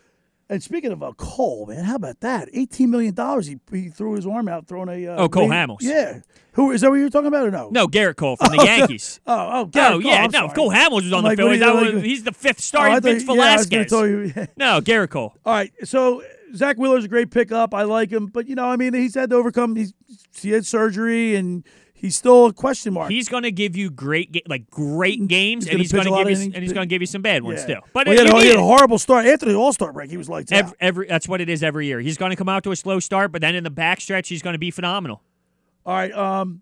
And speaking of uh, Cole, man, how about that? Eighteen million dollars. He, he threw his arm out, throwing a. Uh, Oh, Cole Hamels. Yeah. Who is that? What you were talking about or no? No, Gerrit Cole from the Oh, Yankees. oh, oh, Oh, Gerrit Cole, yeah, I'm no. sorry. Cole Hamels was on I'm the like, Phillies, that was- like- he's the fifth Oh, starting I thought- Vince yeah, I was gonna Velasquez. tell you- no, Gerrit Cole. All right, so Zach Wheeler's a great pickup. I like him, but you know, I mean, he's had to overcome. He's he had surgery, and he's still a question mark. He's going to give you great, ga- like great games, and he's going to give you, of s- innings. and he's going to give you some bad ones still. But Well, he, you had, a, he had a horrible start after the All Star break. He was like, Every, every that's what it is every year. He's going to come out to a slow start, but then in the backstretch, he's going to be phenomenal. all right, um,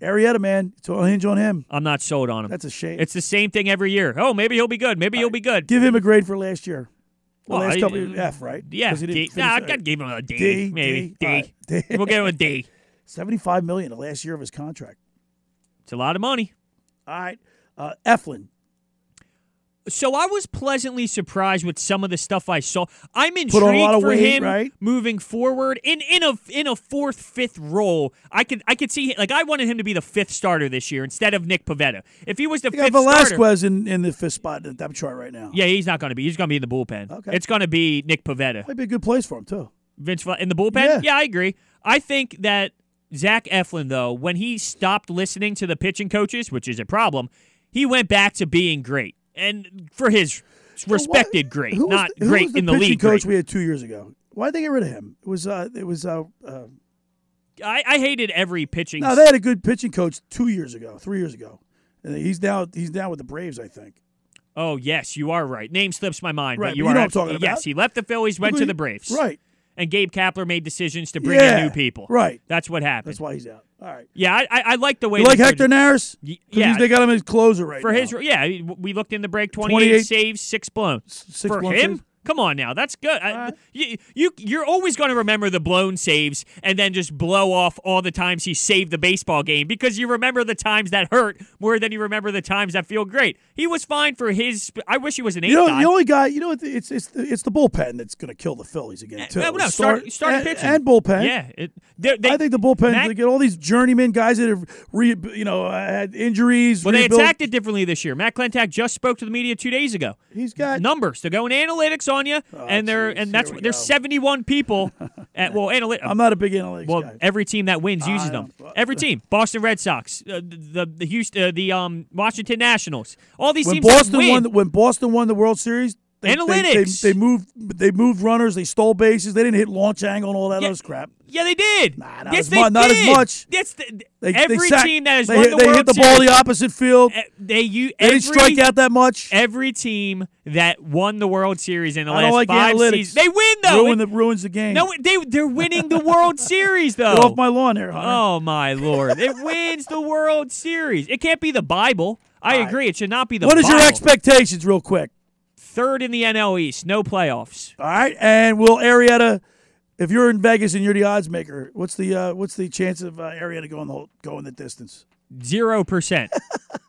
Arrieta, man, it's all hinge on him. I'm not sold on him. That's a shame. It's the same thing every year. Oh, maybe he'll be good. Maybe he'll be good. Give him a grade for last year. The Well, last I- couple F, right? Yeah, he didn't D. Nah, it. I'd give him a D, D, maybe D, D. right, D. We'll give him a D. Seventy-five million the last year of his contract. It's a lot of money. All right, uh, Eflin. So I was pleasantly surprised with some of the stuff I saw. I'm intrigued Put a lot of for weight, him right? moving forward in in a in a fourth fifth role. I could I could see like I wanted him to be the fifth starter this year instead of Nick Pivetta. If he was the You fifth starter, Velasquez in, in the fifth spot in the depth chart right now. yeah, he's not going to be. He's going to be in the bullpen. Okay. It's going to be Nick Pivetta. Might be a good place for him too. Vince in the bullpen? Yeah. I agree. I think that Zach Eflin, though, when he stopped listening to the pitching coaches, which is a problem, he went back to being great. And for his respected great, Who was not the- great the in the pitching league. coach great. we had two years ago. Why did they get rid of him? It was uh, it was uh, uh, I, I hated every pitching. no, they had a good pitching coach two years ago, three years ago, and he's now he's now with the Braves, I think. oh yes, you are right. Name slips my mind, Right, but you but are know what I'm talking about. Yes, he left the Phillies, went to the Braves. Right. And Gabe Kapler made decisions to bring Yeah, in new people. right. That's what happened. That's why he's out. All right. Yeah, I, I, I like the way You like Hector Neris? Yeah, they got him as closer right for now. his yeah. We looked in the break. Twenty-eight, 28 saves, six blown. six for blown him. saves? Come on now, that's good. I- you, you you're always going to remember the blown saves and then just blow off all the times he saved the baseball game because you remember the times that hurt more than you remember the times that feel great. He was fine for his. I wish he was an eight You know, the only guy, you know, it's it's the, it's the bullpen that's going to kill the Phillies again eh, too. no, no, start- starting and, pitching. and bullpen. Yeah, it- they- I think the bullpen. Mac- they get all these journeyman guys that have, re, you know, had injuries. well, they attacked it differently this year. Matt Klentak just spoke to the media two days ago. He's got numbers. They're going analytics on you, and they're and that's there's 71 people. At well, analytics. I'm not a big analytics Well, guy. every team that wins I uses know. them. Every team. Boston Red Sox, uh, the the Houston, uh, the um Washington Nationals. All these when teams Boston win. won, when Boston won the World Series, they, they- Analytics. They, they, moved. They moved runners. They stole bases. They didn't hit launch angle and all that other crap. yeah, they did. not yes, as they mu- not as much. That's the, They, they every sacked- team that has they, won hit- the they World hit the Series, ball the opposite field. eh, They you They every, didn't strike out that much. Every team that won the World Series in the I last like five analytics. seasons, they win though. Ruin It- the, ruins the game. no, they they're winning the World Series though. Get off my lawn there, Hunter. Oh my lord! It wins the World Series. It can't be the Bible. I agree. It should not be the. Bible. What is your expectations, real quick? Third in the NL East, no playoffs. All right, and will Arrieta, if you're in Vegas and you're the odds maker, what's the uh, what's the chance of uh, Arrieta going the whole, going the distance? Zero percent.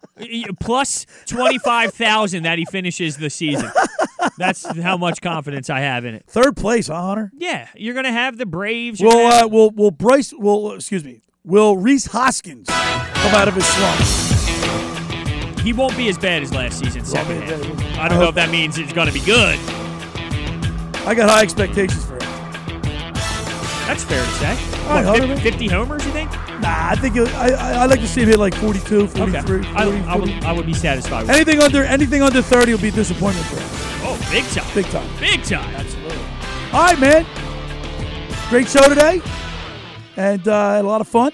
Plus twenty five thousand that he finishes the season. That's how much confidence I have in it. Third place, huh, Hunter? Yeah, you're gonna have the Braves. Will uh, will will Bryce will excuse me? Will Rhys Hoskins come out of his slump? He won't be as bad as last season. Second half. I don't know if that means it's gonna be good. I got high expectations for him. That's fair to say. All right, What, Hunter. 50, 50 homers, you think? Nah, I think he'll- I I I like to see him hit like 42, 43, Okay. I, 40, I, would, I would be satisfied with Anything under anything under 30 will be a disappointment for him. Oh, big time. Big time. Big time. Absolutely. All right, man. Great show today, and uh, a lot of fun.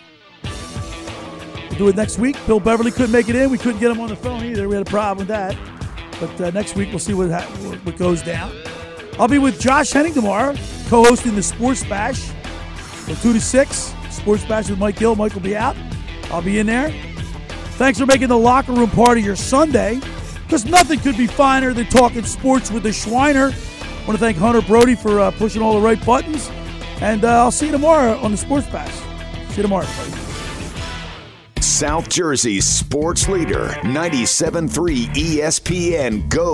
Do it next week. Bill Beverly couldn't make it in. We couldn't get him on the phone either. We had a problem with that. But uh, next week we'll see what, ha- what goes down. I'll be with Josh Henning tomorrow, co-hosting the Sports Bash from two to six. Sports Bash with Mike Gill. Mike will be out. I'll be in there. Thanks for making the locker room part of your Sunday, because nothing could be finer than talking sports with the Schweiner. I want to thank Hunter Brody for uh, pushing all the right buttons. And uh, I'll see you tomorrow on the Sports Bash. See you tomorrow. South Jersey's sports leader, 97.3 ESPN Go.